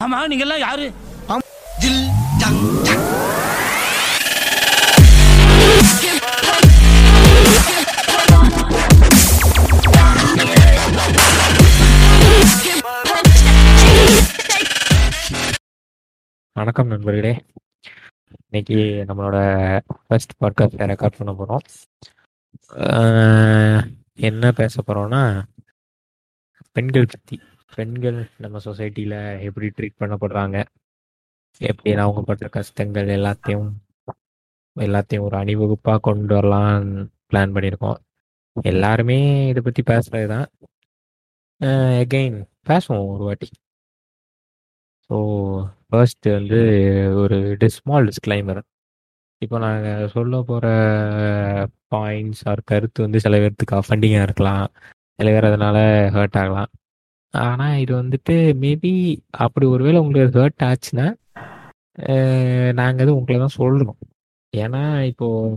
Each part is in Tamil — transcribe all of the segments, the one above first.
ஆமா நீங்க எல்லாம் யாரு ஜில் ஜங் ஜங். வணக்கம் நண்பர்களே. இன்னைக்கு நம்மளோட ஃபர்ஸ்ட் பாட்காஸ்ட் ரெக்கார்ட் பண்ண போகிறோம் என்ன பேச போகிறோம்னா பெண்கள் பற்றி பெண்கள் நம்ம சொசைட்டியில் எப்படி ட்ரீட் பண்ணப்படுறாங்க? எப்படி அவங்க பட்ட கஷ்டங்கள் எல்லாத்தையும் எல்லாத்தையும் ஒரு அணிவகுப்பாக கொண்டு வரலாம் பிளான் பண்ணியிருக்கோம். எல்லாருமே இதை பற்றி பேசுகிறது தான் எகெயின் பேசுவோம் ஒரு வாட்டி. ஸோ ஃபர்ஸ்ட் வந்து ஒரு ஸ்மால் டிஸ்க்ளைமர் இப்போ நாங்கள் சொல்ல போகிற பாயிண்ட்ஸ் ஆர் கருத்து வந்து சில பேர்த்துக்கு அஃபண்டிங்காக இருக்கலாம். சில பேர் அதனால் ஹர்ட் ஆகலாம். ஆனால் இது வந்துட்டு மேபி அப்படி ஒருவேளை உங்களுக்கு ஹர்ட் ஆச்சுன்னா நாங்கள் அது உங்களை தான் சொல்கிறோம் ஏன்னா இப்போது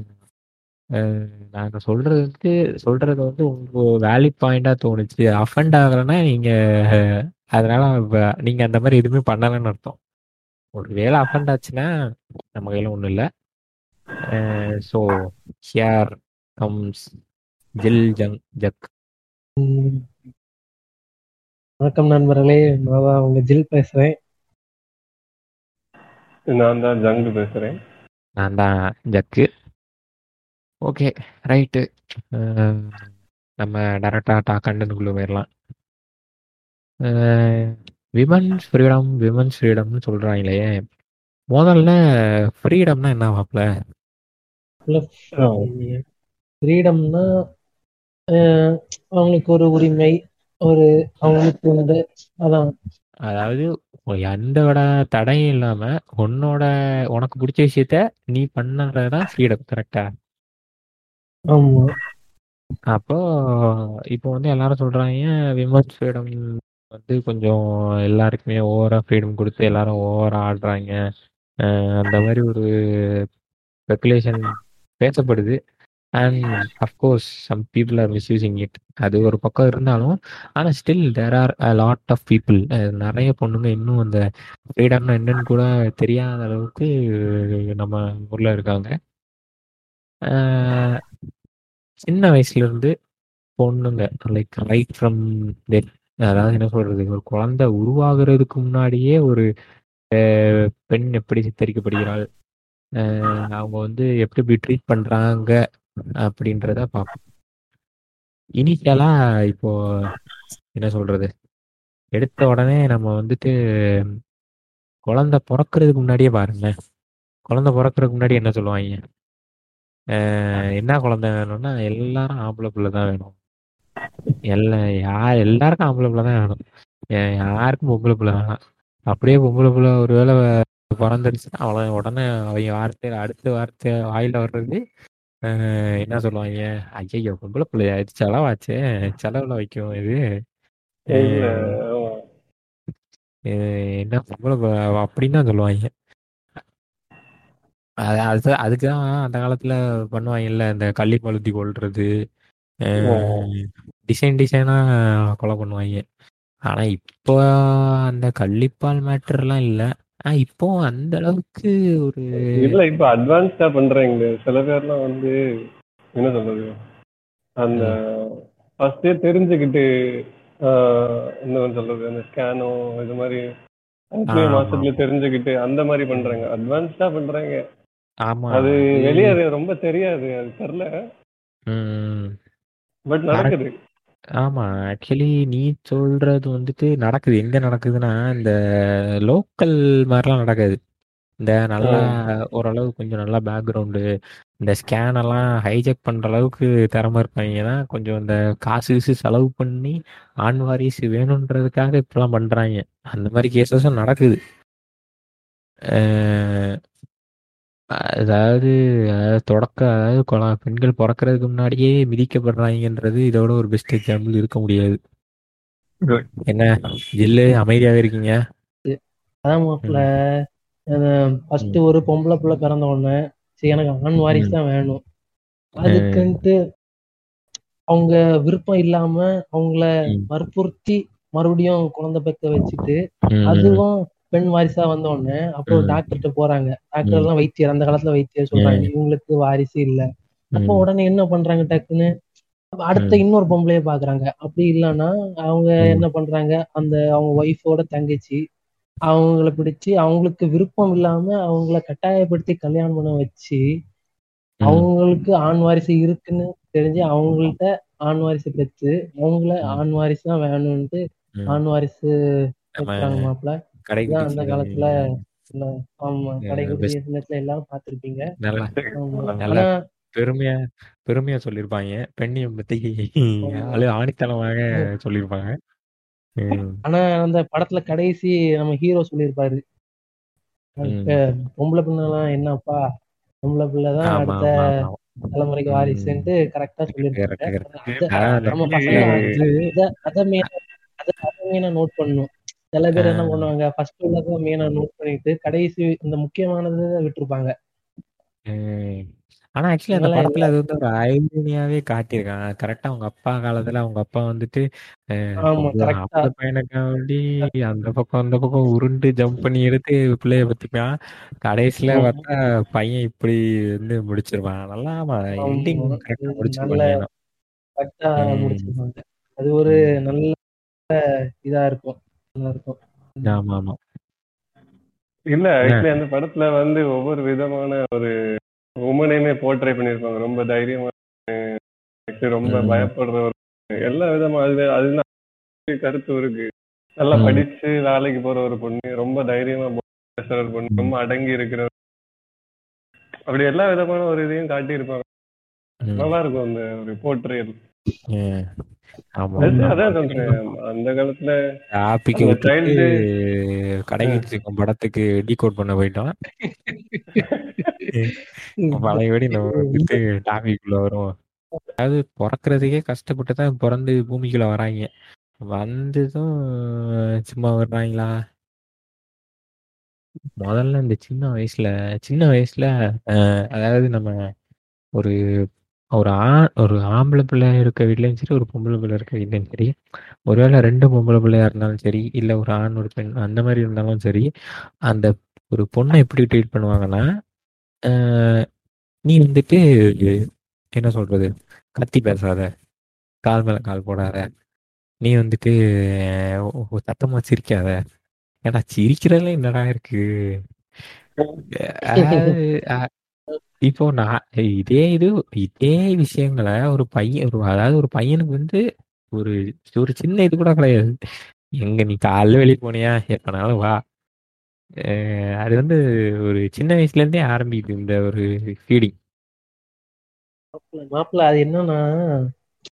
நாங்கள் சொல்கிறது வந்து சொல்கிறது வந்து உங்கள் வேலிட் பாயிண்டாக தோணுச்சு. அஃபண்ட் ஆகலைன்னா நீங்கள் அதனால நீங்கள் நீங்க அந்த மாதிரி எதுவுமே பண்ணலன்னு அர்த்தம். ஒரு வேலை அஃபண்ட் ஆச்சுன்னா நம்ம கையில ஒன்றும் இல்லை. So here comes Jil Jung Juk. வணக்கம் நண்பர்களே நான் தான் உங்க ஜில் பேசுறேன். நான் தான் ஜங்கு பேசுறேன். நான் தான் ஜக்கு. Okay right. நம்ம டேரக்டாக டா கண்டனுக்குள்ளே போயிடலாம். விமன்ஸ் ஃப்ரீடம் விமன்ஸ் ஃப்ரீடம்னு சொல்கிறாங்களே முதல்ல ஃப்ரீடம்னா என்ன வாப்ல ஃப்ரீடம்னா அவங்களுக்கு ஒரு உரிமை ஒரு அவங்களுக்கு வந்து அதான். அதாவது எந்த விட தடையும் இல்லாம உன்னோட உனக்கு பிடிச்ச விஷயத்த நீ பண்ணறதுதான் ஃப்ரீடம் கரெக்டா ஆமா. அப்போ இப்போ வந்து எல்லாரும் சொல்றாங்க விமர்ஸ் ஃப்ரீடம் வந்து கொஞ்சம் எல்லாருக்குமே ஓவரா ஃப்ரீடம் கொடுத்து எல்லாரும் ஓவரா ஆடுறாங்க? அந்த மாதிரி ஒரு ஸ்பெகுலேஷன் பேசப்படுது. And of course some people are misusing it அது ஒரு பக்கம் இருந்தாலும் ஆனால் still there are a lot of people நிறைய பொண்ணுங்க இன்னும் அந்த ஃப்ரீடம்னா என்னன்னு கூட தெரியாத அளவுக்கு நம்ம ஊரில் இருக்காங்க. சின்ன வயசுல இருந்து பொண்ணுங்க லைக் ரைட் ஃப்ரம் அதாவது என்ன சொல்றது? ஒரு குழந்தை உருவாகிறதுக்கு முன்னாடியே ஒரு அஹ், பெண் எப்படி சித்தரிக்கப்படுகிறாள்? அவங்க வந்து எப்படி எப்படி ட்ரீட் பண்றாங்க? அப்படின்றத பார்ப்போம். இனிஷியலா இப்போ என்ன சொல்றது? எடுத்த உடனே நம்ம வந்துட்டு குழந்தை பிறக்கிறதுக்கு முன்னாடியே பாருங்க குழந்தை பிறக்கிறதுக்கு முன்னாடி என்ன சொல்லுவாங்க? அஹ் என்ன குழந்தை வேணும்னா எல்லாரும் ஆம்பளை பிள்ளை தான் வேணும். எல்லா யார் எல்லாருக்கும் ஆம்பளை பிள்ளை தான் வேணும். யாருக்கும் பொம்பளை பிள்ளை வேணாம். அப்படியே பொம்பளை பிள்ளை ஒருவேளை பிறந்துருச்சுன்னா அவ்வளோ உடனே அவங்க வார்த்தை அடுத்த வார்த்தை வாயில வர்றது அஹ் என்ன சொல்லுவாங்க? ஐயோ பொம்பளை பிள்ளை ஆயிடுச்சு செலவாச்சே. செலவுல வைக்கும் இது. இல்ல அஹ் என்ன பொம்பளை அப்படின்னு தான் சொல்லுவாங்க. அது அது அதுக்கு தான் அந்த காலத்துல பண்ணுவாங்கல்ல இந்த கள்ளி பழுத்தி கொள்றது டிசைன் டிசைனா கொலை பண்ணுவாங்க. ஆனா இப்போ அந்த கள்ளிப்பால் மேட்டர்லாம் இல்ல. இப்போ அந்த அளவுக்கு ஒரு இல்ல இப்ப அட்வான்ஸ்டா பண்றாங்க சில பேர்லாம் வந்து என்ன சொல்றது? அந்த ஃபர்ஸ்டே தெரிஞ்சுக்கிட்டு என்ன சொல்றது? அந்த ஸ்கேனோ இது மாதிரி அஞ்சு. மாசத்துல தெரிஞ்சுக்கிட்டு அந்த மாதிரி பண்றாங்க. அட்வான்ஸ்டா பண்றாங்க. ஆமா. அது வெளியே ரொம்ப தெரியாது அது தெரியல. பட் நடக்குது. ஆமா. ஆக்சுவலி நீ சொல்றது வந்துட்டு நடக்குது. எங்க நடக்குதுன்னா இந்த லோக்கல் மாதிரிலாம் நடக்காது. இந்த நல்லா ஓரளவு கொஞ்சம் நல்லா பேக்ரவுண்டு இந்த ஸ்கேன் எல்லாம் ஹைஜெக் பண்ற அளவுக்கு திறமை இருப்பாங்க தான் கொஞ்சம் இந்த காசு கீசு செலவு பண்ணி ஆண் வாரிசு வேணுன்றதுக்காக இப்பெல்லாம் பண்றாங்க அந்த மாதிரி கேசஸும் நடக்குது. அஹ் அதாவது அதாவது தொடக்க அதாவது கொல- பெண்கள் பிறக்கறதுக்கு முன்னாடியே மிதிக்கப்படுறாங்கன்றது இதோட ஒரு பெஸ்ட் எக்ஸாம்பிள் இருக்க முடியாது Good. என்ன ஜில்லு அமைதியாவே இருக்கீங்க அதான் மாப்பிள்ள ஃபர்ஸ்ட் ஒரு பொம்பளை பிள்ளை பிறந்த உடனே சரி எனக்கு ஆண் வாரிசு தான் வேணும் அதுக்குன்ட்டு அவங்க விருப்பம் இல்லாம அவங்கள ம். வற்புறுத்தி மறுபடியும் குழந்தை பெக்க வச்சுட்டு ம். அதுவும் பெண் வாரிசா வந்த உடனே அப்புறம். டாக்டர்கிட்ட போறாங்க டாக்டர் எல்லாம் வைத்தியர் அந்த காலத்துல வைத்தியர் சொல்றாங்க இவங்களுக்கு வாரிசு இல்ல அப்போ. உடனே என்ன பண்றாங்க டக்குன்னு அடுத்த. இன்னொரு பொம்பளைய பாக்குறாங்க அப்படி இல்லைன்னா அவங்க. என்ன பண்றாங்க அந்த அவங்க ஒய்ஃபோட தங்கச்சி அவங்கள பிடிச்சு அவங்களுக்கு விருப்பம் இல்லாம அவங்கள கட்டாயப்படுத்தி கல்யாணம் பண்ண வச்சு. அவங்களுக்கு ஆண் வாரிசு இருக்குன்னு தெரிஞ்சு அவங்கள்ட்ட ஆண் வாரிசு பெற்று அவங்கள. ஆண் வாரிசு தான் வேணும்ட்டு. ஆண் வாரிசு மாப்பிள்ள கடைக்குட்டி அந்த காலத்துல ஆமா Yeah, கடைக்குடி best. சின்னத்துல எல்லாம் பாத்திருப்பீங்க நல்லா பெருமையா பெருமையா சொல்லியிருப்பாங்க பெண்ணியம் பத்தி ஆளு ஆணித்தனமாக சொல்லியிருப்பாங்க ம். ஆனா அந்த படத்துல கடைசி நம்ம ஹீரோ சொல்லியிருப்பாரு. இப்ப பொம்பளை பிள்ளைலாம் என்னப்பா பொம்பளை பிள்ளைதான் அடுத்த தலைமுறைக்கு. வாரிசுன்ட்டு கரெக்டா correct. அத- அத அத மெயினா அத அத நோட் பண்ணணும் சில பேர் என்ன பண்ணுவாங்க ஃபர்ஸ்ட் உள்ளத மெயினா நோட் பண்ணிட்டு கடைசி இந்த முக்கியமானதை விட்டுருப்பாங்க. ஆனா ஆக்சுவலி அந்த படத்துல அது வந்து ஒரு ஐரனியாவே காட்டியிருக்காங்க. கரெக்டா அவங்க அப்பா காலத்துல அவங்க அப்பா வந்துட்டு அஹ், ஆமா பொம்பளை கரெக்டா ஆம்பளை பையனுக்கு வேண்டி அந்த பக்கம் அந்த பக்கம் உருண்டு ஜம்ப் பண்ணி எடுத்து பிள்ளைய பத்திப்பான் கடைசியில பார்த்தா பையன் இப்படி வந்து முடிச்சிருப்பான் நல்லா எண்டிங் கரெக்டா முடிச்சிருப்பாங்க அது ஒரு நல்ல இதா இருக்கும். நல்லா இருக்கும். ஆமா ஆமா. இல்ல? ஆக்சுவலி அந்த படத்துல வந்து ஒவ்வொரு விதமான ஒரு உமனையுமே போர்ட்ரை பண்ணிருப்பாங்க ரொம்ப தைரியமா ரொம்ப ம். பயப்படுற ஒரு எல்லா விதமா அது அதுதான். கருத்து இருக்கு. நல்லா ம். படிச்சு வேலைக்கு போற ஒரு பொண்ணு ரொம்ப தைரியமா பேசுற ஒரு பொண்ணு ரொம்ப அடங்கி இருக்கிற அப்படி எல்லா விதமான ஒரு இதையும் காட்டியிருப்பாங்க. உம் நல்லா இருக்கும் அந்த ஒரு போர்ட்ரேல் கடைக்கு படத்துக்கு டீகோட் பண்ண போயிட்டோம். பழையபடி நம்ம டாபிக் உள்ள வருவோம். அதாவது பிறக்கிறதுக்கே கஷ்டப்பட்டு தான் பிறந்து பூமிக்குள்ள வராங்க. வந்ததும் சும்மா வர்றாங்களா முதல்ல இந்த சின்ன வயசுல சின்ன வயசுல அதாவது நம்ம ஒரு ஒரு ஆ ஒரு ஆம்பளை பிள்ளை இருக்க வீட்லயும் சரி ஒரு பொம்பளை பிள்ளை இருக்க வீட்லயும் சரி ஒருவேளை ரெண்டு பொம்பளை பிள்ளையா இருந்தாலும் சரி இல்ல ஒரு ஆண் ஒரு பெண் அந்த மாதிரி இருந்தாலும் சரி அந்த ஒரு பொண்ணை எப்படி ட்ரீட் பண்ணுவாங்கன்னா நீ வந்துட்டு என்ன சொல்றது கத்தி பேசாத கால் மேல கால் போடாத நீ வந்துட்டு சத்தமா சிரிக்காத ஏன்னா சிரிக்கிறதுல என்னடா இருக்கு? அஹ், இப்போ நான் இதே இது இதே விஷயங்களை ஒரு பையன் ஒரு அதாவது ஒரு பையனுக்கு வந்து ஒரு ஒரு சின்ன இது கூட கிடையாது. எங்க நீ காலைல வெளியே போனியா? எப்பனாலும் வா. அது வந்து ஒரு சின்ன வயசுல இருந்தே ஆரம்பிக்குது இந்த ஒரு ஃபீடிங் மாப்பிள்ள அது என்னன்னா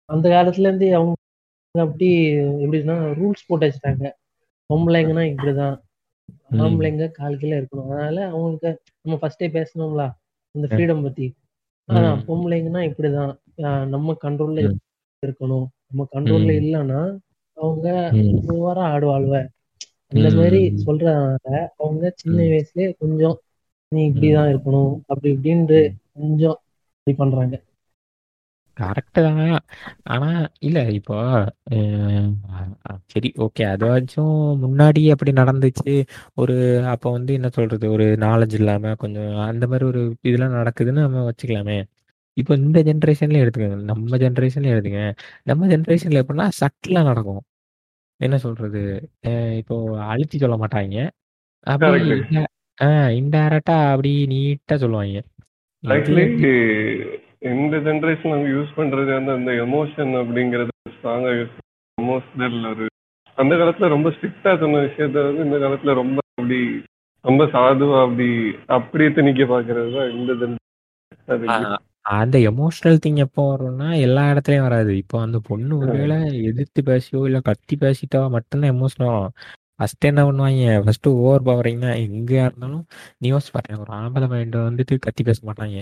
அந்த காலத்துல இருந்து அவங்க அப்படி எப்படின்னா ரூல்ஸ் போட்டு வச்சுட்டாங்க. பொம்பளைங்கன்னா இப்படிதான். ஆம்பளைங்க கால் கீழே இருக்கணும். அதனால அவங்களுக்கு நம்ம ஃபர்ஸ்டே பேசணும்ல. இந்த ஃப்ரீடம் பத்தி ம். பொம்பளைங்கன்னா இப்படிதான் நம்ம கண்ட்ரோல்ல. இருக்கணும் நம்ம கண்ட்ரோல்ல. இல்லைன்னா அவங்க. ஓவரா ஆடுவாள்வ அந்த மாதிரி சொல்றதுனால அவங்க சின்ன. வயசுலயே கொஞ்சம் நீ இப்படிதான் இருக்கணும் அப்படி இப்படின்ட்டு கொஞ்சம் இப்படி பண்றாங்க கரெக்டு தான். ஆனா இல்ல இப்போ அஹ், சரி ஓகே. அதுவாச்சும் முன்னாடி அப்படி நடந்துச்சு. ஒரு அப்போ வந்து என்ன சொல்றது? ஒரு நாலேஜ் இல்லாம கொஞ்சம் அந்த மாதிரி ஒரு இதெல்லாம் நடக்குதுன்னு நம்ம வச்சுக்கலாமே. இப்போ இந்த ஜென்ரேஷன்ல எடுத்துக்கோங்க. நம்ம ஜென்ரேஷன்ல எடுத்துங்க நம்ம ஜென்ரேஷன்ல எப்படின்னா சட்டிலா நடக்கும். என்ன சொல்றது? அஹ், இப்போ அழுத்தி சொல்ல மாட்டாங்க. அப்படி Correct. இன்டைரக்டா அப்படி நீட்டா சொல்லுவாங்க. இது இந்த ஜென்ரேஷன் அவங்க யூஸ் பண்றது வந்து அந்த எமோஷன் அப்படிங்கறது ஸ்ட்ராங்கா யூஸ் எமோஷனல் ஒரு அந்த காலத்துல ரொம்ப ஸ்ட்ரிக்டா சொன்ன விஷயத்த வந்து இந்த காலத்துல ரொம்ப அப்படி ரொம்ப சாதுவா அப்படி அப்படியே திணிக்க பாக்குறது தான் இந்த ஜென்ரேஷன் அந்த எமோஷனல் திங் எப்போ வரும்னா எல்லா இடத்துலயும் வராது. இப்போ அந்த பொண்ணு ஒருவேளை எதிர்த்து பேசியோ இல்ல கத்தி பேசிட்டோ மட்டும்தான் எமோஷனல் ஆகும் ஃபர்ஸ்ட் என்ன பண்ணுவாங்க? ஃபர்ஸ்ட் ஓவர் பவரிங்னா எங்கேயா இருந்தாலும் நியூஸ் பாருங்க ஒரு ஆம்பளை மைண்ட் வந்துட்டு கத்தி பேச மாட்டாங்க.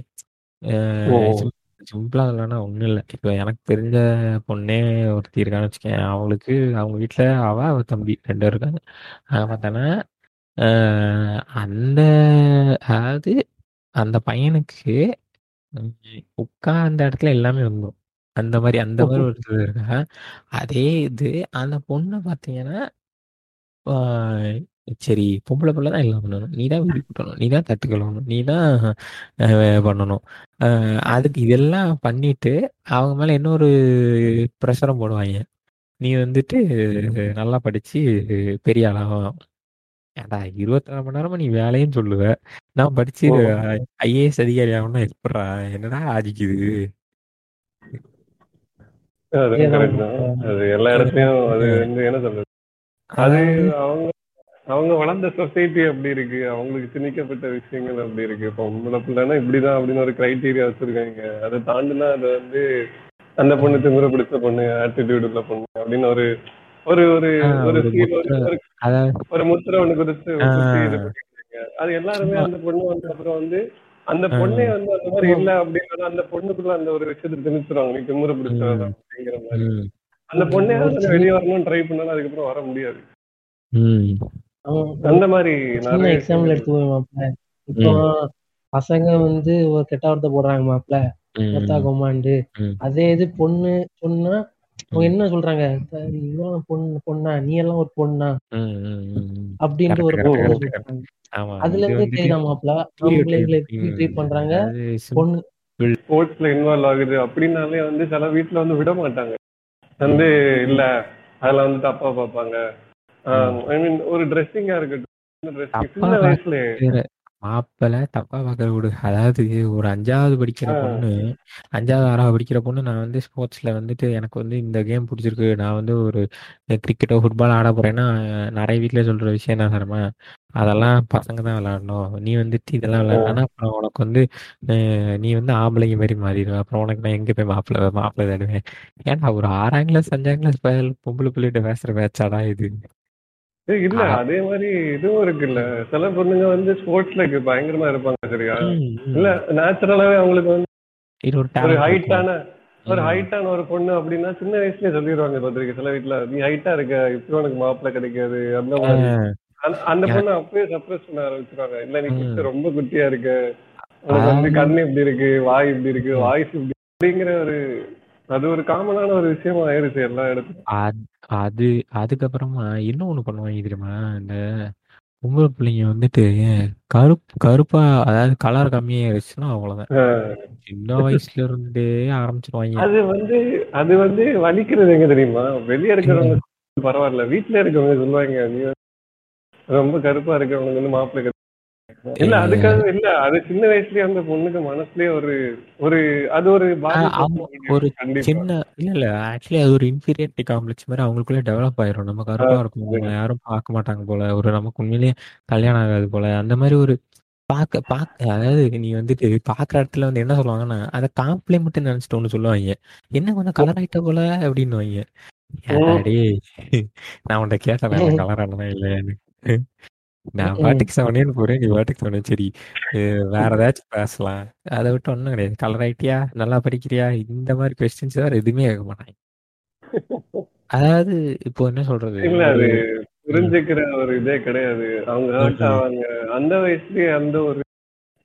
சிம்பிளா இல்லைன்னா ஒண்ணும் இல்லை. இப்போ எனக்கு தெரிஞ்ச பொண்ணே ஒருத்தி இருக்கான்னு வச்சுக்கேன். அவங்களுக்கு அவங்க வீட்டுல அவ அவ தம்பி ரெண்டு பேர் இருக்காங்க. அங்க பார்த்தோன்னா அந்த அதாவது அந்த பையனுக்கு உட்கார்ந்த இடத்துல எல்லாமே வந்துடும் அந்த மாதிரி அந்த மாதிரி ஒரு இது இருக்கா? அதே இது அந்த பொண்ணை பார்த்தீங்கன்னா சரி பொம்பளை பிள்ளை தான் எல்லாம் பண்ணணும். நீ தான் வீடு கூட்டணும் நீ தான் தட்டு கழுவணும் நீ தான் பண்ணணும். அதுக்கு இதெல்லாம் பண்ணிட்டு அவங்க மேல இன்னொரு ப்ரெஷரும் போடுவாங்க. நீ வந்துட்டு நல்லா படிச்சு பெரிய ஆளாகும் ஏன்டா இருபத்தி நாலு மணி நேரமா நீ வேலையும் சொல்லுவ. நான் படிச்சு. ஐஏஎஸ் அதிகாரி ஆகணும்னா எப்படா என்னடா ஆதிக்குது? அது எல்லா இடத்துலயும் அது என்ன சொல்றது? அது அவங்க அவங்க வளர்ந்த சொசைட்டி அப்படி இருக்கு. அவங்களுக்கு திணிக்கப்பட்ட விஷயங்கள் அப்படி இருக்கு. இப்போ உங்களை பிள்ளைனா இப்படிதான் அப்படின்னு ஒரு கிரைட்டீரியா வச்சிருக்காங்க. அதை தாண்டினா அது வந்து அந்த பொண்ணு திமிர பிடிச்ச பொண்ணு ஆட்டிடியூட் உள்ள பொண்ணு அப்படின்னு ஒரு ஒரு ஒரு ஒரு முத்திரை. ஒண்ணு பண்ணிருக்காங்க. அது எல்லாருமே அந்த பொண்ணு வந்த அப்புறம் வந்து அந்த. பொண்ணே வந்து அந்த மாதிரி இல்ல அப்படின்னா அந்த பொண்ணுக்குள்ள அந்த ஒரு விஷயத்தை திணிச்சிருவாங்க. நீ திமிர பிடிச்சவன். அப்படிங்கிற மாதிரி. அந்த பொண்ணே வெளியே வரணும்னு ட்ரை பண்ணாலும் அதுக்கப்புறம் வர முடியாது. அந்த மாதிரி சின்ன எக்ஸாம்பிள் எடுத்து போய் மாப்பிள்ள இப்போ பசங்க வந்து ஒரு கெட்ட வார்த்தை போடுறாங்க மாப்பிள்ள கொத்தா கொமாண்டு. அதே இது பொண்ணு சொன்னா அவங்க என்ன சொல்றாங்க? "த- இவன் பொண்ணு பொண்ணா? நீ எல்லாம் ஒரு பொண்ணா. அப்படின்ட்டு ஒரு அதுல இருந்தே தெரியுதா மாப்பிள்ள ஆம்பளைங்களை ட்ரீட் பண்றாங்க. பொண்ணு ஸ்போர்ட்ஸ்ல இன்வால்வ் ஆகுது அப்படின்னாலே வந்து சில வீட்ல வந்து விட மாட்டாங்க. வந்து இல்ல அதுல வந்து தப்பா பார்ப்பாங்க. ஐ மீன் ஒரு ட்ரெஸ்ஸிங்கா இருக்கட்டும். மாப்பிள்ளை தப்பா பார்க்க விடு. அதாவது ஒரு அஞ்சாவது படிக்கிற. பொண்ணு அஞ்சாவது ஆறாவது படிக்கிற பொண்ணு நான் வந்து ஸ்போர்ட்ஸ்ல வந்துட்டு எனக்கு வந்து இந்த கேம் பிடிச்சிருக்கு. நான் வந்து ஒரு கிரிக்கெட்டோ ஃபுட்பால் ஆட போறேன்னா நிறைய வீட்ல சொல்ற விஷயம் என்ன தெரியுமா? அதெல்லாம் பசங்க தான் விளையாடணும். நீ வந்துட்டு இதெல்லாம் விளையாடனா அப்புறம் உனக்கு வந்து நீ வந்து ஆம்பளைங்க மாதிரி மாறிடுவ அப்புறம் உனக்கு நான் எங்க போய் மாப்பிள்ளை மாப்பிள்ளை தேடுவேன்? ஏன்டா ஒரு ஆறாம் கிளாஸ் அஞ்சாம் கிளாஸ் பொம்பளை பிள்ளைகிட்ட பேசுற பேச்சாடா இது? இல்ல. அதே மாதிரி இதுவும் இருக்குல்ல சில பொண்ணுங்க வந்து ஸ்போர்ட்ஸ்ல பயங்கரமா இருப்பாங்க சரியா. இல்ல நேச்சுரலாவே அவங்களுக்கு வந்து ஒரு. ஹைட்டான ஒரு. ஹைட்டான ஒரு பொண்ணு அப்படின்னா சின்ன வயசுலயே சொல்லிடுவாங்க பார்த்திருக்க சில வீட்ல நீ ஹைட்டா இருக்க இப்ப உனக்கு மாப்பிள்ளை கிடைக்காது அந்த மாதிரி அந்த- பொண்ணு அப்பவே சப்ரஸ் பண்ண ஆரம்பிச்சிருவாங்க இல்ல நீ. குட்டி ரொம்ப குட்டியா இருக்க உனக்கு வந்து. கண்ணு இப்படி இருக்கு வாய் இப்படி இருக்கு. வாய்ஸ் இப்படி அப்படிங்கிற ஒரு அது ஒரு காமனான ஒரு விஷயமா ஆயிருச்சு எல்லா இடத்துலயும் அது அது அதுக்கப்புறமா இன்னொன்னு பண்ணுவாங்க தெரியுமா? இந்த பொம்பளை பிள்ளைங்க வந்துட்டு கருப்பு கருப்பா அதாவது கலர் கம்மியாயிருச்சுன்னா அவ்வளவுதான். ஆஹ். சின்ன வயசுல இருந்தே ஆரம்பிச்சிருவாங்க. அது வந்து அது வந்து வலிக்கிறது எங்க தெரியுமா? வெளிய இருக்கிறவங்க பரவாயில்ல. வீட்டுல இருக்கவங்க சொல்லுவாங்க நீ வந்து ரொம்ப கருப்பா இருக்கிறவனுக்கு வந்து மாப்பிள்ளை இல்ல அதுக்காக இல்ல. அது சின்ன வயசுலயே அந்த பொண்ணுக்கு மனசுலயே ஒரு ஒரு அது ஒரு ஒரு சின்ன இல்ல இல்ல. ஆக்சுவலி அது ஒரு இன்ஃபீரியாரிட்டி காம்ப்ளெக்ஸ் மாதிரி அவங்களுக்குள்ள டெவலப் ஆயிரும். நம்ம கருப்பா இருக்கும் யாரும் பார்க்க மாட்டாங்க போல. ஒரு நமக்கு உண்மையிலேயே கல்யாணம் ஆகாது போல. அந்த மாதிரி ஒரு பார்க்க பார்க்க அதாவது நீ வந்துட்டு பார்க்குற இடத்துல வந்து என்ன சொல்லுவாங்கன்னா அதை காம்ப்ளிமெண்ட் நினைச்சிட்டு ஒன்று சொல்லுவாங்க. என்ன கொஞ்சம் கலர் ஆயிட்ட போல அப்படின்னு வாங்க. டேய். நான் உன்கிட்ட கேட்டேன் கலர் ஆனதா இல்லையான்னு. நான் பாட்டுக்கு செவனேன்னு போறேன் நீ பாட்டுக்கு செவனே சரி. வேற ஏதாச்சும் பேசலாம். அதை விட்டு ஒன்றும் கிடையாது. கலர் ஆயிட்டியா? நல்லா படிக்கிறியா? இந்த மாதிரி கொஸ்டின்ஸ் வேற எதுவுமே கேட்க மாட்டாங்க. அதாவது இப்போ என்ன சொல்றது? இல்ல அது புரிஞ்சுக்கிற ஒரு இதே கிடையாது. அவங்க. ஆவாங்க அந்த வயசுலயே அந்த ஒரு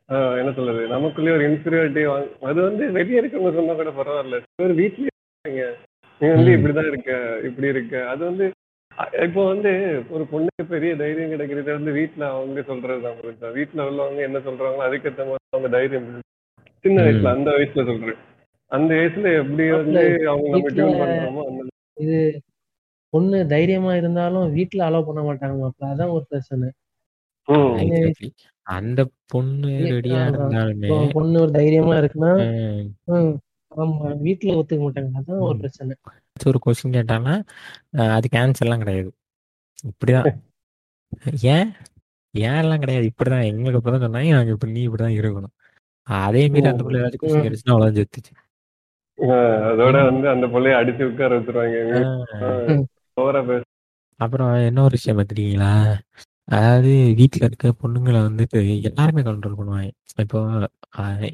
ஆஹ், என்ன சொல்றது? நமக்குள்ளேயே ஒரு இன்ஃபீரியாரிட்டி அது வந்து வெளியே இருக்கவங்க சொன்னா கூட பரவாயில்ல. ஒரு வீட்லயே இருக்காங்க. நீ வந்து. இப்படிதான் இருக்க இப்படி இருக்க. அது வந்து இப்போ வந்து ஒரு பொண்ணுக்கு பெரிய தைரியம் கிடைக்கிறது வந்து வீட்ல அவங்க சொல்றதுதான் புரிஞ்சா வீட்ல உள்ளவங்க என்ன சொல்றாங்களோ அதுக்கேற்ற மாதிரி அவங்க தைரியம். சின்ன. வயசுல அந்த வயசுல சொல்றேன் அந்த வயசுல எப்படி வந்து அவங்க நம்ம டியூன் பண்றோமோ அந்த இது பொண்ணு தைரியமா இருந்தாலும் வீட்ல அலோவ் பண்ண மாட்டாங்க மாப்பிள்ள அதான் ஒரு பிரச்சனை. அந்த பொண்ணு ரெடியா. இருந்தாலுமே இப்போ பொண்ணு ஒரு தைரியமா இருக்குன்னா ம், ம், ஆமா வீட்ல ஒத்துக்க மாட்டாங்க அதான் ஒரு. பிரச்சனை ஒரு கொஸ்டின் கேட்டாங்கன்னா அதுக்கு ஆன்சர்லாம் கிடையாது. இப்படிதான். ஏன்? ஏன் எல்லாம் கிடையாது. இப்படிதான். எங்களுக்கு இப்பதான் சொன்னாங்க. நாங்க இப்படி நீ இப்படிதான் இருக்கணும். அதே மீறி அந்த பிள்ளை ஏதாச்சும் கொஸ்டின் கேட்டுச்சுன்னா அவ்வளவு செத்துச்சு. அதோட வந்து அந்த பிள்ளைய அடிச்சு உட்கார வச்சிருவாங்க. அப்புறம் இன்னொரு விஷயம் பார்த்துட்டீங்களா அதாவது வீட்டில் இருக்க பொண்ணுங்களை வந்துட்டு எல்லாருமே கண்ட்ரோல் பண்ணுவாங்க. இப்போ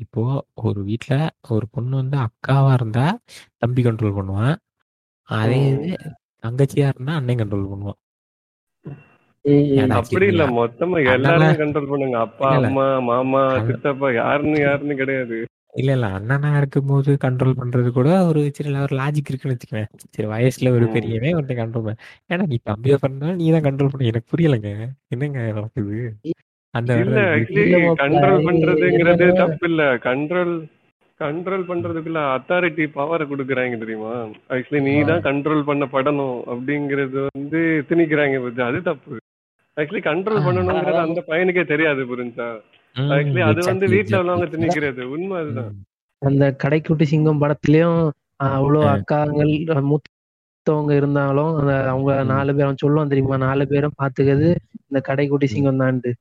இப்போ ஒரு வீட்டில் ஒரு பொண்ணு வந்து அக்காவா இருந்தா தம்பி கண்ட்ரோல் பண்ணுவான். அதே இது தங்கச்சியா இருந்தா அண்ணன் கண்ட்ரோல் பண்ணுவான். அப்படி இல்ல? மொத்தமா எல்லாருமே கண்ட்ரோல் பண்ணுங்க. அப்பா. அம்மா மாமா சித்தப்பா யாருன்னு யாருன்னு கிடையாது. இல்ல இல்ல. அண்ணனா இருக்கும்போது கண்ட்ரோல் பண்றது கூட ஒரு சில ஒரு லாஜிக் இருக்குன்னு வச்சுக்கவேன் சரி வயசுல ஒரு ம். பெரியவன் ஒருத்தன் கண்ட்ரோல் பண்ண ஏன்னா நீ தம்பியா பண்ணாலும் நீ தான் கண்ட்ரோல் பண்ண. எனக்கு புரியலைங்க. என்னங்க நடக்குது? அந்த கண்ட்ரோல் பண்றதுங்கிறது தப்பு இல்ல கண்ட்ரோல் கண்ட்ரோல் பண்றதுக்குள்ள அத்தாரிட்டி பவரை கொடுக்குறாங்க தெரியுமா? ஆக்சுவலி நீ தான் கண்ட்ரோல் பண்ண படணும் அப்படிங்கறது வந்து திணிக்கிறாங்க பத்தி அது தப்பு. ஆக்சுவலி கண்ட்ரோல் பண்ணணுங்கிறது அந்த பையனுக்கே தெரியாது புரிஞ்சா? ஆக்சுவலி அது வந்து வீட்டுல. உள்ளவங்க திணிக்கிறது. உண்மை அதுதான். அந்த கடைக்குட்டி சிங்கம் படத்துலயும் அவ்வளவு. அக்காங்கள் மூத்தவங்க இருந்தாலும் அந்த அவங்க. நாலு பேரும் அவன் சொல்லுவான் தெரியுமா? நாலு பேரும் பாத்துக்கிறது இந்த கடைக்குட்டி சிங்கம் தான்ட்டு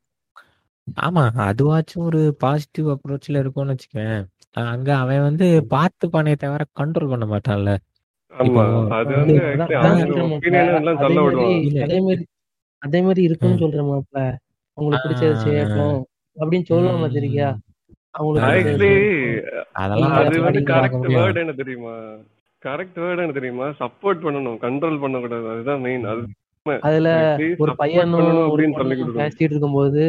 ஆமா அதுவாச்சும் ஒரு பாசிட்டிவ் அப்ரோச்ல இருக்கும்னு வச்சுக்கேன் அங்க அவன் வந்து பார்த்துப்பானே தவிர கண்ட்ரோல் பண்ண மாட்டான்ல. அது மாதிரி. அதே மாதிரி அதே மாதிரி இருக்குன்னு ம். சொல்றேன் மாப்ள அவங்களுக்கு பிடிச்சது ஆ. செய்யட்டும் அப்படின்னு சொல்லுவாங்க. பாத்திருக்கியா? அவங்களுக்கு என்ன தெரியுமா? கரெக்ட் வேர்டு என்ன தெரியுமா? சப்போர்ட் பண்ணணும் கண்ட்ரோல் பண்ணக்கூடாது. அதுதான் மெயின் அது அதுல ஒரு support பையனும் பேசிட்டு இருக்கும்போது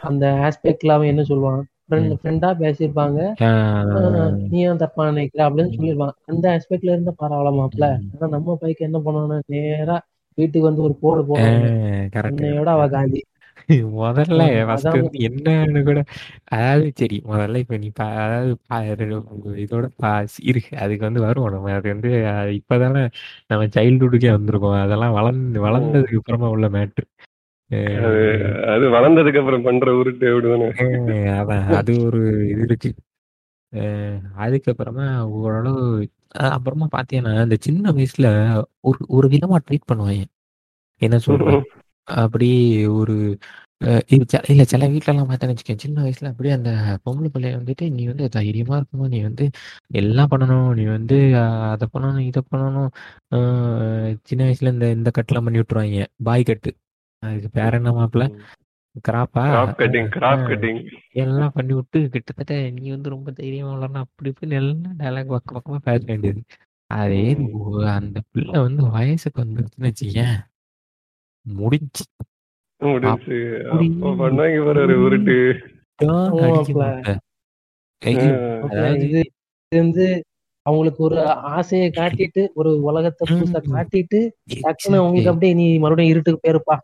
அந்த ஆஸ்பெக்ட்ல அவன் என்ன சொல்லுவான்? ஃப்ரெண்ட். ஃப்ரெண்டா பேசியிருப்பாங்க. நீ ஏன் தப்பா நினைக்கிற அப்படின்னு சொல்லிருப்பான் அந்த ஆஸ்பெக்ட்ல இருந்தா பரவாயில்ல மாப்ள. ஆனா நம்ம பைக்கு என்ன பண்ணுவானா நேரா வீட்டுக்கு வந்து ஒரு போடு உன்னையோட அவ காந்தி முதல்ல என்னன்னு கூட அதாவது சரி முதல்ல இப்ப நீ அதாவது இதோட பா- இருக்கு அதுக்கு வந்து வருவோம் நம்ம. அது வந்து இப்பதானே நம்ம சைல்ட்ஹுட்டுக்கே வந்திருக்கோம். அதெல்லாம் வளர்ந்து வளர்ந்ததுக்கு அப்புறமா உள்ள மேட்ரு அது வளர்ந்ததுக்கு அப்புறம் பண்ற உருட்டு அப்படிதானே அது ஒரு இது இருக்கு. அதுக்கப்புறமா ஓரளவு அப்புறமா பாத்தீங்கன்னா இந்த சின்ன வயசுல ஒரு ஒரு விதமா ட்ரீட் பண்ணுவாங்க. என்ன சொல்றேன் அப்படி ஒரு இல்ல சில வீட்லலாம் பார்த்தேன்னு வச்சுக்கேன் சின்ன வயசுல அப்படியே அந்த பொம்பளை பிள்ளைய வந்துட்டு நீ வந்து தைரியமா இருக்கணும் நீ வந்து எல்லாம் பண்ணணும் நீ வந்து அதை பண்ணணும் இதை பண்ணணும். சின்ன வயசுல இந்த இந்த கட்டுலாம் பண்ணி விட்டுருவாங்க பாய் கட்டு. அதுக்கு பேர் என்ன மாப்பிள்ள கிராப்பா கிராப் கட்டிங் கிராப் கட்டிங் எல்லாம் பண்ணி விட்டு கிட்டத்தட்ட நீ வந்து ரொம்ப தைரியமா வளரணும் அப்படி இப்படின்னு எல்லாம் டைலாக் பக்கம் பக்கமா பேச வேண்டியது. அதே அந்த பிள்ளை வந்து வயசுக்கு வந்துருச்சுன்னு வச்சுக்கேன் முடிஞ்சு முடிஞ்சு அதாவது அவங்களுக்கு ஒரு ஆசையை காட்டிட்டு ஒரு உலகத்தை புதுசா. காட்டிட்டு டக்குன்னு அவங்களுக்கு அப்படியே நீ மறுபடியும் இருட்டுக்கு பேருப்பா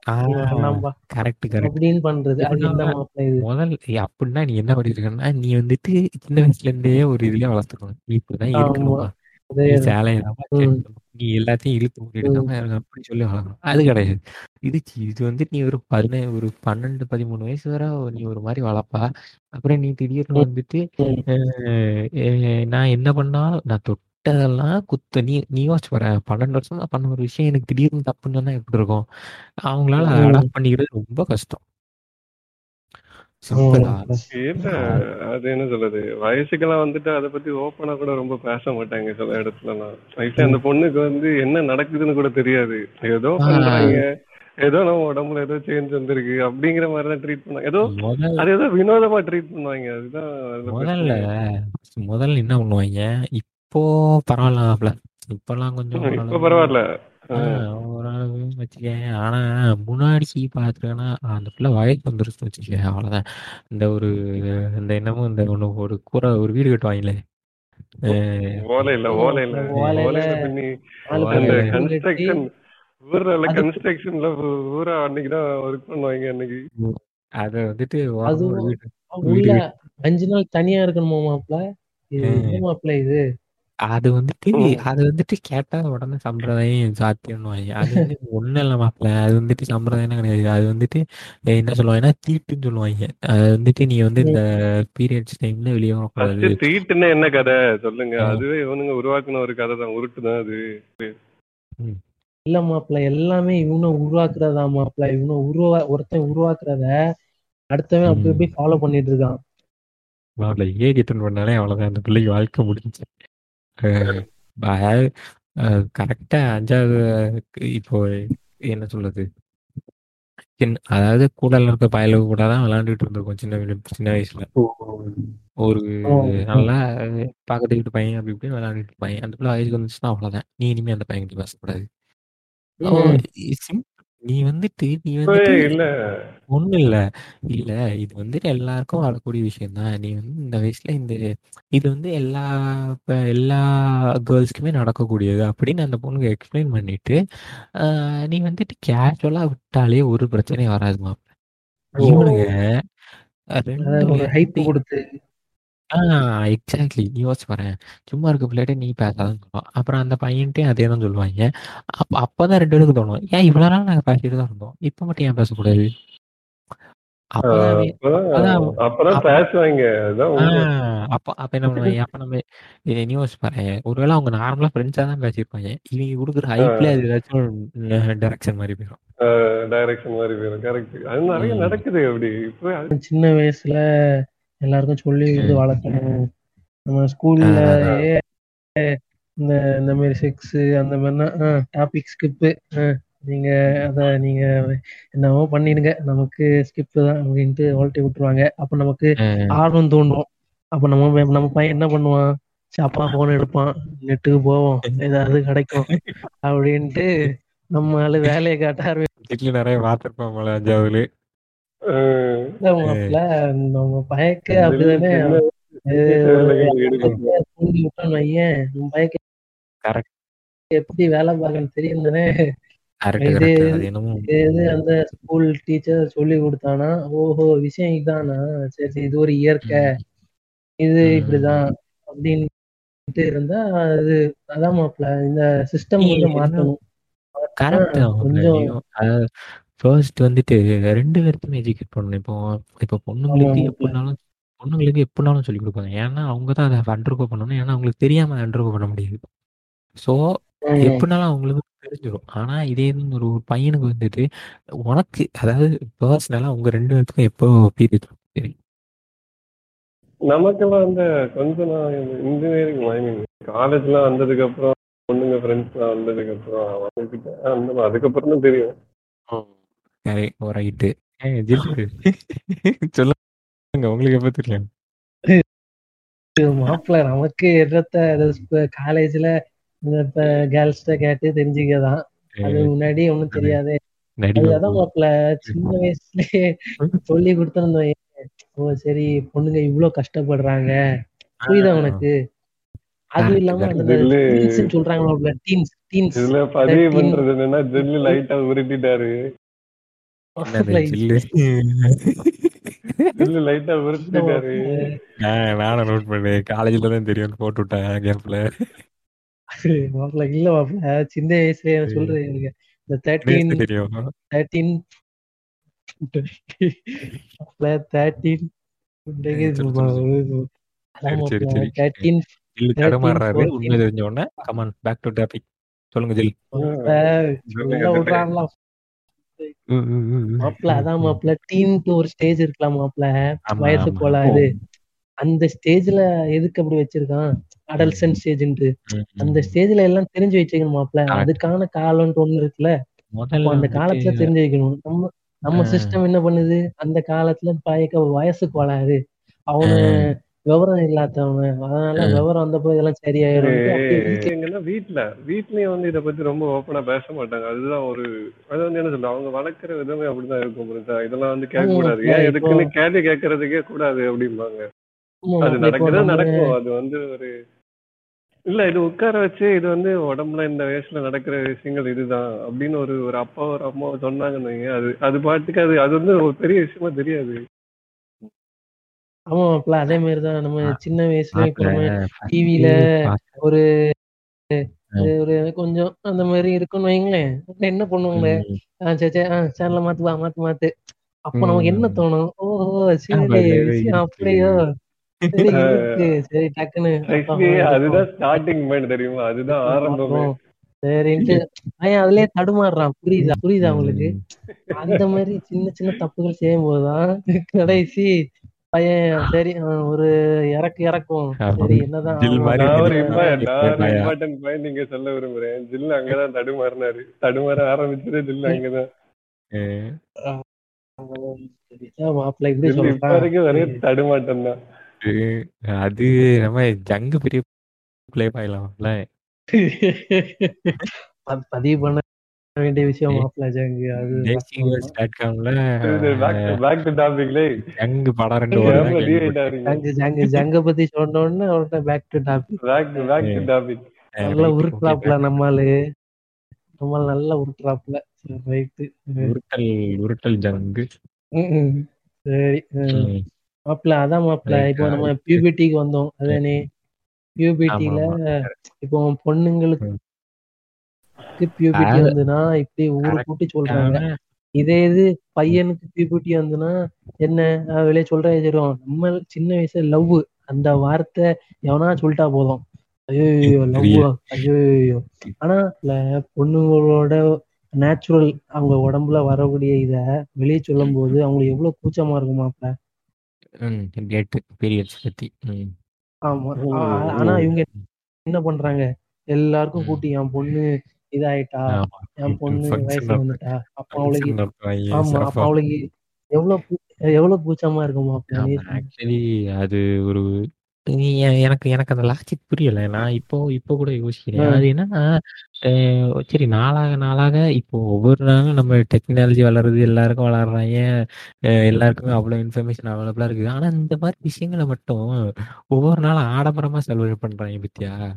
கரெக்ட் கரெக்ட் அப்படின்னு பண்றது. முதல் அப்படின்னா நீ என்ன பண்ணிருக்கன்னா நீ வந்துட்டு சின்ன வயசுல இருந்தே ஒரு இதுலயே வளர்த்துக்கணும். நீ இப்படிதான். இருக்கணுமா அதே நீ சேலையை தான் ம். கட்டணும். நீ எல்லாத்தையும் இழுத்து மூடிடுக்காம அப்படி சொல்லி வளர்க்கணும் அது கிடையாது. இது இது வந்து நீ ஒரு பதினேழு ஒரு பன்னெண்டு பதிமூணு வயசு வரை நீ ஒரு மாதிரி வளர்ப்பா அப்புறம் நீ திடீர்னு வந்துட்டு நான் என்ன பண்ணாலும் நான் தொட்டதெல்லாம் குத்து. நீ நீ யோசிச்சு பாரு. பன்னெண்டு வருஷமா பண்ண ஒரு விஷயம் எனக்கு திடீர்னு தப்புன்னு எப்படி இருக்கும்? அவங்களால. அடாப்ட் பண்ணிக்கிறது ரொம்ப கஷ்டம். அது என்ன சொல்றது? வயசுக்கெல்லாம் வந்துட்டு அதை பத்தி ஓப்பனா கூட ரொம்ப பேச மாட்டாங்க சில இடத்துலலாம். ஆக்சுவலி அந்த பொண்ணுக்கு வந்து என்ன நடக்குதுன்னு கூட தெரியாது. ஏதோ. பண்றாங்க. ஏதோ நம்ம உடம்புல ஏதோ சேஞ்ச் வந்திருக்கு அப்படிங்கிற மாதிரி தான் ட்ரீட் பண்ணாங்க ஏதோ அது ஏதோ வினோதமா ட்ரீட் பண்ணுவாங்க. அதுதான் முதல்ல என்ன பண்ணுவாங்க? இப்போ பரவாயில்ல இப்பெல்லாம் கொஞ்சம் இப்ப பரவாயில்ல. ஆ, ஓரளவு வச்சுக்கேன் ஆனா முன்னாடி பாத்துக்கன்னா அந்த பிள்ளை வயசு வந்துருச்சு வச்சுக்க அவ்வளவுதான். இந்த ஒரு இந்த என்னமோ இந்த ஒண்ணு ஒரு கூரை ஒரு வீடு கட்டுவாங்களே அஹ், ஓலை இல்ல ஓலை இல்ல ஓலையில ஓலையில நாலு ஓலையில அந்த பேர் கட்டி, கன்ஸ்ட்ரக்ஷன் ஊர்ல அது- கன்ஸ்ட்ரக்ஷன்ல ஊரா அன்னைக்கு தான் ஒர்க் பண்ணுவாங்க அன்னைக்கு. அத வந்துட்டு ஓரமா ஒரு அதுவும் வீடு உள்ள வீடு அஞ்சு நாள் தனியா இருக்கணுமா மாப்பிள்ள இது. என்ன மாப்பிள்ள இது? அது வந்துட்டு. அது வந்துட்டு கேட்டா உடனே சம்பிரதாயம் சாத்தியம்னுவாங்க. அது வந்து ஒண்ணும் இல்ல மாப்பிள்ள அது வந்துட்டு சம்பிரதாயம் கிடையாது. அது வந்துட்டு என்ன சொல்லுவாங்கன்னா தீட்டுன்னு சொல்லுவாங்க. அது வந்துட்டு நீ வந்து இந்த பீரியட்ஸ் டைம்ல வெளியே வரக்கூடாது. தீட்டுன்னா என்ன கதை? சொல்லுங்க. அதுவே இவனுங்க உருவாக்குன ஒரு கதை தான். உருட்டு தான் அது இல்ல மாப்பிள்ள எல்லாமே இவனை உருவாக்குறதா மாப்பிள்ள இவனை உருவா ஒருத்தன் உருவாக்குறத அடுத்தவன் அப்படி ம். அப்படி ஃபாலோ பண்ணிட்டு இருக்கான். மாப்பிள்ள ஏஜ் அட்டன் பண்ணாலே அவ்வளவுதான். அந்த பிள்ளைக்கு வாழ்க்கை முடிஞ்சு. கரெக்டா அஞ்சாவது இப்போ என்ன சொல்றது? சின்ன அதாவது கூடல இருக்க பயலுக்கு கூட தான் விளையாண்டுட்டு இருந்திருக்கோம் சின்ன சின்ன வயசுல. ஒரு. நல்லா பக்கத்து வீட்டு பையன் அப்படி இப்படி விளையாண்டுட்டு இருப்பாங்க அந்த பிள்ளை வயசுக்கு வந்துச்சுன்னா அவ்வளவுதான். நீ இனிமே அந்த பையன் கிட்ட பேசக்கூடாது நீ வந்துட்டு நீ வந்துட்டு இல்ல. ஒண்ணும் இல்ல. இல்ல இது வந்துட்டு எல்லாருக்கும் வரக்கூடிய விஷயம் தான் நீ வந்து இந்த வயசுல இந்த இது வந்து எல்லா இப்ப எல்லா கேர்ள்ஸ்க்குமே நடக்கக்கூடியது அப்படின்னு அந்த பொண்ணுக்கு எக்ஸ்பிளைன் பண்ணிட்டு ஆஹ் நீ வந்துட்டு கேஷுவலா விட்டாலே ஒரு பிரச்சனையும் வராதுமா ஓ. இவனுங்க ரெண்டு கொடுத்து ஆ எக்ஸாக்ட்லி யோசிச்சு பாரேன் சும்மா இருக்க பிள்ளைகிட்ட நீ பேசாதான் சொல்லுவான். அப்புறம் அந்த பையன்ட்டையும் அதே தான் சொல்லுவாங்க. அப்ப அப்பதான் ரெண்டு பேருக்கு தோணும். ஏன் இவ்வளவு நாள் நாங்க பேசிட்டு தான் இருந்தோம்? இப்ப மட்டும் ஏன் பேசக்கூடாது? அப்பதான் அவன் அப்பதான் அதான் அப்பதான் உண்மை. ஆஹ் அப்ப அப்ப என்ன பண்ணுவாங்க? அப்ப நம்ம இதை நீ யோசிச்சு பாரு. ஒருவேளை அவங்க நார்மலா ஃப்ரெண்ட்ஸா தான் பேசியிருப்பாங்க. இவங்க கொடுக்குற ஹைப்ல அது ஏதாச்சும் டைரக்ஷன் மாதிரி போயிடும் டைரக்ஷன் மாதிரி போயிடும் கரெக்ட் அது நிறைய ம். நடக்குது அப்படி. இப்பவே அது- சின்ன வயசுல எல்லாருக்கும் சொல்லி இது வளர்க்கணும். நம்ம ஸ்கூல்ல இந்த இந்த மாதிரி செக்ஸ் அந்த மாதிரினா டாபிக் ஸ்கிப்பு நீங்க அத நீங்க என்னவோ பண்ணிடுங்க. நமக்கு ஸ்கிப் தான் அப்படின்ட்டு ஓல்ட்டி விட்டுருவாங்க. அப்ப நமக்கு ஆர்வம் தூண்டும் அப்ப நம்ம நம்ம பையன் என்ன பண்ணுவான்? சரி, அப்பா போன் எடுப்பான். நெட்டுக்கு போவோம். ஏதாவது கிடைக்கும். அப்படின்ட்டு நம்ம ஆளு வேலையை காட்ட வீட்டுல நிறைய பார்த்திருப்பான் போல நம்ம பயக்க அப்படிதானே? எப்படி வேலை பார்க்கணும் தெரியும் தானே? கரெக்ட் இது- கரெக்ட் அது என்னமோ இது அந்த ஸ்கூல் டீச்சர் சொல்லி கொடுத்தானா? ஓஹோ விஷயம் இதானா? சரி சரி இது ஒரு இயற்கை. இது. இப்படிதான் அப்படின்ட்டு இருந்தா அது அதான் மாப்ள இந்த சிஸ்டம் கொஞ்சம் மாத்தணும். கரெக்ட் கொஞ்சம் ஃபர்ஸ்ட் வந்துட்டு ரெண்டு பேர்த்துமே எஜுகேட் பண்ணணும். இப்போ இப்போ பொண்ணுங்களுக்கு. எப்படினாலும் பொண்ணுங்களுக்கு எப்படினாலும் சொல்லி கொடுப்பாங்க. ஏன்னா அவங்க தான் அதை அண்டர்கோ பண்ணணும். ஏன்னா அவங்களுக்கு தெரியாம அண்டர்கோ பண்ண முடியாது. ஸோ எப்படினாலும் அவங்களுக்கு தெரிஞ்சிடும் ஆனா இதே ஒரு ஒரு பையனுக்கு வந்துட்டு உனக்கு அதாவது பர்சனலா உங்க ரெண்டு பேர்த்துக்கும் எப்போ பீரியட் தெரியும் நமக்கெல்லாம் வந்து கொஞ்சம் நான் இன்ஜினியரிங் ஐ மீன் காலேஜ்லாம் வந்ததுக்கு அப்புறம் பொண்ணுங்க ஃப்ரெண்ட்ஸ்லாம் வந்ததுக்கு அப்புறம் அவங்க கிட்ட அந்த மாதிரி அதுக்கப்புறம் தான் தெரியும். ரைட்டு சொல்லுங்க உங்களுக்கு எப்போ தெரியும்? மாப்பிள்ள நமக்கு என்னத்த காலேஜ்ல இப்ப கேர்ள்ஸ்ட கேட்டு தெரிஞ்சுக்கதான் அது முன்னாடி ஒண்ணும் தெரியாது. அதான் மாப்பிள்ள சின்ன வயசுலயே சொல்லி கொடுத்திருந்தோம். ஓ சரி பொண்ணுங்க இவ்வளவு கஷ்டப்படுறாங்க. புரியுதா உனக்கு? அது இல்லாம சொல்றாங்க மாப்பிள்ள டீன்ஸ் டீன்ஸ் பதிவு. பண்றது என்னன்னா ஜெல்லு லைட்டா உருட்டிட்டாரு என்னது ஜில்லு ஜெல்லு லைட்டா உருட்டிட்டாரு நான் நானும் நோட் பண்ணேன். காலேஜ்ல தான் தெரியும் போட்டு விட்டேன் மாப்பிள்ள இல்ல மாப்பிள்ள சின்ன வயசுல நான் சொல்றேன் எனக்கு. இந்த தேர்ட்டீன் தெரியும்? Thirteen thirteen. தேர்ட்டீன் ஜில்லு 13, தடுமாறுறாரு 14. உண்மை தெரிஞ்ச உடனே கமான் பேக் டு டாபிக் சொல்லுங்க ஜில். மாப்பிள்ள அதான் மாப்பிள்ள டீன்க்கு ஒரு ஸ்டேஜ் இருக்கலாம் மாப்பிள்ள ஆமா, வயசு. கோளாறு அந்த ஸ்டேஜ்ல எதுக்கு அப்படி வச்சிருக்கான்? அடல்சன் ஸ்டேஜ்ன்ட்டு அந்த ஸ்டேஜ்ல எல்லாம் தெரிஞ்சு வச்சுக்கணும் மாப்பிள்ள Correct. அதுக்கான காலம்னு ஒண்ணு இருக்குல்ல. அந்த காலத்துல தெரிஞ்சு வைக்கணும். நம்ம நம்ம. சிஸ்டம் என்ன பண்ணுது? அந்த காலத்துல பயக்க வயசு கோளாறு அவனு விவரம் இல்லாதவன் அதனால. விவரம் வந்தப்போ இதெல்லாம் சரியாயிரும். எங்கன்னா வீட்ல வீட்லயும் வந்து இத பத்தி ரொம்ப ஓப்பனா பேச மாட்டாங்க. அதுதான் ஒரு அது வந்து என்ன சொல்ல அவங்க வளர்க்குற விதமே அப்படிதான் இருக்கும் புரியுதா? இதெல்லாம் வந்து கேட்க கூடாது ஏன் எதுக்குன்னு கேள்வி கேட்கறதுக்கே கூடாது அப்படிம்பாங்க. அது நடக்குதா நடக்கும்? அது வந்து ஒரு இல்ல இது உட்கார வச்சு இது வந்து உடம்புல இந்த வயசுல நடக்கிற விஷயங்கள் இதுதான் அப்படின்னு ஒரு ஒரு அப்பா ஒரு அம்மா சொன்னாங்கன்னு அது அது பாட்டுக்கு அது அது வந்து ஒரு பெரிய விஷயமா தெரியாது. ஆமா மாப்பிள்ள. அதே மாதிரிதான் நம்ம சின்ன வயசுல டிவில ஒரு ஒரு கொஞ்சம் அந்த மாதிரி இருக்குன்னு வைங்களேன். என்ன பண்ணுவாங்க ம். ஆஹ் சரி ஆஹ் சேனல மாத்து வா மாத்து மாத்து. அப்ப நமக்கு என்ன. தோணும்? ஓஹோ சரி. அப்படியோ. சரி டக்குன்னு அதுதான். ஸ்டார்டிங் தெரியுமா? அதுதான் ஆரம்பமே. சரின்ட்டு பையன் அதுலயே தடுமாறுறான். புரியுதா? புரியுதா உங்களுக்கு? அந்த மாதிரி சின்ன சின்ன தப்புகள் செய்யும் போதுதான் கடைசி பையன் சரி ஒரு இறக்கு இறக்கும். சரி என்னதான் ஜில். இம்பார்ட்டன்ட் பாயிண்ட் நீங்க சொல்ல விரும்புறேன். ஜில்லு அங்கதான் தடுமாறினாரு. தடுமாற ஆரம்பிச்சதே ஜில்லு அங்கதான். தடுமாட்டம் தான் அது நம்ம ஜங்கு பெரிய பிளே பாயலாம்ல பதிவு பண்ண வேண்டிய விஷயம் மாப்பிள்ள ஜங்கு அது டாட் காம்ல பேக் டு டாபிக்லே ஜங்கு படம் ரெண்டு பத்தி சொன்ன உடனே அவர்கிட்ட back to topic back to back to topic நல்லா okay. நம்மாலு நம்மால் நல்லா உருட்டல் உருட்டல் சரி அதான் மாப்பிள்ள. Right, இப்போ நம்ம. பியூபிட்டிக்கு வந்தோம். அதானே பியூபிட்டில இப்போ பொண்ணுங்களுக்கு. பியூபிட்டி வந்துன்னா இப்படி ஊரு கூட்டி சொல்றாங்க. இதே இது பையனுக்கு பியூபிட்டி வந்துன்னா என்ன வெளியே சொல்றேன் தெரியும் நம்ம சின்ன வயசுல லவ் அந்த வார்த்தை எவனா சொல்லிட்டா போதும். ஐயோ லவ் ஐயோ ஆனா பொண்ணுங்களோட நேச்சுரல் அவங்க உடம்புல வரக்கூடிய இத வெளியே சொல்லும் போது அவங்களுக்கு எவ்வளவு கூச்சமா இருக்குமாப்ல. ஆமா. ஆனா. இவங்க என்ன பண்றாங்க? எல்லாருக்கும். கூட்டி என் பொண்ணு இதாயிட்டா. என் பொண்ணு Function வயசு நடத்து- வந்துட்டா? அப்ப அவளுக்கு ஆமா அப்ப. அவளுக்கு எவ்வளவு எவ்வளவு நீ ஆமா, actually அது ஒரு எனக்கு எனக்கு அந்த லாஜிக் புரியல. நான் இப்போ இப்போ கூட யோசிக்கிறேன். அது என்னன்னா சரி நாளாக நாளாக இப்போ ஒவ்வொரு நாளும் நம்ம டெக்னாலஜி வளருது எல்லாருக்கும் வளர்றாங்க. எல்லாருக்குமே அவ்வளோ இன்ஃபர்மேஷன் அவைலபிளா இருக்குது. ஆனா இந்த மாதிரி விஷயங்களை மட்டும் ஒவ்வொரு நாளும் ஆடம்பரமா செலவு பண்றாங்க பத்தியா?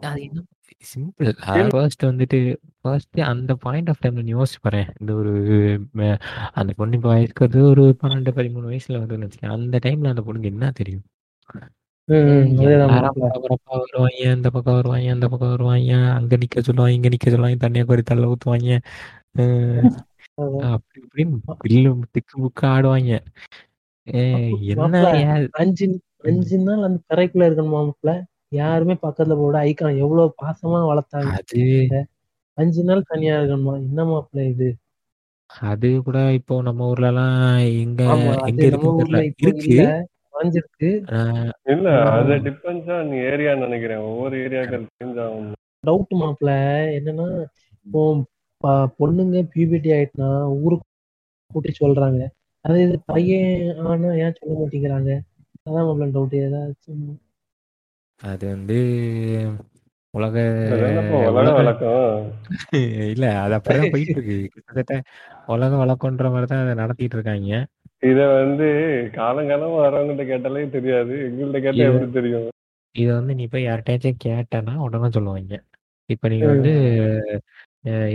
அது என்ன சிம்பிள். ஃபர்ஸ்ட் வந்துட்டு ஃபர்ஸ்ட் அந்த பாயிண்ட் ஆஃப் டைம்ல நீ யோசிச்சு பாரேன் இந்த ஒரு அந்த பொண்ணு இப்போ வயசுக்கு ஒரு பன்னெண்டு பதிமூணு வயசுல வருதுன்னு வச்சுக்கேன் அந்த டைம்ல அந்த பொண்ணுக்கு என்ன தெரியும்? வருவாங்க இந்த பக்கம் வருவாங்க அந்த பக்கம் வருவாங்க அங்க நிக்க சொல்லுவாங்க இங்க நிக்க சொல்லுவாங்க தண்ணியை கோரி தள்ள ஊத்துவாங்க. அப்படி இப்படின்னு பில்லு திக்கு புக்கு ஆடுவாங்க. என்ன அஞ்சு அஞ்சு நாள் அந்த கரைக்குள்ள இருக்கணும் யாருமே பக்கத்துல போட ஐக்கான் எவ்வளவு பாசமா வளர்த்தாங்க. அது அஞ்சு நாள் தனியா இருக்கணுமா? என்ன மாப்ள இது? அது கூட இப்போ நம்ம ஊர்ல எல்லாம் எங்க எங்க இருக்கு. குறைஞ்சிருக்கு இல்ல. அது டிபெண்ட்ஸ் ஆன் ஏரியான்னு நினைக்கிறேன். ஒவ்வொரு ஏரியாக்கள் சேஞ்ச் ஆகும். டவுட் மாப்ள என்னன்னா இப்போ பொண்ணுங்க பியூபிட்டி ஆயிட்டுனா ஊருக்கு கூட்டி சொல்றாங்க. அது இது பையன் ஆனா ஏன் சொல்ல மாட்டேங்கிறாங்க? அதான் மாப்ள டவுட் ஏதாச்சும் அது வந்து உலக வழக்கம் இல்ல அது அப்படிதான் போயிட்டு இருக்கு கிட்டத்தட்ட உலக வழக்கன்ற மாதிரி தான் அதை நடத்திட்டு இருக்காங்க. இத வந்து காலங்காலமா வரவங்கிட்ட கேட்டாலே தெரியாது. எங்கள்கிட்ட கேட்டா எப்படி தெரியும்? இதை வந்து நீ போய் யார்கிட்டயாச்சும் கேட்டேன்னா உடனே சொல்லுவாங்க. இப்ப நீங்க வந்து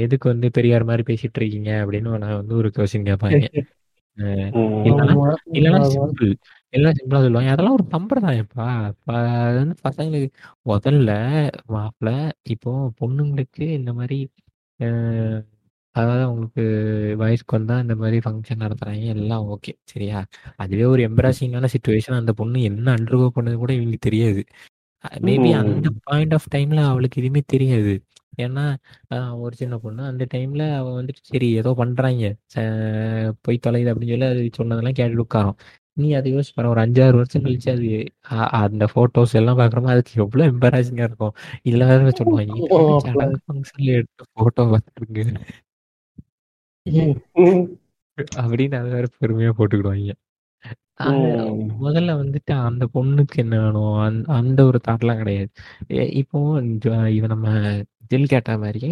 எதுக்கு வந்து பெரியார் மாதிரி பேசிட்டு இருக்கீங்க அப்படின்னு நான் வந்து ஒரு கொஸ்டின் கேட்பாங்க. இல்லைன்னா. சிம்பிள் எல்லாம் சிம்பிளா சொல்லுவாங்க. அதெல்லாம் ஒரு சம்பிரதாயம்ப்பா. ப- அது வந்து பசங்களுக்கு முதல்ல மாப்பிள்ள இப்போ பொண்ணுங்களுக்கு இந்த மாதிரி அஹ், அதாவது அவங்களுக்கு வயசுக்கு வந்தா இந்த மாதிரி ஃபங்க்ஷன் நடத்துறாங்க. எல்லாம் ஓகே சரியா? அதுவே ஒரு எம்பராசிங்கான சுச்சுவேஷன் அந்த பொண்ணு என்ன அண்டர்கோ பண்ணது கூட இவங்களுக்கு தெரியாது. மேபி. அந்த பாயிண்ட் ஆஃப் டைம்ல அவளுக்கு எதுவுமே தெரியாது. ஏன்னா ஆஹ், ஒரு சின்ன பொண்ணு. அந்த டைம்ல அவ வந்துட்டு சரி ஏதோ பண்றாங்க. ச- போய் தொலையுது அப்படின்னு சொல்லி அது சொன்னதெல்லாம் கேட்டு உட்காரோம். நீ அதை யோசிச்சு பாரு ஒரு அஞ்சாறு வருஷம் கழிச்சு அது அ- அந்த போட்டோஸ் எல்லாம் பாக்குறப்ப அதுக்கு எவ்வளவு எம்பராசிங்கா இருக்கும் இல்ல வேற சொல்லுவாங்க "இப்ப ஆமா, சடங்கு ஃபங்க்ஷன்ல எடுத்த போட்டோ ம். ம். அப்படின்னு அதை வேற பெருமையா போட்டுக்கிடுவாங்க அது ம். முதல்ல வந்துட்டு அந்த பொண்ணுக்கு என்ன வேணும் அந்த அந்த ஒரு தாட்லாம் கிடையாது எ- இப்போ ஜ- இவ நம்ம ஜில் கேட்ட மாதிரி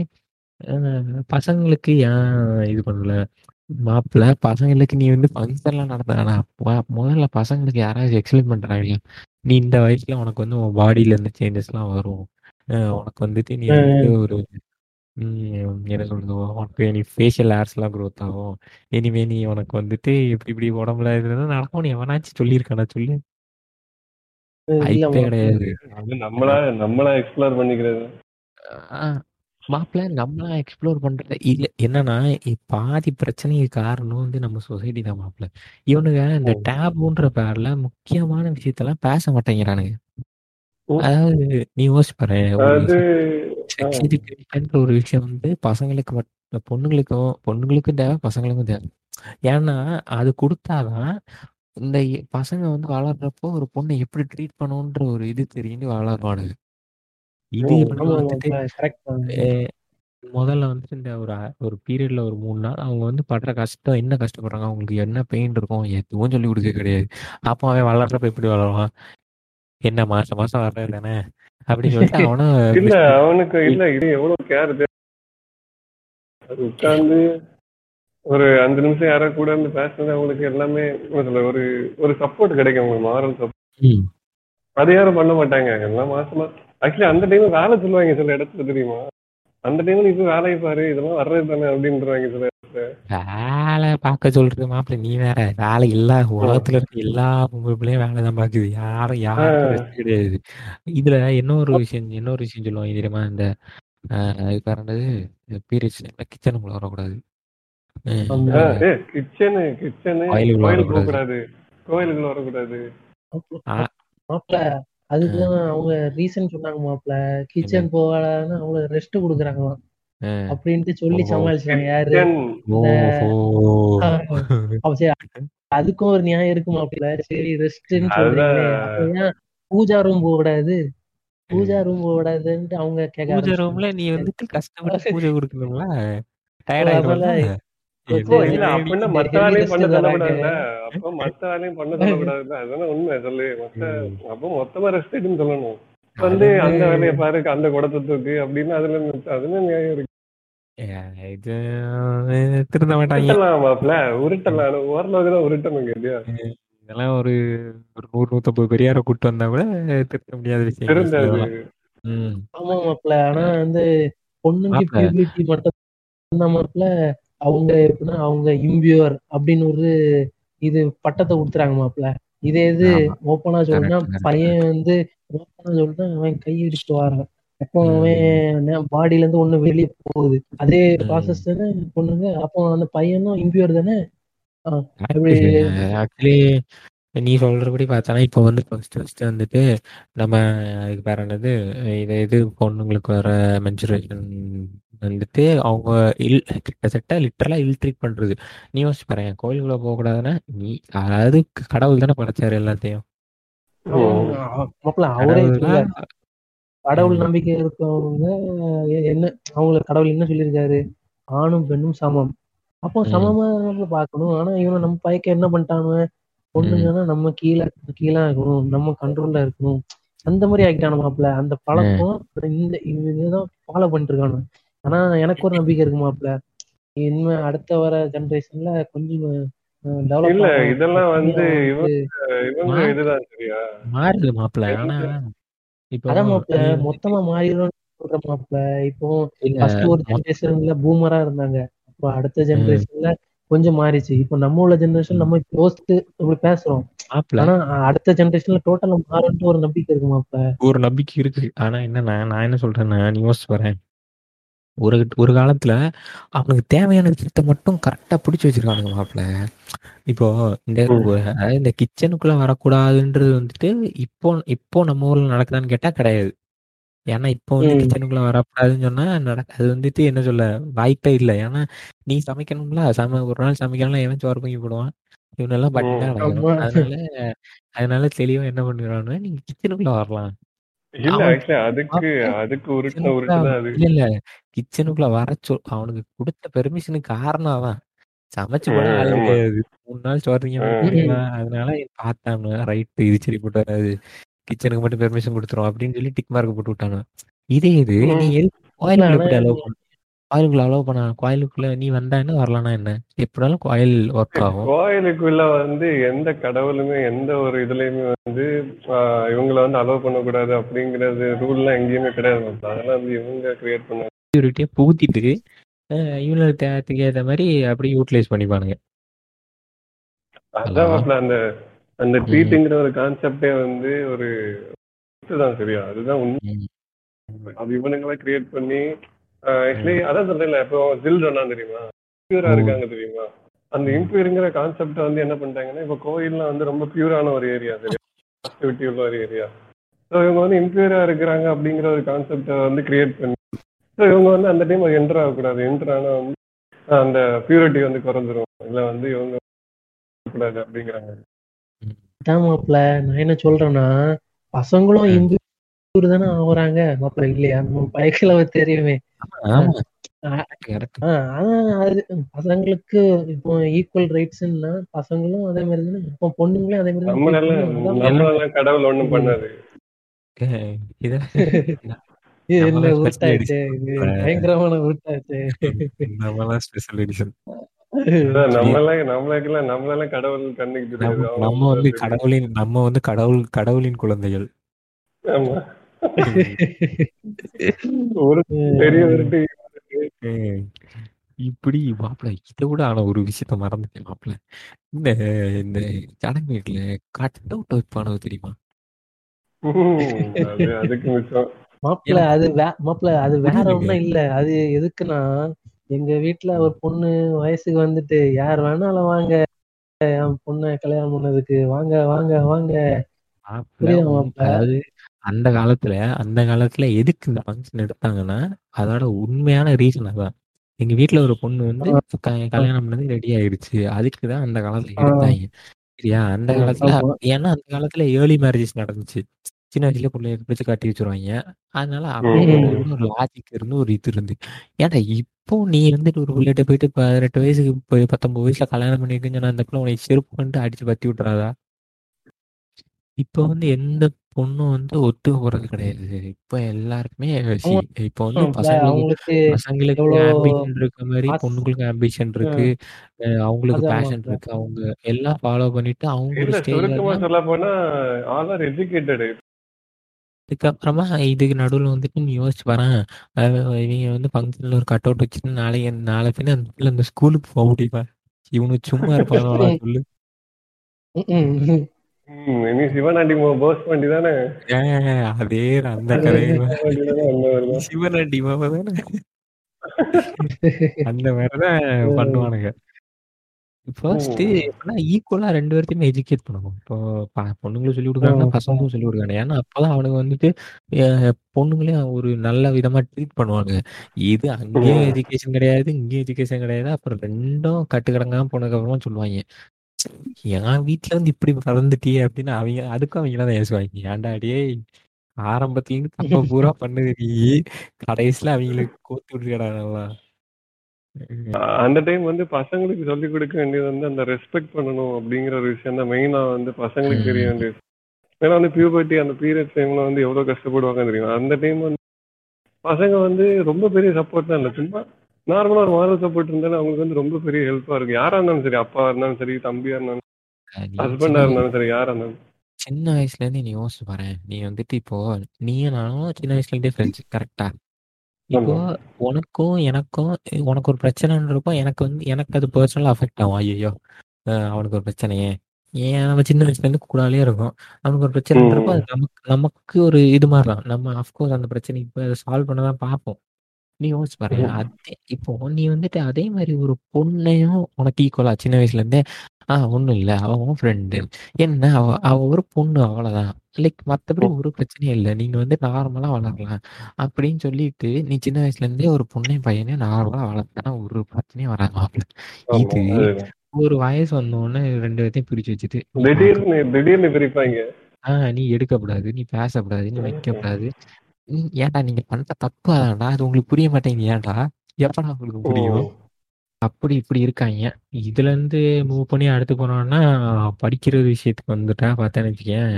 அஹ், பசங்களுக்கு ஏன் இது பண்ணல மாப்பிள்ள பசங்களுக்கு நீ வந்து ஃபங்க்ஷன்லாம் நடத்தானா முதல்ல பசங்களுக்கு யாராவது எக்ஸ்பிளைன் பண்றாங்க நீ இந்த வயசுல உனக்கு வந்து உன் பாடியில இருந்து சேஞ்சஸ்லாம் வரும். உனக்கு வந்துட்டு நீ வந்து ஒரு என்ன சொல்றது உனக்கு நீ ஃபேஷியல் ஹேர்ஸ்லாம் க்ரோத் ஆகும். இனிமே நீ உனக்கு வந்துட்டு இப்படி இப்படி உடம்புல இதெல்லாம் நடக்கும். நீ எவனாச்சும் சொல்லியிருக்கானா சொல்லு. கிடையாது. நம்மளா நம்மளா எக்ஸ்ப்ளோர் பண்ணிக்கிறது. மாப்பிள்ள நம்மளா எக்ஸ்ப்ளோர் பண்றது. இல்ல என்னன்னா பாதி பிரச்சனைக்கு காரணம் வந்து நம்ம சொசைட்டி தான் மாப்பிள்ள இவனுங்க இந்த. டேபுன்ற பேர்ல முக்கியமான விஷயத்தெல்லாம் பேச மாட்டேங்கிறானுங்க. அதாவது நீ யோசிச்சு பாரு ஒரு விஷயம் வந்து பசங்களுக்கு மட்டும் பொண்ணுங்களுக்கும் பொண்ணுங்களுக்கும் தேவை பசங்களுக்கும் தேவை. ஏன்னா அது கொடுத்தாதான் இந்த பசங்க வந்து வளர்றப்போ ஒரு பொண்ணை எப்படி ட்ரீட் பண்ணணுன்ற ஒரு இது தெரிஞ்சு வளருவானுங்க இது வந்துட்டு முதல்ல வந்துட்டு இந்த ஒரு ஒரு பீரியட்ல ஒரு மூணு நாள் அவங்க வந்து படுற கஷ்டம் என்ன கஷ்டப்படுறாங்க? அவங்களுக்கு என்ன பெயின் இருக்கும்? எதுவும் சொல்லி கொடுக்க கிடையாது. அப்போ அவன் வளர்றப்ப எப்படி வளருவான்? என்ன மாசம் மாசம் வர்றது தானே அப்படின்னு சொல்லிட்டு அவனும் இல்ல அவனுக்கு இல்ல இது எவ்வளவு கேர் அது உட்கார்ந்து ஒரு அஞ்சு நிமிஷம் யாரோ கூட இருந்து பேசுனது அவங்களுக்கு எல்லாமே ஒரு ஒரு சப்போர்ட் கிடைக்கும் உங்களுக்கு மாரல் சப்போர்ட். அது யாரும் பண்ண மாட்டாங்க. எல்லாம் மாசமா ஆக்சுவலி அந்த டைம் வேலை சொல்லுவாங்க சில இடத்துல தெரியுமா? அந்த டைம்ல நீ போய் வேலையை பாரு இதெல்லாம் வர்றது தானே அப்படின்றாங்க சில இடத்துல. வேலை பார்க்க சொல்றது மாப்பிள்ள நீ வேற. வேலை எல்லா உலகத்துல இருக்க எல்லா பொம்பளை பிள்ளையும் வேலை தான் பாக்குது யாரும் rest கிடையாது. இதுல இன்னொரு விஷயம் இன்னொரு விஷயம் சொல்லுவாங்க தெரியுமா? இந்த ஆஹ், இது பேர் என்னது? பீரியட்ஸ் கிச்சனுக்குள்ள வரக்கூடாது. கிச்சனு கிச்சனு கோயிலுக்குள்ள வரக்கூடாது. கூடாது கோயிலுக்குள்ள வரக்கூடாது. அதுக்குதான் அவங்க ரீசன் சொன்னாங்க மாப்பிள. கிச்சன் போகாதான்னு அவங்க ரெஸ்ட் கொடுக்குறாங்களாம். ஆஹ். அப்படின்ட்டு சொல்லி. சமாளிச்சாங்க யாரு? அதுக்கும் ஒரு நியாயம் இருக்கு மாப்பிள. சரி ரெஸ்ட்னு அதுதான். சொல்றீங்களே. அப்ப ஏன் பூஜா ரூம் போக கூடாது பூஜா ரூம் போக கூடாதுன்ட்டு அவங்க கேட்க பூஜை. ரூம்ல நீ வந்துட்டு கஷ்டப்பட்டு பூஜை கொடுக்கணும்ல. டயர்ட் மத்த வேலையும் பண்ண. சொல்லக்கூடாதுல்ல அப்போ மத்த வேலையும் பண்ண சொல்லக்கூடாதுல்ல அதுதானே உண்மை. சொல்லு மொத்த அப்போ மொத்தமா ரெஸ்ட் எடுன்னு சொல்லணும். வந்து அந்த வேலையை பாரு அந்த குடத்தை தூக்கு அப்படின்னு அதுல அதுல நியாயம் இருக்கு. இது திருந்த மாட்டாங்க. உருட்டலாம் ஓரளவுக்கு தான் இதெல்லாம் ஒரு ஒரு நூறு நூத்தம்பது பெரியார கூட்டு வந்தா கூட திருத்த முடியாத விஷயம் ஆமா மாப்பிள ஆனா வந்து. பியூபிலிட்டி மட்டும் மாப்பிள அவங்க எப்படின்னா அவங்க இம்பியூர் அப்படின்னு ஒரு இது பட்டத்தை கொடுத்துறாங்க மாப்பிள இதே இது. ஓப்பனா சொல்லணும்னா. பையன் வந்து ஓப்பனா சொல்லிட்டு அவன் கை எடுத்து வரான் அப்போ. அவன் பாடியில இருந்து ஒண்ணு வெளியே போகுது அதே. ப்ராசஸ் தானே பொண்ணுங்க அப்போ அந்த பையனும் இம்பியூர் தானே ஆக்சுவலி நீ சொல்றபடி பார்த்தானா இப்போ வந்து ஃபர்ஸ்ட் ஃபர்ஸ்ட் வந்துட்டு நம்ம அதுக்கு பேர் என்னது இது இது பொண்ணுங்களுக்கு வர மென்சுரேஷன் வந்துட்டு அவங்க இல் கிட்டத்தட்ட லிட்டரலா இல் ட்ரீட் பண்றது. நீ யோசிச்சு பாரு கோயிலுக்குள்ள போக கூடாதுன்னா நீ அதாவது கடவுள் தானே படைச்சாரு எல்லாத்தையும். கடவுள். நம்பிக்கை இருக்கவங்க என்ன அவங்கள கடவுள் என்ன சொல்லியிருக்காரு? ஆணும் பெண்ணும் சமம். அப்போ. சமமா நம்ம பார்க்கணும். ஆனா இவன் நம்ம பையக்க என்ன பண்ணிட்டானுவ பொண்ணுங்கன்னா நம்ம கீழே கீழே இருக்கணும். நம்ம கண்ட்ரோல்ல இருக்கணும். அந்த மாதிரி ஆக்கிட்டானு மாப்பிள அந்த பழக்கம் இந்த இதுதான் ஃபாலோ பண்ணிட்டு இருக்கானு. ஆனா எனக்கு ஒரு நம்பிக்கை இருக்கு மாப்பிள இனிமே அடுத்த வர ஜெனரேஷன்ல கொஞ்சம் டெவலப் இல்ல இதெல்லாம் வந்து இவங்க இதுதான் சரியா? மாறுது மாப்பிள்ள ஆனா இப்போ அதான் மாப்பிள நீ மொத்தமா மாறிடும் சொல்ற மாப்பிள இப்போ இல்ல, ஃபர்ஸ்ட் ஒரு ஜெனரேஷன்ல பூமரா இருந்தாங்க. அப்போ அடுத்த ஜெனரேஷன்ல கொஞ்சம் மாறிச்சு. இப்போ நம்ம உள்ள ஜெனரேஷன் நம்ம யோசித்து இப்படி பேசுறோம். ஆனா அடுத்த ஜெனரேஷன்ல டோட்டலா மாறும்ட்டு ஒரு நம்பிக்கை இருக்கு மாப்பிள ஒரு நம்பிக்கை இருக்கு. ஆனா என்னன்னா நான் என்ன சொல்றேன்னா நீ யோசிச்சு வரேன் ஒரு ஒரு காலத்துல அவனுக்கு தேவையான விஷயத்த மட்டும் கரெக்டா பிடிச்சி வச்சிருக்கானுங்க மாப்பிள்ள இப்போ இந்த இந்த கிச்சனுக்குள்ள வரக்கூடாதுன்றது வந்துட்டு இப்போ இப்போ நம்ம ஊர்ல நடக்குதான்னு கேட்டா கிடையாது. ஏன்னா இப்போ வந்து. கிச்சனுக்குள்ள வரக்கூடாதுன்னு சொன்னா நடக்க அது வந்துட்டு என்ன சொல்ல வாய்ப்பே இல்லை. ஏன்னா நீ சமைக்கணும்ல சம ஒரு நாள் சமைக்கலாம் எவன் சோறு பொங்கி போடுவான். இவனெல்லாம் பட்டி அதனால அதனால தெளிவா என்ன பண்ணிடுறான்னு நீங்க கிச்சனுக்குள்ள வரலாம். கிச்சனுக்குள்ள வர சொல் அவனுக்கு கொடுத்த பெர்மிஷனுக்கு காரணம் அவன். சமைச்சு போட ஆள் ஆமா. கிடையாது. மூணு நாள் சொல்றீங்க அதனால பார்த்தானு ரைட்டு இது சரி போட்டு வராது கிச்சனுக்கு மட்டும் பெர்மிஷன் கொடுத்துரும். அப்படின்னு சொல்லி டிக் மார்க் போட்டு விட்டானு இதே இது நீ அலோவ் பண்ண கோயிலுக்குள்ள அலோவ் பண்ண கோயிலுக்குள்ள நீ வந்தா என்ன வரலன்னா என்ன எப்படினாலும் கோயில் ஒர்க் ஆகும் கோயிலுக்குள்ள வந்து எந்த கடவுளுமே எந்த ஒரு இதுலயுமே வந்து இவங்கள வந்து அலோவ் பண்ணக்கூடாது அப்படிங்கறது ரூல்லாம் எங்கேயுமே கிடையாது. அதெல்லாம் வந்து இவங்க கிரியேட் பண்ண செக்யூரிட்டியை பூத்திட்டு அஹ் இவனுக்கு தேவைக்கு ஏற்ற மாதிரி அப்படி யூட்டிலைஸ் பண்ணிப்பானுங்க அதான் அந்த அந்த. ட்ரீட்டுங்கிற ஒரு கான்செப்டே வந்து ஒரு தான் சரியா அதுதான் உண்மை. அது இவனுங்களா கிரியேட் பண்ணி ஆக்சுவலி அதான் சொல்றேன்ல இப்போ ஜில் சொன்னா தெரியுமா? பியூரா. இருக்காங்க தெரியுமா? அந்த. இம்பியூருங்கிற கான்செப்ட வந்து என்ன பண்ணிட்டாங்கன்னா இப்போ கோயில்லாம் வந்து ரொம்ப பியூரான ஒரு ஏரியா சரியா பாசிட்டிவிட்டி உள்ள ஒரு ஏரியா ஸோ இவங்க வந்து இம்பியூரா இருக்கிறாங்க அப்படிங்கிற ஒரு கான்செப்டை வந்து கிரியேட் பண்ணி ஸோ இவங்க வந்து அந்த டைம் என்டர் ஆகக்கூடாது. என்டர் ஆனா வந்து அந்த பியூரிட்டி வந்து குறைஞ்சிரும். இல்லை வந்து இவங்க கூடாது அப்படிங்கிறாங்க. அதான் நான் என்ன சொல்றேன்னா பசங்களும். இம்பூர் தானே ஆகுறாங்க. மாப்பிள இல்லையா? நம்ம பைக்கில் தெரியுமே. ஆமா கரெக்ட் ஆஹ் அதான் அது பசங்களுக்கு இப்போ ஈக்குவல் ரைட்ஸ்ன்னா பசங்களும் அதே மாதிரி தானே? இப்போ பொண்ணுங்களும் அதே மாதிரி தானே? நம்மளால treat பண்ணணும். அதான் நம்மளால கடவுள் ஒண்ணும் பண்ணாது. இத என்ன உருட்டாச்சே. பயங்கரமான உருட்டாச்சே நம்மலாம் ஸ்பெஷல் எடிஷன் அதான் நம்மளாம் நம்மளுக்கெல்லாம் நம்மளெல்லாம் கடவுள் கண்ணுக்கு தெரியாது. நம்ம நம்ம வந்து கடவுளின் நம்ம வந்து கடவுள் கடவுளின் குழந்தைகள். ஆமா. ஒரு பெரிய இப்படி மாப்பிள்ள இதை விட ஆன ஒரு விஷயத்த மறந்துட்டேன் மாப்பிள்ள இந்த இந்த ஜனங்க வீட்டுல கட் அவுட் வைப்பானோ தெரியுமா? அது மாப்பிள்ள அது வே- மாப்பிள்ள அது வேற. ஒண்ணும் இல்ல. அது எதுக்குன்னா எங்க வீட்டுல ஒரு பொண்ணு வயசுக்கு வந்துட்டு யார் வேணாலும் வாங்க. என் பொண்ணை கல்யாணம் பண்ணதுக்கு வாங்க வாங்க வாங்க. புரியுதா மாப்பிள்ள? அதாவது அந்த காலத்துல அந்த காலத்துல எதுக்கு இந்த ஃபங்க்ஷன் எடுத்தாங்கன்னா அதோட உண்மையான ரீசன் அதான். எங்க வீட்ல ஒரு பொண்ணு வந்து க- கல்யாணம் பண்ணது ரெடி ஆயிடுச்சு. அதுக்கு தான் அந்த காலத்துல எடுத்தாங்க. சரியா? அந்த காலத்துல ஆமா. ஏன்னா அந்த காலத்துல ஏர்லி மேரேஜஸ் நடந்துச்சு. சின்ன வயசுல பிள்ளைய பிடிச்சு கட்டி வச்சிருவாங்க. அதனால அப்போ ம். ஒரு- ஒரு லாஜிக் இருந்து ஒரு இது இருந்து. ஏன்டா இப்போ நீ வந்துட்டு ஒரு பிள்ளைகிட்ட போயிட்டு பதினெட்டு வயசுக்கு போய் பத்தொன்பது வயசுல கல்யாணம் பண்ணிருக்குன்னு சொன்னா அந்த பிள்ளை உனக்கு செருப்பு பண்ணிட்டு அடிச்சு பத்தி விட்டுறாதா? இப்போ வந்து எந்த பொண்ணும் வந்து ஒத்து போறது கிடையாது. இப்போ எல்லாருக்குமே சி- இப்போ வந்து மாப்பிள்ள, பசங்களுக்கு அவங்களுக்கு பசங்களுக்கு எவ்வளோ ஆம்பிஷன் இருக்க மாதிரி பொண்ணுங்களுக்கு ஆம்பிஷன் இருக்கு. அவங்களுக்கு அதான் பேஷன். இருக்கு. அவங்க எல்லாம் ஃபாலோ பண்ணிட்டு அவங்க ஒரு இல்ல சுருக்கமா ஸ்டேஜ் சொல்ல போனா ஆல் ஆர் எஜுகேட்டட் அதுக்கப்புறமா இதுக்கு நடுவில் வந்துட்டு நீ யோசிச்சு பாறேன் இவங்க வந்து ஃபங்க்ஷன்ல ஒரு கட் அவுட் வச்சுட்டு நாளைக்கு நாளை பின்ன அந்த பிள்ளை அந்த ஸ்கூலுக்கு போக முடியுமா? இவனுக்கு சும்மா இருப்பாங்களா சொல்லு. நீ சிவனாண்டி போஸ் பண்ணி தானே? ஏன் அதே அந்த கதையை. அந்த சிவனாண்டி மாமா தானே? அந்த மாதிரிதான் பண்ணுவானுங்க. ஃபர்ஸ்ட் எப்படின்னா ஈக்குவலா ரெண்டு பேர்த்தையுமே எஜுகேட் பண்ணணும். இப்போ பொண்ணுங்களும் சொல்லி கொடுக்காங்க ஆமா. பசங்களும் சொல்லி கொடுக்காங்க ஏன்னா அப்பதான் அவனுங்க வந்துட்டு பொண்ணுங்களையும் ஒரு நல்ல விதமா ட்ரீட் பண்ணுவாங்க. இது அங்கேயும் எஜுகேஷன் கிடையாது இங்கேயும் எஜுகேஷன் கிடையாது. அப்புறம் ரெண்டும் கட்டுக்கடங்காம போனதுக்கு அப்புறமா சொல்லுவாங்க. என் வீட்டுல வந்து இப்படி வளர்ந்துட்டியே அப்படின்னு அவங்க அதுக்கும் அவங்க தான் பேசுவாங்க ஏன்டா டேய் ஆரம்பத்துல இருந்து தப்ப பூரா பண்ணுது நீ. கடைசியில அவங்களுக்கு கோத்து விட்டுக்கடா நல்லா. அந்த டைம் வந்து பசங்களுக்கு சொல்லி கொடுக்க வேண்டியது வந்து அந்த ரெஸ்பெக்ட் பண்ணணும் அப்படிங்கிற ஒரு விஷயம் தான் மெயினா வந்து பசங்களுக்கு தெரிய வேண்டியது. ஏன்னா வந்து பியூபர்ட்டி அந்த பீரியட் டைம்ல வந்து எவ்வளவு கஷ்டப்படுவாங்க தெரியும்? அந்த டைம் வந்து பசங்க வந்து ரொம்ப பெரிய சப்போர்ட் தான் இல்லை. சும்மா நார்மலா ஒரு மாரல் சப்போர்ட் இருந்தாலும் அவங்களுக்கு வந்து ரொம்ப பெரிய ஹெல்ப்பா இருக்கு யாரா இருந்தாலும் சரி அப்பா இருந்தாலும் சரி தம்பியா இருந்தாலும் ஹஸ்பண்டா இருந்தாலும் சரி யாரா இருந்தாலும் சின்ன வயசுல இருந்து நீ யோசிச்சு பாரு. நீ வந்துட்டு இப்போ நீயும் நானும் சின்ன வயசுல இருந்தே ஃப்ரெண்ட்ஸ் கரெக்டா இப்போ உனக்கும் எனக்கும் உனக்கு ஒரு பிரச்சனைன்றப்போ எனக்கு வந்து எனக்கு அது பர்சனலா அஃபெக்ட் ஆகும். ஐயோ அவனுக்கு ஒரு பிரச்சனையே. ஏன்? நம்ம சின்ன வயசுல இருந்து கூடாலே இருக்கும். அவனுக்கு ஒரு பிரச்சனைன்றப்போ அது நமக்கு நமக்கு ஒரு இது மாதிரி தான் நம்ம அஃப்கோர்ஸ் அந்த பிரச்சனைக்கு சால்வ் பண்ண தான் பார்ப்போம். நீ யோசிச்சு பாரு அதே இப்போ நீ வந்துட்டு அதே மாதிரி ஒரு பொண்ணையும் உனக்கு ஈக்குவலா சின்ன வயசுல இருந்தே ஆ ஒண்ணும் இல்ல. அவ உன் ஃப்ரெண்டு என்ன? அவ அவ ஒரு பொண்ணு அவ்வளவுதான். லைக் மத்தபடி ஒரு பிரச்சனையும் இல்லை. நீங்க வந்து நார்மலா வளரலாம். அப்படின்னு சொல்லிட்டு நீ சின்ன வயசுல இருந்தே ஒரு பொண்ணையும் பையனையும் நார்மலா வளர்த்தனா ஒரு பிரச்சனையும் வராது இது. ஒரு வயசு வந்தோடனே ரெண்டு பேர்த்தையும் பிரிச்சு வச்சுட்டு திடீர்னு திடீர்னு பிரிப்பாங்க. ஆஹ் நீ எடுக்கக்கூடாது நீ பேசக்கூடாது நீ வைக்கக்கூடாது. ஏன்டா நீங்க பண்ற தப்பு அதான்டா அது உங்களுக்கு புரிய மாட்டேங்குது ஏன்டா? எப்படா உங்களுக்கு புரியும்? அப்படி இப்படி இருக்காங்க. இதுல இருந்து மூவ் பண்ணி அடுத்து போனோம்னா படிக்கிற விஷயத்துக்கு வந்துட்டா பார்த்தேன்னு வச்சுக்கேன்.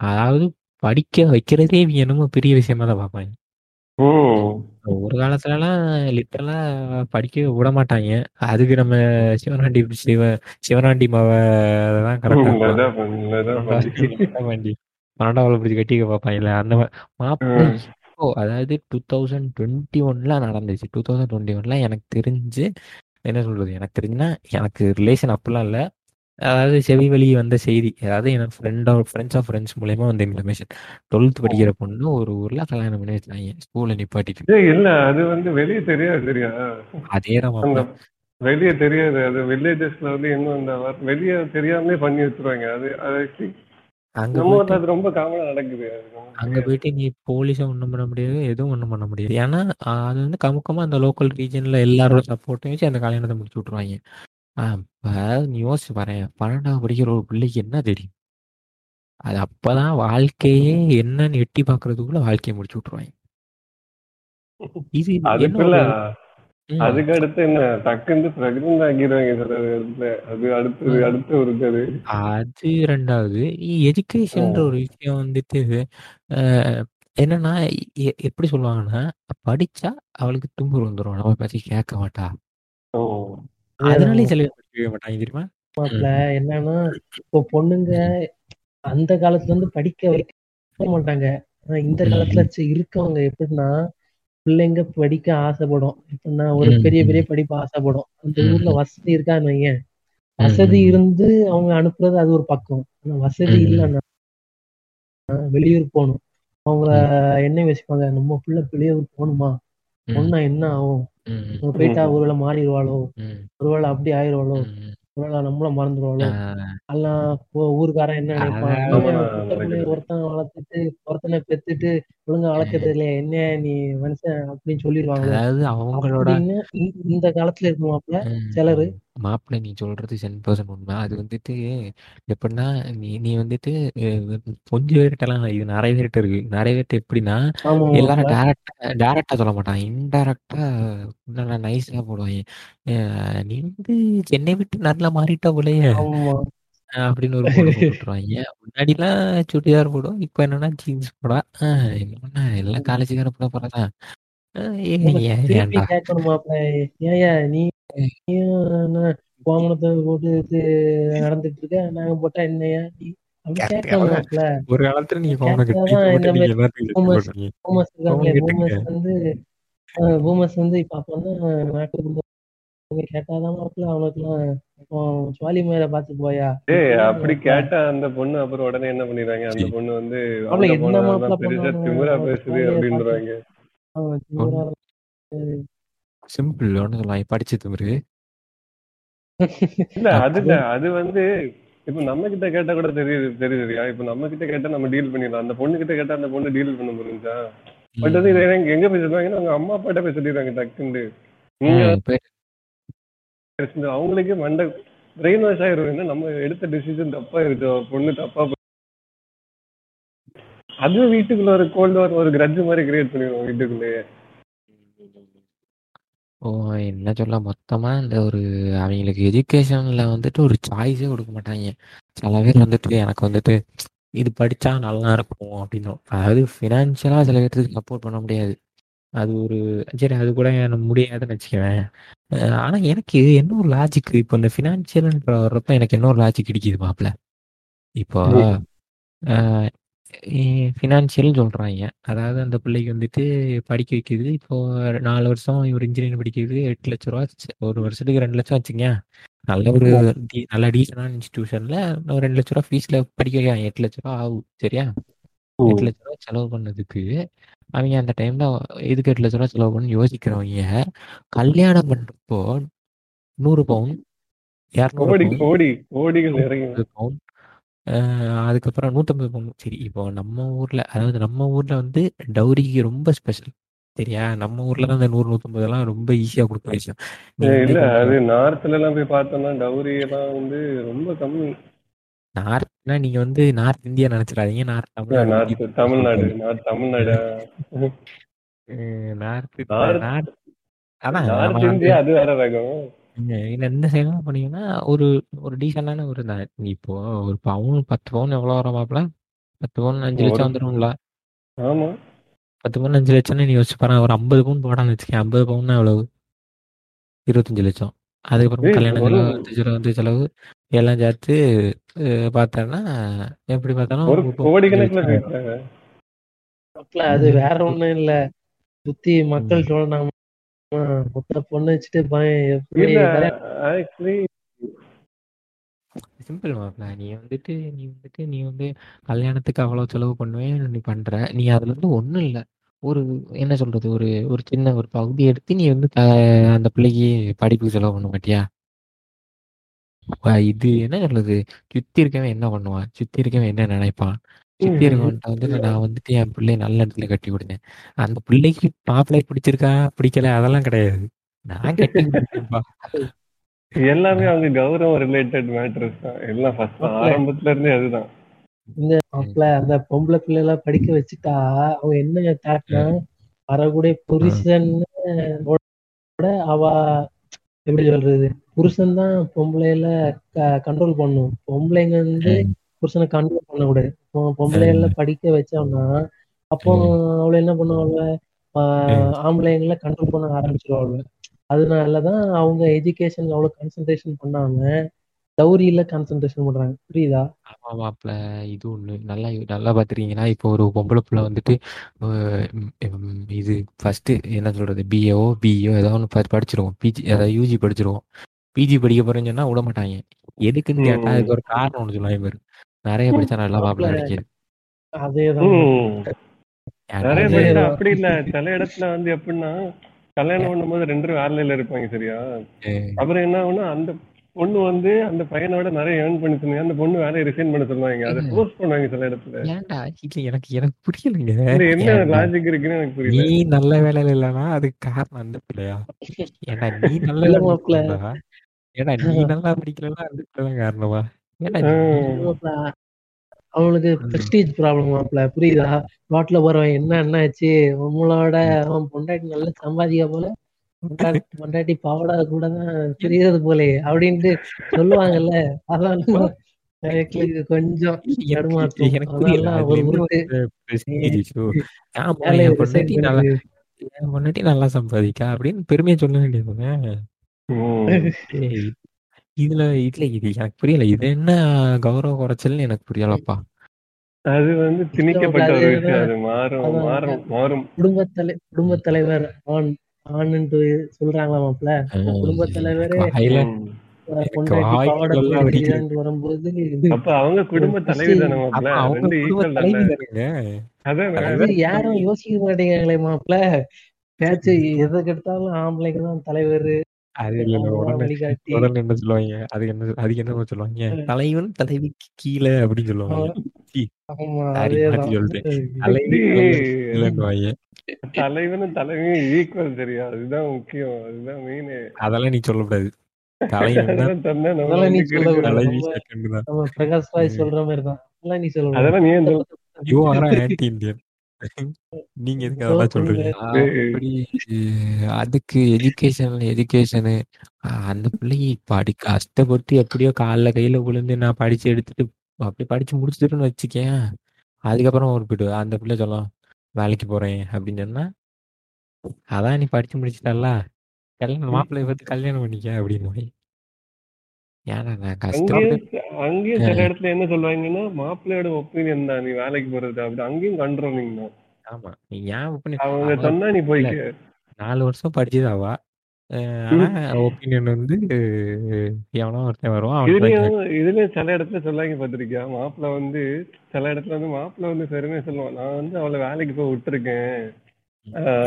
அதாவது படிக்க வைக்கிறதே என்னமோ பெரிய விஷயமா தான் பார்ப்பாங்க. ஒரு காலத்துலலாம் லிட்டரலா படிக்க விட மாட்டாங்க. அதுக்கு நம்ம சிவனாண்டி சிவ சிவனாண்டி மாவ தான் கரெக்டா பன்னெண்டாவது பிடிச்சி கட்டிக்க பார்ப்பாங்கல்ல அந்த மாப்பிள்ளை. இப்போ அதாவது டூ தௌசண்ட் டுவெண்ட்டி ஒன்ல நடந்துச்சு. டூ தௌசண்ட் டுவெண்ட்டி ஒன்ல எனக்கு தெரிஞ்சு என்ன சொல்றது? எனக்கு தெரிஞ்சுன்னா எனக்கு ரிலேஷன் அப்படிலாம் இல்லை. அதாவது செவி வழி வந்த செய்தி. அதாவது எனக்கு ஃப்ரெண்ட் ஃப்ரெண்ட்ஸ் ஆஃப் ஃப்ரெண்ட்ஸ் மூலயமா வந்த இன்ஃபர்மேஷன் டுவெல்த் படிக்கிற பொண்ணு ஒரு ஊர்ல கல்யாணம் பண்ணி வச்சாங்க ஸ்கூல்ல நிப்பாட்டிட்டு. இல்ல அது வந்து வெளியே தெரியாது சரியா அதே தான் வெளியே தெரியாது. அது வில்லேஜஸ்ல வந்து இன்னும் அந்த வ- வெளியே தெரியாமலே பண்ணி வச்சிருவாங்க. அது அது actually அங்க போயிட்டு ரொம்ப காமனா நடக்குது. அங்க. போயிட்டு நீ போலீஸை ஒண்ணும் பண்ண முடியாது எதுவும் ஒண்ணும் பண்ண முடியாது. ஏன்னா அது வந்து கமுக்கமா அந்த லோக்கல் ரீஜன்ல எல்லாரோட சப்போர்ட்டையும் வச்சு அந்த கல்யாணத்தை முடிச்சு விட்டுருவாங்க. நீ யோசிச்சு பாரு பன்னெண்டாவது படிக்கிற ஒரு பிள்ளைக்கு என்ன தெரியும்? அது அப்பதான் வாழ்க்கையே என்னன்னு எட்டி பாக்குறதுக்குள்ள வாழ்க்கையை முடிச்சு விட்டுருவாங்க. இது அதுக்கு அடுத்து என்ன டக்குன்னு பிரெக்னன்ட் ஆக்கிடுவாங்க சில இடத்துல அது அடுத்தது. அடுத்து ஒரு அது அது ரெண்டாவது எஜுகேஷன்ற ஒரு விஷயம் வந்துட்டு என்னன்னா எ- எப்படி சொல்லுவாங்கன்னா படிச்சா அவளுக்கு தும்புரு வந்துடும் நம்ம பேச்சு கேட்க மாட்டா. அதனாலே சில பேர் மாட்டாங்க தெரியுமா? என்னன்னா இப்போ பொண்ணுங்க அந்த காலத்துல இருந்து படிக்க வைக்க மாட்டாங்க. ஆனா இந்த. காலத்துல இருக்கவங்க எப்படின்னா பிள்ளைங்க படிக்க ஆசைப்படும் எப்படின்னா ஒரு பெரிய. பெரிய படிப்பு ஆசைப்படும் அந்த ஊர்ல. வசதி இருக்கான்னு ம், வசதி. இருந்து அவங்க அனுப்புறது அது ஒரு பக்கம் ஆனா வசதி. இல்லைன்னா வெளியூர் போகணும் அவங்க. என்ன யோசிப்பாங்க நம்ம பிள்ளை வெளியூர் போகணுமா. பொண்ணா என்ன ஆகும் போயிட்டா. ஒருவேளை மாறிடுவாளோ. ஒருவேளை அப்படி ஆயிடுவாளோ ம், ம். ஒருவேளை நம்மள மறந்துடுவாளோ ஆஹ் எல்லாம் ஊ- ஊருக்காரன் என்ன நினைப்பான். ஒருத்தன் வளர்த்துட்டு ஒருத்தனை பெத்துட்டு ஒழுங்கா வளர்க்கறது இல்லையா? என்ன நீ மனுஷன் அப்படின்னு சொல்லிடுவாங்களோ அதாவது அவங்களோட இந்த- காலத்துல இருக்குமாப்ல சிலரு மாப்பிள்ளை நீ சொல்றது சென் பர்சன்ட் உண்மை. அது வந்துட்டு எப்படின்னா நீ நீ வந்துட்டு கொஞ்சம் பேர்கிட்டலாம் இது நிறைய பேர்கிட்ட இருக்கு. நிறைய பேர்கிட்ட எப்படின்னா எல்லாரும் டேரக்டா டேரக்டா சொல்ல மாட்டான் இன்டைரக்டா நல்லா நைஸா போடுவாங்க. நீ வந்து சென்னை விட்டு நல்லா மாறிட்ட போலயே அப்படின்னு ஒரு போட போட்டு விட்டுருவாங்க. முன்னாடிலாம் சுடிதார் போடும் இப்போ என்னன்னா ஜீன்ஸ் போடா. அஹ், என்ன எல்லாம் காலேஜுக்கார போட போறதான் ஏன் ஏயா நீ கோமணத்தை போட்டு இது நடந்துட்டு இருக்க? நாங்க போட்டா என்னையா? ஒரு காலத்துல நீங்க வந்து பூமர்ஸ் வந்து இப்ப நாட்டு கேட்டாதான் அவனுக்குலாம் இப்போ சுவாலி மேல பாத்து போயா? அப்படி கேட்டா அந்த பொண்ணு அப்புறம் உடனே என்ன பண்ணிடுறாங்க அந்த. பொண்ணு வந்து அவன் பேசுது அப்படின்றாங்க. சிம்பிள் ஒன்று சொல்லலாம் படிச்சு திமிரு இல்ல அது அது வந்து இப்ப நம்ம கிட்ட கேட்டா கூட தெரியுது தெரியுதுயா? இப்ப நம்ம கிட்ட கேட்டா நம்ம டீல் பண்ணிடலாம். அந்த பொண்ணு கிட்ட கேட்டா அந்த பொண்ணு டீல் பண்ண முடிஞ்சா? பட் வந்து இதை எங்க பேசுறாங்கன்னா அவங்க அம்மா அப்பாட்ட இப்போ பேசுறது அவங்களுக்கே மண்டை பிரெயின் வாஷ் ஆயிரும். நம்ம எடுத்த டிசிஷன் தப்பா இருக்கோ. பொண்ணு தப்பா அது வீட்டுக்குள்ள ஒரு கோல்டு ஒரு கிரட்ஜ் மாதிரி கிரியேட் பண்ணிடுவோம் வீட்டுக்குள்ளேயே. ஓ என்ன சொல்ல மொத்தமா இந்த ஒரு அவங்களுக்கு எஜுகேஷன்ல வந்துட்டு ஒரு சாய்ஸே கொடுக்க மாட்டாங்க. சில பேர் வந்துட்டு எனக்கு வந்துட்டு இது படிச்சா நல்லா இருக்கும் அப்படின்னும் அதாவது ஃபினான்ஷியலா சில பேர்த்துக்கு சப்போர்ட் பண்ண முடியாது. அது ஒரு சரி அது கூட எனக்கு முடியாதுன்னு வச்சுக்குவேன் ஆனா எனக்கு என்ன ஒரு லாஜிக் இப்போ இந்த ஃபினான்ஷியல்ன்ற வர்றப்ப எனக்கு என்ன ஒரு லாஜிக் கிடைக்குது மாப்ள இப்போ ஃபினான்ஷியல் சொல்கிறாங்க அதாவது அந்த பிள்ளைக்கு வந்துட்டு படிக்க வைக்குது. இப்போ நாலு வருஷம் இவர் இன்ஜினியரிங் எட்டு லட்ச ரூபா ச்ச, ஒரு வருஷத்துக்கு ரெண்டு லட்சம் வச்சுங்க நல்ல ஒரு டி- நல்ல டீசனான இன்ஸ்டிடியூஷன்ல ஒரு ரெண்டு லட்ச ரூபா ஃபீஸ்ல படிக்க எட்டு லட்ச ரூபா ஆகும். சரியா? எட்டு லட்ச ரூபா செலவு பண்ணதுக்கு அவங்க அந்த டைம்ல எதுக்கு எட்டு லட்ச ரூபா செலவு பண்ணு யோசிக்கிறவங்க கல்யாணம் பண்றப்போ நூறு பவுன் இரநூறு கோடி பவுன் கோடி கோடிகள் இறங்கி. நூற்றம்பது பவுன் அஹ் அதுக்கப்புறம் நூற்றம்பது பவுன் சரி இப்போ நம்ம ஊர்ல அதாவது நம்ம ஊர்ல வந்து டௌரிக்கு ரொம்ப ஸ்பெஷல் சரியா? நம்ம ஊர்ல தான் இந்த நூறு நூற்றம்பதெல்லாம் ரொம்ப ஈஸியா கொடுக்க விஷயம். இல்ல அது நார்த்ல எல்லாம் போய் பார்த்தோம்னா டவுரி எல்லாம் வந்து ரொம்ப கம்மி. நார்த்னா நீங்க வந்து north India நினைச்சிடாதீங்க. North Tamil Nadu north Tamil Nadu north Tamil Nadu? North அதான் நார்த் இந்தியா அது வேற ரகம். இல்ல இந்த சைட்லாம் போனீங்கன்னா ஒரு ஒரு டீசெண்டான ஒரு தான் இப்போ ஒரு பவுன் பத்து பவுன் எவ்வளோ வர மாப்பிள? பத்து பவுன் அஞ்சு ஒரு லட்சம் வந்துடும்ல ஆமா. பத்து பவுன் அஞ்சு லட்சம்னு நீ யோசிச்சு பாரு ஒரு ஐம்பது பவுன் போடான்னு வச்சுக்கேன் ஐம்பது பவுன்னா எவ்வளவு? இருபத்தஞ்சு லட்சம். அதுக்கப்புறம் ஏய், கல்யாண ஒரு- செலவு வந்து செலவு செலவு எல்லாம் சேர்த்து அஹ், பார்த்தோன்னா எப்படி பார்த்தாலும் ஒரு முப்பது லட்சம். அது வேற ஒண்ணும் இல்ல. சுத்தி மக்கள் சொல்லணும் மொத்த பொண்ணு வச்சுட்டு பையன் எப்படி இல்ல கல்யாணம் ஆக்சுவலி சிம்பிள் மாப்பிள நீ வந்துட்டு நீ வந்துட்டு நீ வந்து கல்யாணத்துக்கு அவ்வளோ செலவு பண்ணுவேன் நீ பண்ற. நீ அதுல இருந்து ஒன்றும் இல்லை. ஒரு என்ன சொல்றது ஒரு ஒரு சின்ன ஒரு பகுதி எடுத்து நீ வந்து த- அந்த பிள்ளைக்கு படிப்புக்கு செலவு பண்ண மாட்டியா இது என்ன சொல்றது? சுத்தி இருக்கவன் என்ன பண்ணுவான்? சுத்தி இருக்கவன் என்ன நினைப்பான்? சுத்தி இருக்கவன்ட்ட வந்துட்டு நான் வந்துட்டு என் பிள்ளைய நல்ல இடத்துல கட்டி விடுனேன் அந்த பிள்ளைக்கு மாப்பிள்ளை பிடிச்சிருக்கா பிடிக்கல? அதெல்லாம் கிடையாது. நான் கட்டி எல்லாமே அவங்க கௌரவம் ரிலேட்டட் மேட்டர்ஸ் தான். எல்லாம் ஃபர்ஸ்ட் ஆரம்பத்துல இருந்தே அதுதான். இந்த மாப்பிள்ள அந்த பொம்பளை பிள்ளை எல்லாம் படிக்க வச்சுட்டா அவங்க என்ன தாட்னா வரக்கூடிய புருஷன் அவ எப்படி சொல்றது? புருஷன் தான் பொம்பளையில கண்ட்ரோல் பண்ணும். பொம்பளைங்க வந்து புருஷனை கண்ட்ரோல் பண்ணக்கூடாது. இப்போ பொம்பளையில படிக்க வச்சோம்னா அப்போ அவளை என்ன பண்ணுவாங்க? ஆஹ் ஆம்பளைங்களை கண்ட்ரோல் பண்ண ஆரம்பிச்சிருவாங்க. அதனாலதான் அவங்க எஜுகேஷன் அவ்வளவு கான்சென்ட்ரேஷன் பண்ணாம டௌரியில கான்சென்ட்ரேஷன் பண்றாங்க. புரியுதா? ஆமா மாப்ள இது ஒண்ணு. நல்லா நல்லா பாத்துருக்கீங்கன்னா இப்போ ஒரு பொம்பளை புள்ள வந்துட்டு இது ஃபர்ஸ்ட் என்ன சொல்றது? பிஏஓ பிஇஓ ஏதோ ஒன்று படிச்சிருவோம். பிஜி அதாவது யூஜி படிச்சிருவோம். பிஜி படிக்க போறேன்னு சொன்னா விட மாட்டாங்க எதுக்குன்னு கேட்டா அதுக்கு ஒரு காரணம் ஒன்று சொல்லுவாங்க பாரு. நிறைய படிச்சா நல்லா மாப்பிள்ள அதேதான். நிறைய அது- அப்படி இல்ல. சில இடத்துல வந்து எப்படின்னா கல்யாணம் பண்ணும்போது ரெண்டு பேரும் வேலையில இருப்பாங்க சரியா? அப்புறம் என்ன ஆகும்னா அந்த பொண்ணு வந்து அந்த பையனோட நிறைய ஏர்ன் பண்ணி சொன்னாங்க அந்த பொண்ணு வேலையை ரிசைன் பண்ண சொல்லுவாங்க அதை ஃபோர்ஸ் பண்ணுவாங்க சில இடத்துல. ஏன்டா? இல்ல எனக்கு எனக்கு புரியலைங்க. என்ன? லாஜிக் இருக்குன்னு எனக்கு நீ புரியல நல்ல வேலையில இல்லைன்னா அதுக்கு காரணம் அந்த பிள்ளையா? ஏன்டா நீ நல்ல. ஏன்டா நீ நல்லா படிக்கலன்னா அந்த காரணமா? அவனுக்கு பிரஸ்டீஜ் ப்ராப்ளம் மாப்ள புரியுதா? ரோட்ல போறவன் என்ன என்ன ஆச்சு உங்களோட அவன் பொண்டாட்டி நல்லா சம்பாதிக்க போல. பொண்டாட்டி பொண்டாட்டி பாவடா கூட தான் தெரியாது போலே அப்படின்ட்டு சொல்லுவாங்கல்ல. இது கொஞ்சம் பொண்டாட்டி நல்லா சம்பாதிக்கா அப்படின்னு பெருமையா சொல்ல வேண்டியதுங்க இதுல இதுல இது எனக்கு புரியல. இது என்ன கௌரவ குறைச்சல்னு எனக்கு புரியலப்பா. அது வந்து திணிக்கப்பட்ட ஒரு விஷயம். அது மாறும். மாறும் மாறும் குடும்பத் தலை குடும்பத் தலைவர் ஆண் ஆண்ன்ட்டு சொல்றாங்களா மாப்ள குடும்பத் தலைவரே வரும்போது அப்ப அவங்க குடும்ப தலைவி தானே? யாரும் யோசிக்க மாட்டேங்கிறாங்களே மாப்பிள பேச்சு எதுக்கு எடுத்தாலும் ஆம்பளைக்கு தான் தலைவர். அது இல்ல உடனே உடனே என்ன சொல்லுவாங்க? அது என்ன அதுக்கு என்ன சொல்லுவாங்க? தலைவன் தலைவிக்கு கீழே அப்படின்னு சொல்லுவாங்க. தலைவனும் தலைவியும் ஈக்குவல் சரியா அதுதான் முக்கியம். அதுதான் மெயின் அதெல்லாம் நீ சொல்லக்கூடாது. அதெல்லாம் நீ சொல்ற மாதிரி தான். அதெல்லாம் நீ சொல்ல நீங்க எதுக்கு அதெல்லாம் சொல்றீங்க. அப்படி. அதுக்கு எஜுகேஷன் எஜுகேஷனு அந்த பிள்ளைக்கு படி கஷ்டப்பட்டு எப்படியோ கால்ல கையில விழுந்து நான் படிச்சு எடுத்துட்டு அப்படி படிச்சு முடிச்சுட்டுன்னு வச்சுக்கேன் அதுக்கப்புறம் ஒரு போயிட்டு அந்த பிள்ளை சொல்லும் வேலைக்கு போறேன் அப்படின்னு சொன்னா அதான் நீ படிச்சு முடிச்சிட்டல்ல கல்யாணம் மாப்பிள்ளை பார்த்து கல்யாணம் பண்ணிக்க அப்படின்னு. ஏன்னா அங்கேயும் சில இடத்துல என்ன சொல்லுவாங்கன்னா மாப்பிள்ளையோட ஒப்பீனியன் தான் நீ வேலைக்கு போறது அப்படி. அங்கேயும் கண்ட்ரோலிங் தான். ஆமா. நீ ஏன் அவங்க அவ சொன்னா நீ போய்க்க நாலு வருஷம் படிச்சது அவ அஹ் ஆனா ஒப்பீனியன் வந்து எவனோ ஒருத்தன் வருவான் இதுலயும் சில இடத்துல சொல்லாங்க பாத்திருக்கியா மாப்பிள்ள வந்து சில இடத்துல வந்து மாப்பிள்ள வந்து பெருமையா சொல்லுவான். நான் வந்து அவளை வேலைக்கு போய் விட்டுருக்கேன்.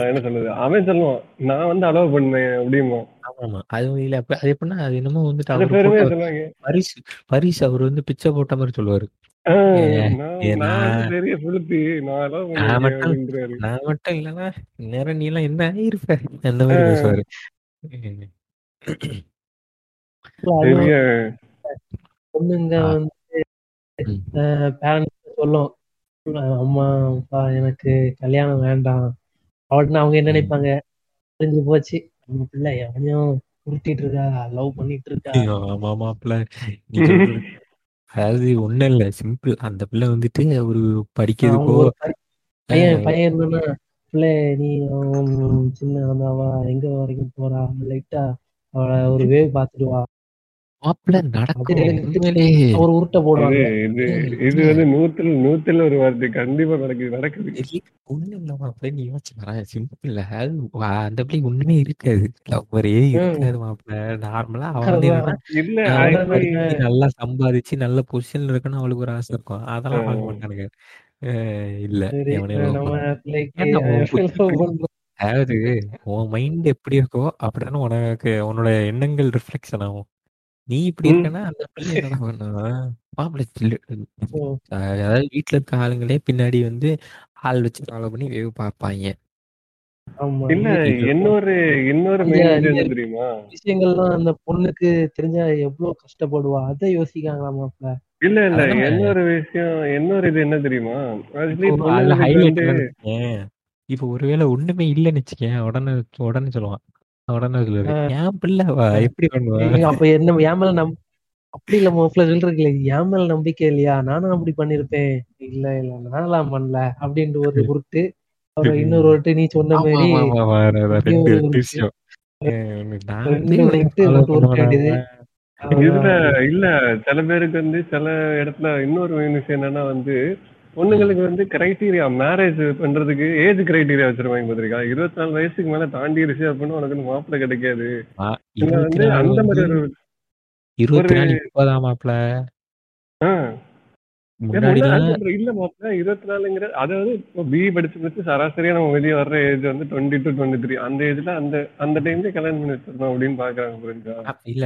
என்ன சொல்றது? அவன் சொல்லுவான் நான் வந்து அலோவ் பண்ணேன் அப்படிமா ஆமா அது இல்ல அது எப்படின்னா அது என்னமோ வந்துட்டு பரிசு பரிசு அவர் வந்து பிச்சை போட்ட மாதிரி சொல்லுவாரு. நான் மட்டும் இல்லைன்னா நேரம் நீ எல்லாம் என்ன ஆயிருப்ப? அந்த மாதிரி பேசுவாரு. பொண்ணுங்க. வந்து. பேரண்ட்ஸ் சொல்லும். அம்மா அப்பா எனக்கு கல்யாணம் வேண்டாம். அவட்னா அவங்க என்ன நினைப்பாங்க? தெரிஞ்சு போச்சு. நம்ம பிள்ளை எவனையும் உருட்டிட்டு இருக்கா? லவ் பண்ணிட்டு இருக்கா? ஆமா மாப்பிள்ள அதாவது ஒண்ணும் இல்ல. சிம்பிள் அந்த பிள்ளை வந்துட்டு அவரு படிக்கிறதுக்கோ பையன் பையன் இருந்தானா பிள்ளை நீ சின்ன அவ எங்க வரைக்கும் போறா? லைட்டா அவளை ஒரு வேவ் பாத்துட்டு வா. மாப்பிள்ள எனக்கு உண்மையிலேயே ஒரு உருட்டை போடுவாங்க இது இது வந்து நூத்துல நூத்துல ஒரு வார்த்தை கண்டிப்பா நடக்குது நடக்குது. ஒண்ணும் இல்ல மாப்பிள்ள நீ யோசிச்சு வரேன் சிம்பிள் அந்த பிள்ளை ஒண்ணுமே இருக்காது. லவ்வரே இருக்காது மாப்பிள்ள நார்மலா அவன் இல்ல நல்லா சம்பாதிச்சு நல்ல பொசிஷன்ல இருக்கணும் அவளுக்கு ஒரு ஆசை இருக்கும். அதெல்லாம் பார்க்க மாட்டானுங்க. இல்ல. அதாவது உன் மைண்ட் எப்படி இருக்கோ அப்படிதானே உனக்கு உன்னோட எண்ணங்கள் ரிஃப்ளெக்ஷன் ஆகும். நீ இப்படி. இருக்கனா அந்த பிள்ளை என்ன பண்ணா மாப்பிள்ளை அதாவது வீட்டுல இருக்க ஆளுங்களே பின்னாடி வந்து ஆள் வச்சு ஃபாலோ பண்ணி வேவ் பார்ப்பாங்க இல்ல இன்னொரு இன்னொரு தெரியுமா? விஷயங்கள்லாம் அந்த பொண்ணுக்கு தெரிஞ்சா எவ்வளவு கஷ்டப்படுவா? அதை யோசிக்காங்களா மாப்பிள்ள? இல்ல இல்ல. இன்னொரு விஷயம் இன்னொரு இது என்ன தெரியுமா? இப்ப ஒருவேளை ஒண்ணுமே இல்லைன்னு வச்சுக்கேன் உடனே உடனே சொல்லுவான். உடனே சொல்லுவாரு என் பிள்ளைவா எப்படி பண்ணுவா? ஏய், அப்ப என்ன என் மேல நம் அப்படி இல்ல மாப்பிள்ள சொல்றீங்களே என் மேல நம்பிக்கை இல்லையா? நானும் அப்படி பண்ணிருப்பேன். இல்ல இல்ல நான்லாம் பண்ணல அப்படின்ட்டு ஒரு உருட்டு. அப்புறம் இன்னொரு உருட்டு நீ சொன்ன மாதிரி இதுல. இல்ல சில பேருக்கு வந்து சில இடத்துல இன்னொரு விஷயம் என்னன்னா வந்து பொண்ணுங்களுக்கு வந்து கிரைட்டீரியா மேரேஜ் பண்றதுக்கு ஏஜ் கிரைட்டீரியா வச்சிருவாங்க பாத்திருக்கா. இருபத்தி நாலு வயசுக்கு மேல தாண்டிடுச்சு அப்படின்னா உனக்கு வந்து மாப்பிள்ளை கிடைக்காது. வந்து அந்த மாதிரி ஒரு இருபத்தி நாலு மாப்பிள. இல்ல மாப்பிள்ள இருபத்தி நாலுங்கிற அதாவது இப்போ பிஇ படிச்சு முடிச்சு சராசரியா நம்ம வெளியே வர்ற ஏஜ் வந்து டுவெண்ட்டி டு டுவெண்ட்டி த்ரீ அந்த ஏஜ்ல அந்த அந்த டைம்ல கல்யாணம் பண்ணி வச்சிருந்தோம் அப்படின்னு பாக்குறாங்க அ- இல்ல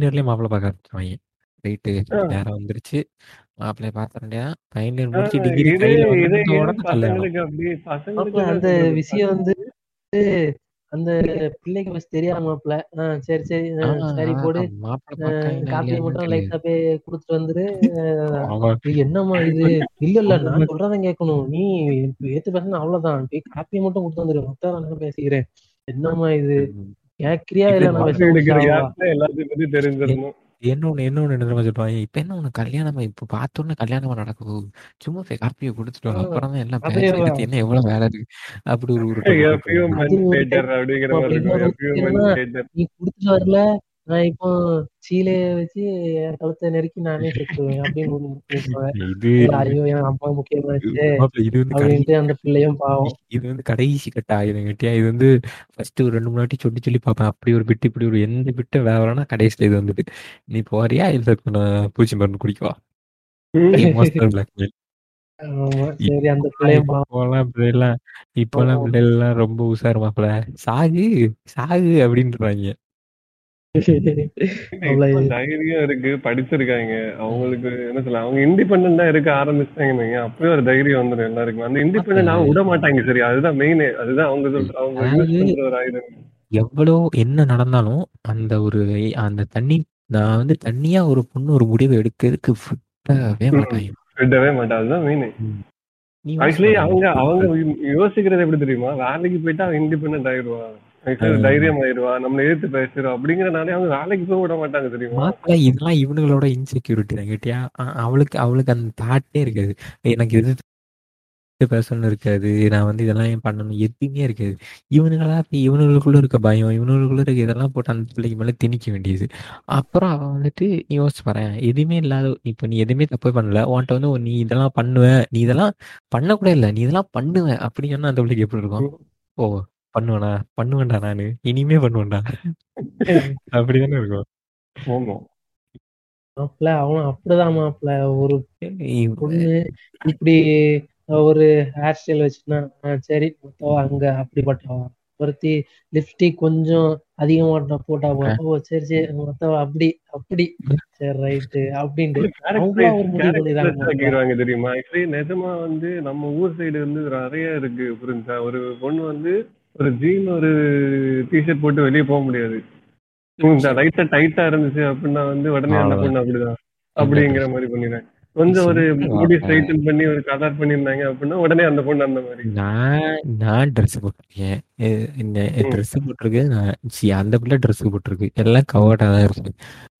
இயர்லயே மாப்பிள்ளை பார்க்க ஆரம்பிச்சிருவாங்க. ரைட்டு. நேரம் வந்துருச்சு. மாப்பிள்ளைய பார்த்துட்டா ஃபைனல் முடிச்சு டிகிரி கையில இதே வந்த ஏன் உடனே கல்யாணம் பசங்களுக்கு அப்படி பசங்களுக்கு மாப்பிள்ள என்ன அந்த சொல்றது? விஷயம் வந்து அந்த பிள்ளைக்கு ஃபர்ஸ்ட் தெரியாம மாப்பிள்ள. சரி சரி சரி போடு. காப்பியை மட்டும் லைட்டா போய் குடுத்துட்டு வந்துரு. என்னம்மா இது? இல்ல இல்ல நான் சொல்றதான் கேட்கணும். நீ ஏத்து பேசினா அவ்வளவுதான். போய் காப்பியை மட்டும் கொடுத்து வந்துரு. மொத்தம் நான் பேசிக்கிறேன்? என்னம்மா இது? கேக்குறியா இல்ல நான் காப்பி எல்லாத்தையும் பத்தி தெரிஞ்சிடணும். என்னொன்னு என்னொன்னு என்ன தெரியுமா சொல்லுவாங்க. இப்ப என்ன உனக்கு கல்யாணமா? இப்ப பார்த்தோன்னே கல்யாணமா நடக்க போகுது சும்மா போய் காப்பியை கொடுத்துட்டு வா. ஆ, அப்புறம் தான் எல்லாம் பேசி. எடுத்து என்ன எவ்வளவு வேலை இருக்கு? அப்படி ஒரு ஒரு. நீ குடுத்துட்டு வரல. நான் இப்போ சீலைய வச்சு என் கழுத்தை நெருக்கி நானே செத்துருவேன் அப்படின்னு இது ஐயோ என் அம்மா முக்கியமாச்சு இது வந்து அந்த பிள்ளையும் பாவம். இது வந்து கடைசி கட்ட ஆயுதம் கட்டியா? இது வந்து ஃபர்ஸ்ட் ஒரு ரெண்டு மூணு வாட்டி சொல்லி சொல்லி பார்ப்பேன். அப்படி ஒரு பிட்டு இப்படி ஒரு எந்த பிட்டு வேறனா கடைசியில் இது வந்துட்டு நீ போறியா? இல்ல நான் பூச்சி மருந்து குடிக்கவா? இப்போலாம் பிள்ளைகள்லாம் ரொம்ப உஷாரு மாப்பிள சாகு சாகு அப்படின்றாங்க. தைரியம் இருக்கு படிச்சிருக்காங்க. அவங்களுக்கு என்ன சொல்ல அவங்க இண்டிபெண்டா இருக்க ஆரம்பிச்சிட்டாங்க அப்பவே ஒரு தைரியம் வந்துடும் எல்லாருக்கும். அந்த இண்டிபெண்டன்ட் அவங்க விட மாட்டாங்க. சரி அதுதான் மெயின் அதுதான் அவங்க சொல்ற அவங்க எவ்வளோ என்ன நடந்தாலும் அந்த ஒரு அந்த தண்ணி நான் வந்து தனியா ஒரு பொண்ணு ஒரு முடிவு எடுக்கிறதுக்கு விடவே மாட்டாங்க. விடவே மாட்டா அதுதான் மெயின் ஆக்சுவலி அவங்க. அவங்க யோசிக்கிறது எப்படி தெரியுமா? வேலைக்கு போயிட்டா இண்டிபெண்டன்ட் ஆயிடுவா. Actually தைரியம் ஆயிடுவா நம்மள எதிர்த்து பேசுறோம் அப்படிங்கறனாலே அவங்க வேலைக்கு போக விட மாட்டாங்க தெரியுமா? இதெல்லாம் இவனுங்களோட இன்செக்யூரிட்டி தான் கேட்டியா? அவளுக்கு அவளுக்கு அந்த தாட்டே இருக்காது. எனக்கு எதிர்த்து பேசணும்னு இருக்காது நான் வந்து இதெல்லாம் ஏன் பண்ணணும்? எதுவுமே இருக்காது. இவனுங்களா இவனுங்களுக்குள்ள இருக்க பயம் இவனுங்களுக்குள்ள இருக்க இதெல்லாம் போட்டு அந்த பிள்ளைக்கு மேல திணிக்க வேண்டியது. அப்புறம் அவன் வந்துட்டு நீ யோசிச்சு பாறேன் எதுவுமே இல்லாத இப்ப நீ எதுவுமே தப்பே பண்ணல உன்கிட்ட வந்து நீ இதெல்லாம் பண்ணுவ நீ இதெல்லாம் பண்ணக்கூட இல்ல நீ இதெல்லாம் பண்ணுவ அப்படின்னு சொன்னா அந்த பிள்ளைக்கு எப்படி இருக்கும்? ஓ. பண்ணுவேனா? பண்ணுவேன்டா நானு. இனிமே பண்ணுவேன்டா. அப்படிதானே இருக்கும். ஆமா. மாப்பிள்ள அவன் அப்படிதான் மாப்பிள்ள ஒரு பொண்ணு இப்படி ஒரு ஹேர் ஸ்டைல் வச்சுன்னா சரி மொத்தவா அங்க அப்படிப்பட்டவா? ஒருத்தி லிப்ஸ்டிக் கொஞ்சம் அதிகமா போட்டா ஓ சரி சரி மொத்தவா அப்படி அப்படி. சரி ரைட்டு அப்படின்ட்டு. தெரியுமா? ஆக்சுவலி நிஜமா வந்து நம்ம ஊர் சைடு வந்து நிறைய இருக்கு புரிஞ்சா ஒரு பொண்ணு வந்து ஒரு ஜீன் ஒரு டிஷர்ட் போட்டு வெளியே போக முடியாது. லைட்டா டைட்டா இருந்துச்சு அப்படின்னா வந்து உடனே அந்த பொண்ணு அப்படிதான். அப்படிங்கிற மாதிரி பண்ணிடுறாங்க கொஞ்சம் ஒரு முடி ஸ்ட்ரைட்டன் பண்ணி ஒரு கலர் பண்ணிருந்தாங்க அப்படின்னா உடனே அந்த பொண்ணு அந்த மாதிரி. நான் நான் ட்ரெஸ் போட்டிருக்கேன். ட்ரெஸ் போட்டிருக்கு நான் அந்த பிள்ளை ட்ரெஸ் போட்டிருக்கு. எல்லாம் கவர்டா தான் இருக்கு.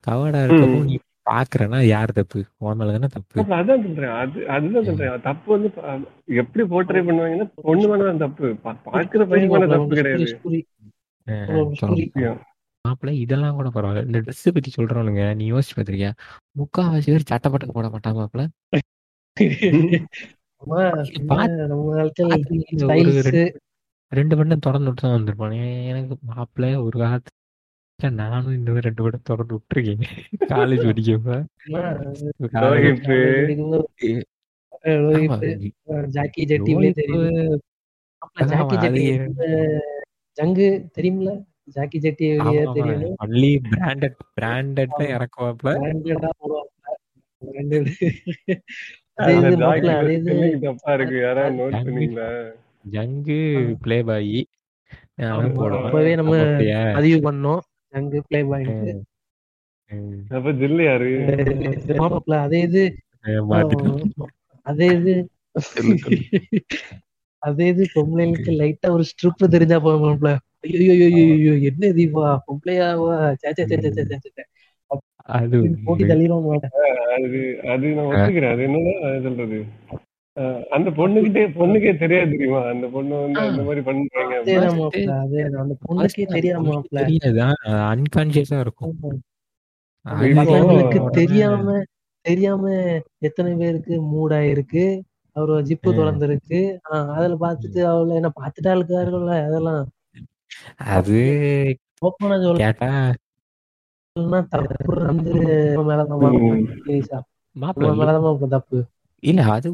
கவர்டா இருக்கப்போ நீ பாக்குறேன்னா யார் தப்பு? உன் மேல தானே தப்பு? அதான் சொல்றேன். அது அதுதான் சொல்றேன். தப்பு வந்து எப்படி போர்ட்ரே பண்ணுவாங்கன்னா பொண்ணு மேல தான் தப்பு. பாக்குற பையன் மேல தப்பு கிடையாது. மாப்பிள்ள இதெல்லாம் கூட பரவாயில்ல. இந்த ட்ரெஸ் பத்தி சொல்றவனுங்க நீ யோசிச்சு பாத்திருக்கியா முக்காவாசி பேர் சட்டப்பட்டம் போட மாட்டான் மாப்பிள்ள. ரெண்டு- திறந்து விட்டு தான் வந்திருப்பான். எனக்கு மாப்பிள்ள ஒரு நானும் இந்த மாதிரி ரெண்டு பட்டம் திறந்து விட்டுருக்கேன் காலேஜ் படிக்கப்ப ரோஹித் ஜாக்கி ஜெட்டிலே தெரியும் அப்ப ஜாக்கி ஜெட்டி ஜங்கு தெரியுமில ஜாக்கி ஜெட்டி வெளியே தெரியும்? ஒன்லி பிராண்டட் பிராண்டட் தான் இறக்குவாப்ல பிராண்டடா போடுவாங்க ஜங்கு. பிளே பாய் அவன் போடுவான். அப்பவே நம்ம? பதிவு பண்ணோம். Jung play point. அப்ப ஜில்லு யாரு? மாப்பிள்ள அதே இது. அதே இது. அதே இது பொம்பளைங்களுக்கு லைட்டா ஒரு ஸ்ட்ரிப் தெரிஞ்சா போதும் மாப்பிள்ள ஐயோ ஐயோ, என்ன தீபா பொம்பளையாவா சே சே சே சே சே, சே, சே. அது போட்டி தள்ளிடுவாங்க அது அது நான் ஒத்துக்கிறேன். அது என்னன்னா சொல்றது? அந்த பொண்ணுகிட்டே பொண்ணுக்கே தெரியாது தெரியுமா? அந்த பொண்ணு வந்து அந்த மாதிரி பண்றாங்க அன்கான்சியஸா இருக்கும். தெரியாம தெரியாம எத்தனை பேருக்கு மூடா இருக்கு அவர் ஜிப்பு. திறந்திருக்கு ஆஹ் அதுல பார்த்துட்டு அவள என்ன பார்த்துட்டா இருக்காருல்ல? அதெல்லாம். அது ஓப்பனா கேட்டா தப்பு மேலதான் மேலதான் தப்பு. இல்ல அது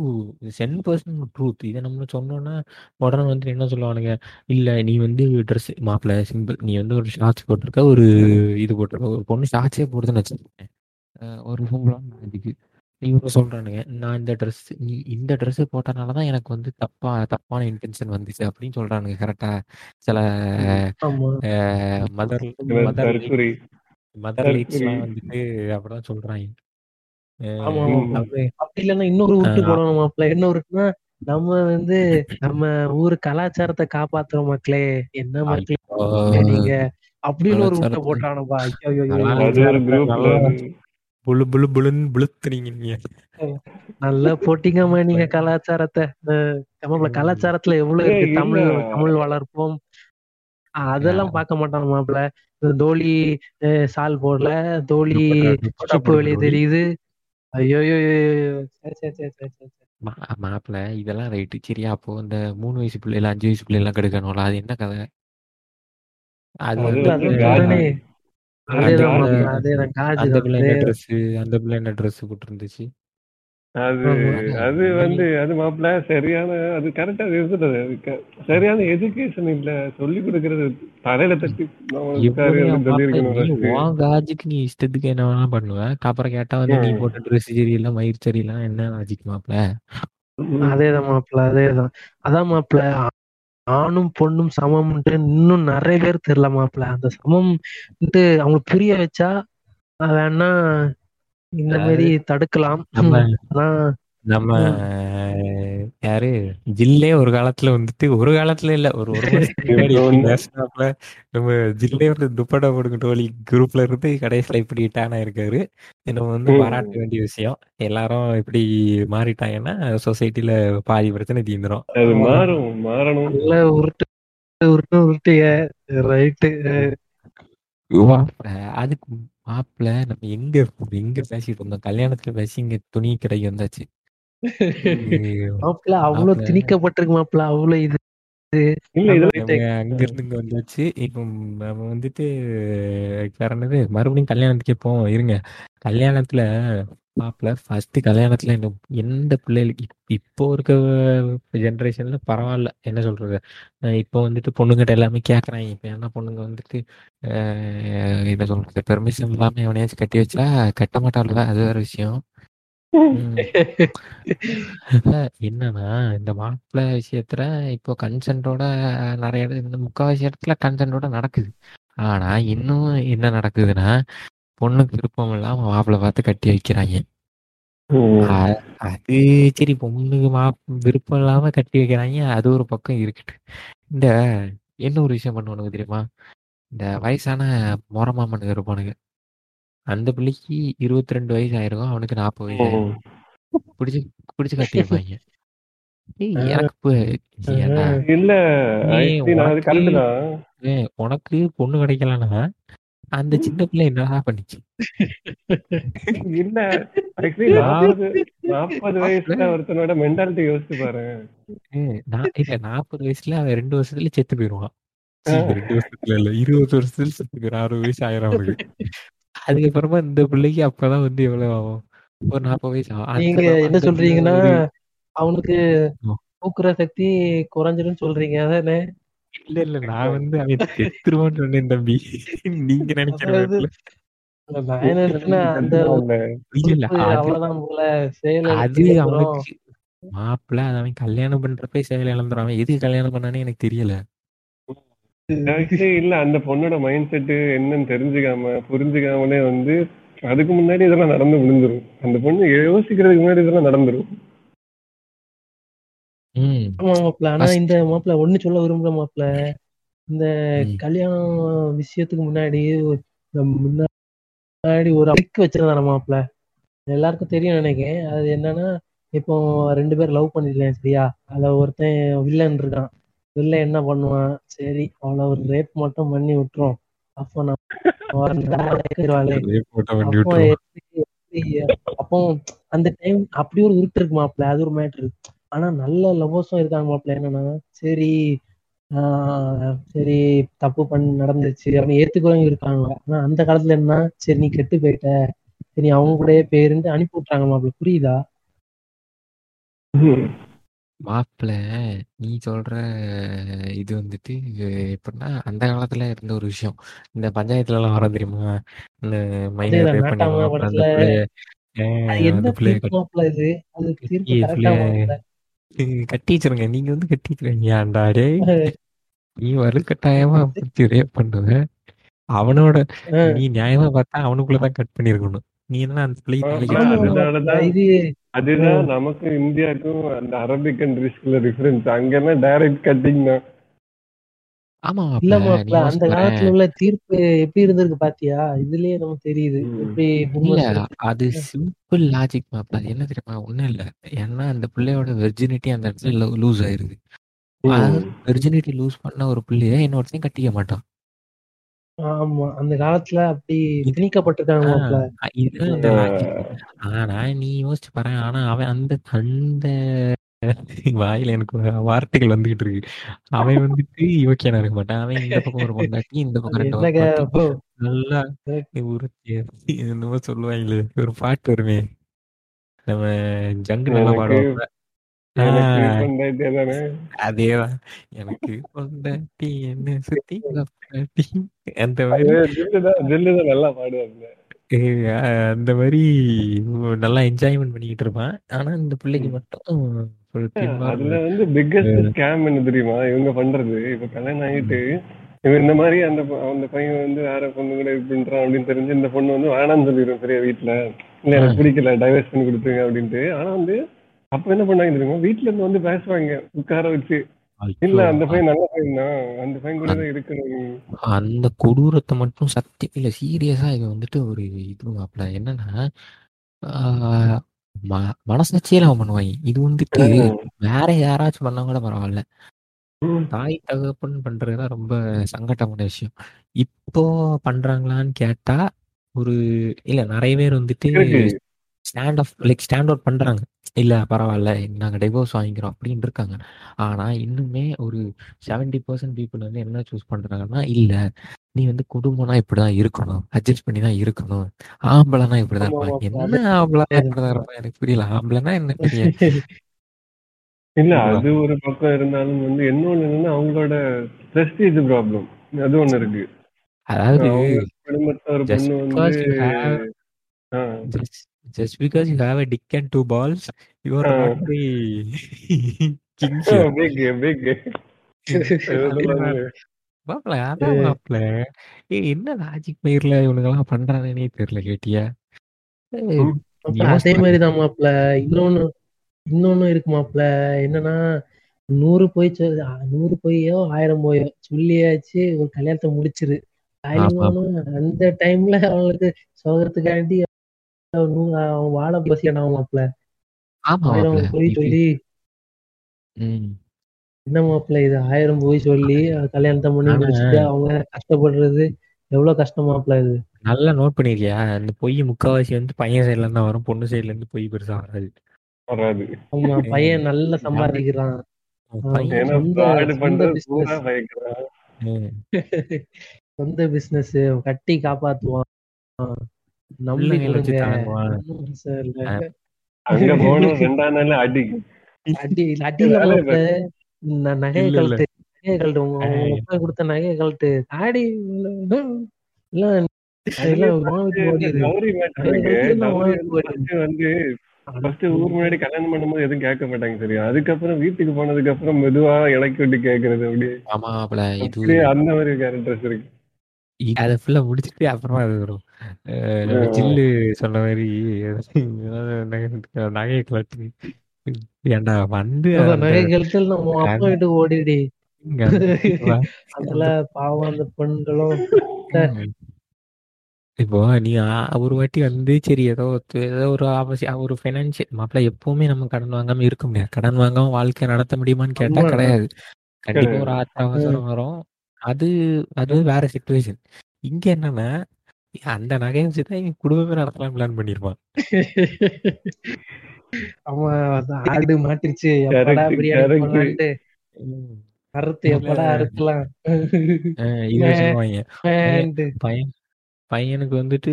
சென் பர்சன்ட் ட்ரூத் இதை நம்ம சொன்னோம்னா உடனே வந்து என்ன சொல்லுவானுங்க? இல்ல நீ வந்து ட்ரெஸ் மாப்பிள்ள சிம்பிள் நீ வந்து ஒரு ஷார்ட்ஸ் போட்டிருக்க ஒரு இது போட்டிருக்க ஒரு பொண்ணு ஷார்ட்ஸே போடுதுன்னு வச்சுக்கேன் ஒரு சிம்பிளான மேஜிக்கு இவங்க சொல்றானுங்க நான் இந்த ட்ரெஸ் நீ இந்த ட்ரெஸ் போட்டனால தான் எனக்கு வந்து தப்பா தப்பான இன்டென்ஷன் வந்துச்சு அப்படின்னு சொல்றானுங்க கரெக்டா சில மதர் மதர் மதர். வந்துட்டு அப்படிதான் சொல்றாங்க. அப்படி இல்லைன்னா இன்னொரு உருட்டு. போடணும் மாப்பிள்ள. என்ன உருட்டுனா நம்ம வந்து நம்ம ஊர் கலாச்சாரத்தை காப்பாத்துற மக்களே. என்ன மக்களே. நீங்க? அப்படின்னு ஒரு உருட்டை போட்டானப்பா. புழு புழு புழுன்னு புளுத்துறீங்க நீங்க. நல்லா போட்டீங்கம்மா நீங்க கலாச்சாரத்தை. அஹ் மாப்பிள்ள கலாச்சாரத்துல எவ்வளவு இருக்கு? தமிழ். தமிழ் வளர்ப்போம். அதெல்லாம் பார்க்க மாட்டாங்க மாப்பிள்ள. தோழி அஹ் சால் போடல. தோழி சிப்பு வெளியே. தெரியுது. ஐயோ ஐயோ, ஐயோ, ஐயோ. சரி, சரி, சரி, சரி, இதெல்லாம் ரைட்டு. சரியா அப்போ இந்த மூணு வயசு பிள்ளைல அஞ்சு வயசு பிள்ளைலாம் கெடுக்கணும்ல அது என்ன கதை? அது வந்து அந்த. பிள்ளை என்ன ட்ரெஸ் அந்த பிள்ளை என்ன ட்ரெஸ் போட்டு இருந்துச்சு அது. அது வந்து அது மாப்பிள்ள சரியான அது கரெக்டா இருக்குது அது க- சரியான எஜுகேஷன் இல்ல. சொல்லி கொடுக்கறது தலையில தட்டி நீ இஷ்டத்துக்கு என்ன வேணா பண்ணுவ. அப்புறம் கேட்டா வந்து நீ. போட்ட ட்ரெஸ் சரியில்லை மயிர் சரியில்லை என்ன லாஜிக் மாப்பிள? ம். அதேதான் மாப்பிள்ள அதேதான். அதான் மாப்பிள்ள ஆணும் பொண்ணும் சமம்ன்ட்டு இன்னும் நிறைய பேர் தெரியல மாப்பிள்ள அந்த சமம் அவங்களுக்கு புரிய வச்சா வேணா இந்த மாதிரி தடுக்கலாம் நம்ம ஆனா நம்ம யாரு ஜில்லே ஒரு காலத்துல வந்துட்டு ஒரு காலத்துல இல்ல ஒரு ஒரு நம்ம ஜில்லே வந்து துப்பட்டா போடுங்க டோலி குரூப்ல இருந்து கடைசியில இப்படி டேன் ஆயிருக்காரு இது நம்ம வந்து. பாராட்ட வேண்டிய விஷயம் எல்லாரும் இப்படி மாறிட்டாங்கன்னா சொசைட்டில பாதி பிரச்சனை தீந்துரும் அது மாறும் மாறணும் நல்ல உருட்டு உருட்டு உருட்டுங்க ரைட்டு அதுக்கு மாப்பிள்ள நம்ம எங்க எங்க பேசிட்டு இருந்தோம்? கல்யாணத்துல பேசி இங்க துணி கடைக்கு வந்தாச்சு. மாப்பிள்ள அவ்வளவு மாப்பிள்ள. திணிக்கப்பட்டிருக்கு மாப்பிள்ள அவ்வளவு இது. அங்க இருந்து இங்க வந்தாச்சு. இப்போ நம்ம வந்துட்டு வேற என்னது? மறுபடியும் கல்யாணத்துக்கே போவோம் இருங்க. கல்யாணத்துல மாப்பிள்ள ஃபர்ஸ்ட் கல்யாணத்துல இந்த எந்த பிள்ளைகளுக்கு இப்- இப்போ இருக்க ஜென்ரேஷன்ல பரவாயில்ல. என்ன சொல்றது? இப்போ வந்துட்டு பொண்ணுங்கிட்ட எல்லாமே கேக்குறாங்க. இப்ப என்ன பொண்ணுங்க வந்துட்டு என்ன சொல்றது? பெர்மிஷன் இல்லாம எவனையாச்சும் கட்டி வச்சா கட்ட மாட்டாள்ல அது வேற விஷயம். என்னன்னா இந்த மாப்பிள்ளை விஷயத்துல இப்போ கன்சென்ட்டோட நிறைய இடத்துல இந்த முக்காவாசி இடத்துல கன்சென்ட்டோட நடக்குது. ஆனா இன்னும் என்ன நடக்குதுன்னா பொண்ணுக்கு விருப்பம் இல்லாம மாப்பிள்ளை பார்த்து கட்டி வைக்கிறாங்க. அது சரி பொண்ணுக்கு மா விருப்பம் இல்லாம கட்டி வைக்கிறாங்க. அது ஒரு பக்கம் இருக்கட்டு இந்த என்ன ஒரு விஷயம் பண்ணுவானுங்க தெரியுமா? இந்த வயசான மொரமாமனுங்க இருப்பானுங்க. அந்த பிள்ளைக்கு இருபத்தி ரெண்டு வயசு ஆயிருக்கும் அவனுக்கு நாற்பது வயசு ஆயிருக்கும். பிடிச்சு பிடிச்சு கட்டி வைப்பாங்க ஏய், எனக்கு இப்போ ஏன்டா? இல்ல நீ actually நான் அது உனக்கு- பொண்ணு கிடைக்கலன்னா அந்த சின்ன பிள்ளை என்னடா பண்ணிச்சு? இல்ல நாற்பது நாற்பது வயசுல ஒருத்தனோட மென்டாலிட்டி யோசிச்சு பாரு. இல்ல நாற்பது வயசுல அவன் ரெண்டு வருஷத்துல செத்து போயிடுவான் சீ, ரெண்டு வருஷத்துல இல்ல இருபது வருஷத்துல செத்து போயிடும் அறுபது வயசு ஆயிரம் அவனுக்கு. அதுக்கப்புறமா இந்த பிள்ளைக்கு அப்பதான் வந்து எவ்வளவு ஆகும்? ஒரு நாற்பது வயசு ஆகும். நீங்க என்ன சொல்றீங்கன்னா அவனுக்கு. தூக்குற சக்தி குறைஞ்சிரும் சொல்றீங்க. அதானே இல்ல இல்ல நான் வந்து அவன் செத்துருவான்னு சொன்னேன் தம்பி. நீங்க நினைக்கிற அதாவது, மாதிரி நான் என்ன நினைச்சேன்னா, அந்த இல்ல இல்ல உறுப்பு அது அவனுக்கு மாப்பிள்ள அவன் கல்யாணம் பண்றப்ப செயல் இழந்துறான் எதுக்கு கல்யாணம் பண்ணானே எனக்கு தெரியல. இல்ல அந்த பொண்ணோட மைண்ட் செட் என்னன்னு தெரிஞ்சுக்காம புரிஞ்சுக்காமலே வந்து அதுக்கு முன்னாடி இதெல்லாம் நடந்து விழுந்துரும். அந்த பொண்ணு யோசிக்கிறதுக்கு முன்னாடி இதெல்லாம் நடந்துரும். ம். ஆமா மாப்பிள்ள ஆனா இந்த மாப்பிள்ள ஒண்ணு சொல்ல விரும்புற மாப்பிள்ள இந்த. கல்யாணம் விஷயத்துக்கு முன்னாடி முன்னாடி ஒரு அடிக்க வச்சிருந்தான மாப்பிள்ள எல்லாருக்கும் தெரியும் நினைக்கிறேன். அது என்னன்னா இப்போ ரெண்டு பேர் லவ் பண்ணிருக்கேன் சரியா? அதுல ஒருத்தன் வில்லன் இருக்கான். வில்லன் என்ன பண்ணுவான்? சரி அவளை ஒரு ரேப் மட்டும் பண்ணி விட்டுரும். அப்போ பண்ணி அப்போ அந்த டைம் அப்படி ஒரு உருட்டு இருக்கு மாப்பிள்ள அது ஒரு மேட்ரு ஆனா நல்ல லவ்வர்ஸும் இருக்காங்க மாப்பிள்ள என்னன்னா சரி ஆஹ் சரி தப்பு பண்ணி நடந்துச்சு அப்படின்னு ஏத்துக்கிறவங்க இருக்காங்க. ஆனா அந்த காலத்துல என்ன சரி நீ கெட்டு போயிட்ட. சரி அவங்க கூடயே பேருந்து அனுப்பி விட்டுறாங்க மாப்பிள்ள புரியுதா? மாப்பிள்ள நீ சொல்ற இது வந்துட்டு எப்படின்னா அந்த காலத்துல இருந்த ஒரு விஷயம். இந்த பஞ்சாயத்துல எல்லாம் வர தெரியுமா? இந்த மைனர் அதேதான் ரேப் நாட்டாம பண்ணிடுவான் அப்புறம் அந்த படத்துல. பிள்ளைய அது ஆஹ் என்ன அந்த பிள்ளைய தீர்ப்பு மாப்பிள்ள இது? அது தீர்ப்பு கட்டி கரெக்டா பிள்ளைய மாப்பிள்ள கட்டி வச்சிருங்க. நீங்க வந்து கட்டி வச்சிருக்கீங்க டேய் நீ வலுக்கட்டாயமா பிடிச்சி ரேப் பண்ணுவ. அவனோட நீ நியாயமா பார்த்தா அவனுக்குள்ளதான் கட் பண்ணிருக்கணும் நீ என்ன அந்த மாப்பிள்ள அதனாலதான் அதுதான் நமக்கும் இந்தியாவுக்கும் அந்த அரபிக் கண்ட்ரிஸ்குள்ள டிஃபரன்ஸ் அங்கன்னா டைரக்ட் கட்டிங் தான். ஆமா இல்ல அந்த காலத்துல உள்ள தீர்ப்பு எப்படி இருந்திருக்கு பாத்தியா? இதுலயே நமக்கு தெரியுது. அது சிம்பிள் லாஜிக் மாப்ள அது என்ன தெரியுமா? ஒண்ணும் இல்ல. ஏன்னா அந்த பிள்ளையோட வெர்ஜினிட்டி அந்த இடத்துல லூஸ் ஆயிருது. வெர்ஜினிட்டி லூஸ் பண்ண ஒரு பிள்ளைய இன்னொருத்தையும் கட்டிக்க மாட்டான். ஆமா அந்த காலத்துல அப்படி திணிக்கப்பட்டிருக்காங்க ஆனா நீ யோசிச்சு பாரு ஆனா அவன் அந்த அந்த வாயில எனக்கு வார்த்தைகள் வந்துகிட்டு இருக்கு. அவன் வந்துட்டு யோக்கியனா இருக்க மாட்டான். அவன் இந்த பக்கம் ஒரு பொண்டாட்டி இந்த பக்கம் நல்லா ஒரு என்னமோ சொல்லுவாங்களே ஒரு பாட்டு வருமே. நம்ம ஜங்கு நல்லா எனக்கு அதேதான். எனக்கு பொண்டாட்டி என்ன சுத்தி பொண்டாட்டி அந்த மாதிரி. நல்லா பாடுவாங்க அந்த மாதிரி நல்லா என்ஜாய்மெண்ட் பண்ணிக்கிட்டு இருப்பான். ஆனா இந்த பிள்ளைக்கு மட்டும் அதுல வந்து பிக்கஸ்ட் ஸ்கேம் என்ன தெரியுமா? இவங்க பண்றது. இப்ப கல்யாணம் ஆகிட்டு இவன் இந்த மாதிரி அந்த அந்த பையன் வந்து வேற பொண்ணு கூட இது பண்றான் அப்படின்னு தெரிஞ்சு இந்த பொண்ணு வந்து வேணாம்னு சொல்லிடும் சரியா வீட்டுல இல்ல எனக்கு பிடிக்கல டைவர்ஸ் பண்ணி கொடுத்துருங்க அப்படின்ட்டு. ஆனா வந்து அப்ப என்ன பண்ணாங்க தெரியுமா? வீட்டுல இருந்து வந்து பேசுவாங்க. உட்கார வச்சு. இல்ல அந்த பையன் நல்ல பையன் தான். அந்த பையன் கூட தான் இருக்கணும். அந்த கொடூரத்தை மட்டும் சத்தியம். இல்ல சீரியஸா இது வந்துட்டு ஒரு இது மாப்பிள என்னன்னா மனசாட்சியில அவன் பண்ணுவாங்க. இது வந்துட்டு வேற யாராச்சும் பண்ணா கூட பரவாயில்ல. தாய் தகப்பன் பண்றதுதான் ரொம்ப சங்கட்டமான விஷயம். இப்போ பண்றாங்களான்னு கேட்டா ஒரு இல்ல நிறைய பேர் வந்துட்டு. Stand off like stand out பண்றாங்க. இல்ல பரவாயில்ல நாங்க டிவோர்ஸ் வாங்கிக்கிறோம் அப்படின்னு இருக்காங்க. ஆனா இன்னுமே ஒரு செவன்டி பர்சன்ட் பீப்புள் வந்து என்ன சூஸ் பண்றாங்கன்னா இல்ல நீ வந்து குடும்பம்னா இப்படிதான் இருக்கணும். அட்ஜஸ்ட் பண்ணி தான் இருக்கணும். ஆம்பளைனா இப்படிதான் இருப்பான் ஆமா. என்ன ஆம்பளைனா இப்படிதான் இருப்பான் எனக்கு புரியல. ஆம்பளைனா என்ன புரியல இல்ல அது ஒரு பக்கம் இருந்தாலும் வந்து இன்னொன்னு என்னன்னா அவங்களோட பிரஸ்டீஜ் ப்ராப்ளம் அது ஒண்ணு இருக்கு. அதாவது அவங்க ஒரு பொண்ணு வந்து ஆ, just because you have a dick and two balls you are Ah. not the king here. big big மாப்பிள அதான் மாப்பிள. ஏய் என்ன லாஜிக் பயிர்ல இவனுங்கெல்லாம் பண்றானே தெரியல கேட்டியா? அதே. மாதிரிதான் மாப்பிள்ள இன்னொன்னு இன்னொன்னு இருக்கு மாப்பிள்ள என்னன்னா நூறு போய் நூறு போயோ ஆயிரம் போயோ சொல்லியாச்சு ஒரு கல்யாணத்தை முடிச்சிரு. அந்த டைம்ல அவங்களுக்கு சோகத்துக்காண்டி அவன் வாழ பசியான மாப்பிள்ள ஆமா ஆயிரம் மாப்பிள போய் சொல்லி. என்ன மாப்பிள்ள இது? ஆயிரம் போய் சொல்லி கல்யாணத்தை பண்ணி முடிச்சுட்டு அவங்க கஷ்டப்படுறது எவ்வளவு கஷ்டம் மாப்பிள்ள இது? நல்லா நோட் பண்ணிருக்கியா? அந்த பொய் முக்காவாசி வந்து பையன் சைடுல இருந்து தான் வரும் பொண்ணு சைடுல இருந்து பொய் பெருசா வராது. வராது. ஆமா பையன் நல்லா சம்பாதிக்கிறான். சொந்த பிசினஸ் கட்டி காப்பாத்துவான். நம்பி. அங்க போனா ரெண்டாம் நாள் அடி. அடி அடியில நகையை. கழட்டு நகையை. அப்பா கொடுத்த நகையை ஃபர்ஸ்ட் ஊர் முன்னாடி கல்யாணம் பண்ணும்போது எதுவும் கேட்க மாட்டாங்க சரியா? அதுக்கப்புறம் வீட்டுக்கு போனதுக்கு அப்புறம் மெதுவா இலக்கி விட்டு கேக்குறது அப்படியே. அந்த மாதிரி கேரக்டர்ஸ் இருக்கு. அதை ஃபுல்லா முடிச்சுட்டு அப்புறமா அது வரும். ஜில்லு சொன்ன மாதிரி நகை- நகையை கலட்டு ஏன்டா வந்து நகை கழட்டு நம்ம அப்பா வீட்டுக்கு ஓடிடு அதுல பாவம் அந்த பெண்களும். இப்போ நீ ஒரு வாட்டி வந்து சரி ஏதோ ஏதோ ஒரு அவசியம் ஒரு ஃபைனான்சியல் மாப்பிள்ள எப்பவுமே நம்ம கடன் வாங்காம இருக்க முடியாது கடன் வாங்காம வாழ்க்கை நடத்த முடியுமான்னு கேட்டா. கிடையாது கண்டிப்பா. ஒரு ஆத்திர அவசரம் வரும் அது அது வேற சுச்சுவேஷன் இங்க என்னன்னா அந்த நகையை வச்சுதான் இவன் குடும்பமே நடத்தலாம் பிளான் பண்ணிருப்பான். அவன் ஆடு மாட்டிருச்சு. எப்படா பிரியாணி. அறுத்து எப்படா அறுக்கலாம். பையன் பையனுக்கு வந்துட்டு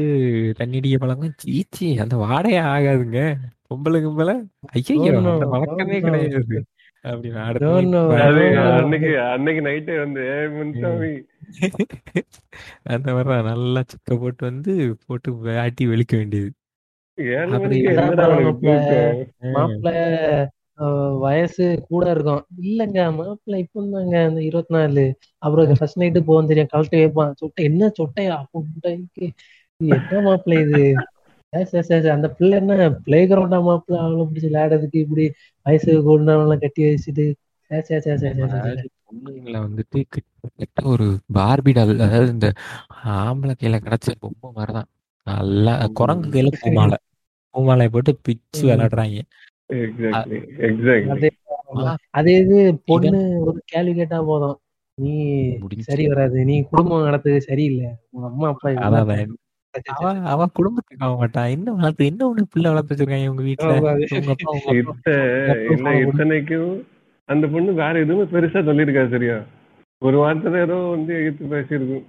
தண்ணி அடிக்க பழக்கம். சீச்சி அந்த வாடையே ஆகாதுங்க. பொம்பளை கும்பல ஐயோ வழக்கமே. கிடையாது. அன்னைக்கு அன்னைக்கு நைட்டே வந்து "ஏய் முன்சாமி அந்த மாதிரி நல்லா சுக்க போட்டு வந்து போட்டு ஆட்டி வெளுக்க வேண்டியது. மாப்பிள்ளை. வயசு கூட இருக்கும். இல்லங்க மாப்பிள்ளை இப்போ தாங்க அந்த இருபத்தி நாலு. அப்புறம் ஃபர்ஸ்ட் நைட்டு போவோம் தெரியும். கழட்டி வைப்பான். சொட்டை என்ன சொட்டையா? என்ன மாப்பிள்ளை இது? சே, சே, சே, சே, அந்த பிள்ளை என்ன? பிளே கிரவுண்டா மாப்பிள்ளை அவளை பிடிச்சி விளையாடுறதுக்கு இப்படி வயசு கூடலாம் கட்டி வச்சுட்டு. பொண்ணுங்களை வந்துட்டு கிட்டத்தட்ட ஒரு பார்பி டால் அதாவது இந்த ஆம்பளை கையில கிடைச்ச பொம்மை மாதிரிதான். நல்லா குரங்கு கையில பூமாலை. பூமாலையை போட்டு பிச்சு. விளையாடுறாங்க. எக்ஸாக்ட்லி எக்ஸாக்ட்லி அதே இது பொண்ணு ஒரு கேள்வி கேட்டா போதும். நீ. சரி வராது. நீ குடும்பம் நடத்துறது சரியில்லை. உங்க அம்மா அப்பா அதான் இதெல்லாம் அவ அவ குடும்பத்துக்கு ஆக மாட்டான். என்ன வளர்த்து என்ன ஒண்ணு பிள்ளை வளர்த்து வச்சிருக்காங்க உங்க வீட்டுல இத்தனைக்கும் அந்த பொண்ணு வேற எதுவுமே பெருசா சொல்லியிருக்காது சரியா? ஒரு வார்த்தை ஏதோ வந்து எதிர்த்து பேசியிருக்கும்.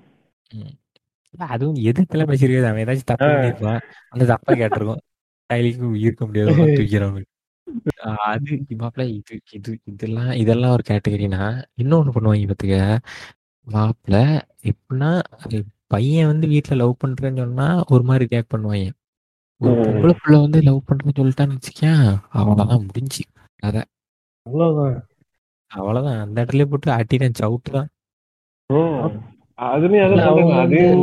அதுவும் எதுக்கெல்லாம் பேசிருக்காது அவன் ஏதாச்சும் தப்பு. பண்ணிருப்பான் அந்த தப்பா கேட்டிருக்கும். கைலிக்கும் இருக்க முடியாது தூக்கிறவங்க அது மாப்பிள்ள இது இது இதெல்லாம் இதெல்லாம் ஒரு கேட்டகரினா இன்னொன்னு பண்ணுவாங்க பத்துக்க மாப்பிள்ள எப்படின்னா பையன் வந்து வீட்டுல லவ் பண்றேன்னு சொன்னா ஒரு மாதிரி ரியாக்ட் பண்ணுவாங்க. ஒரு. பொம்பளை புள்ள வந்து லவ் பண்றேன்னு சொல்லிட்டான்னு வச்சுக்கேன் அவ்வளவுதான் முடிஞ்சு. அவ்வளவுதான். அவ்வளவுதான். அந்த இடத்துல போட்டு ஆட்டிட்டேன் சவுட்டு தான்.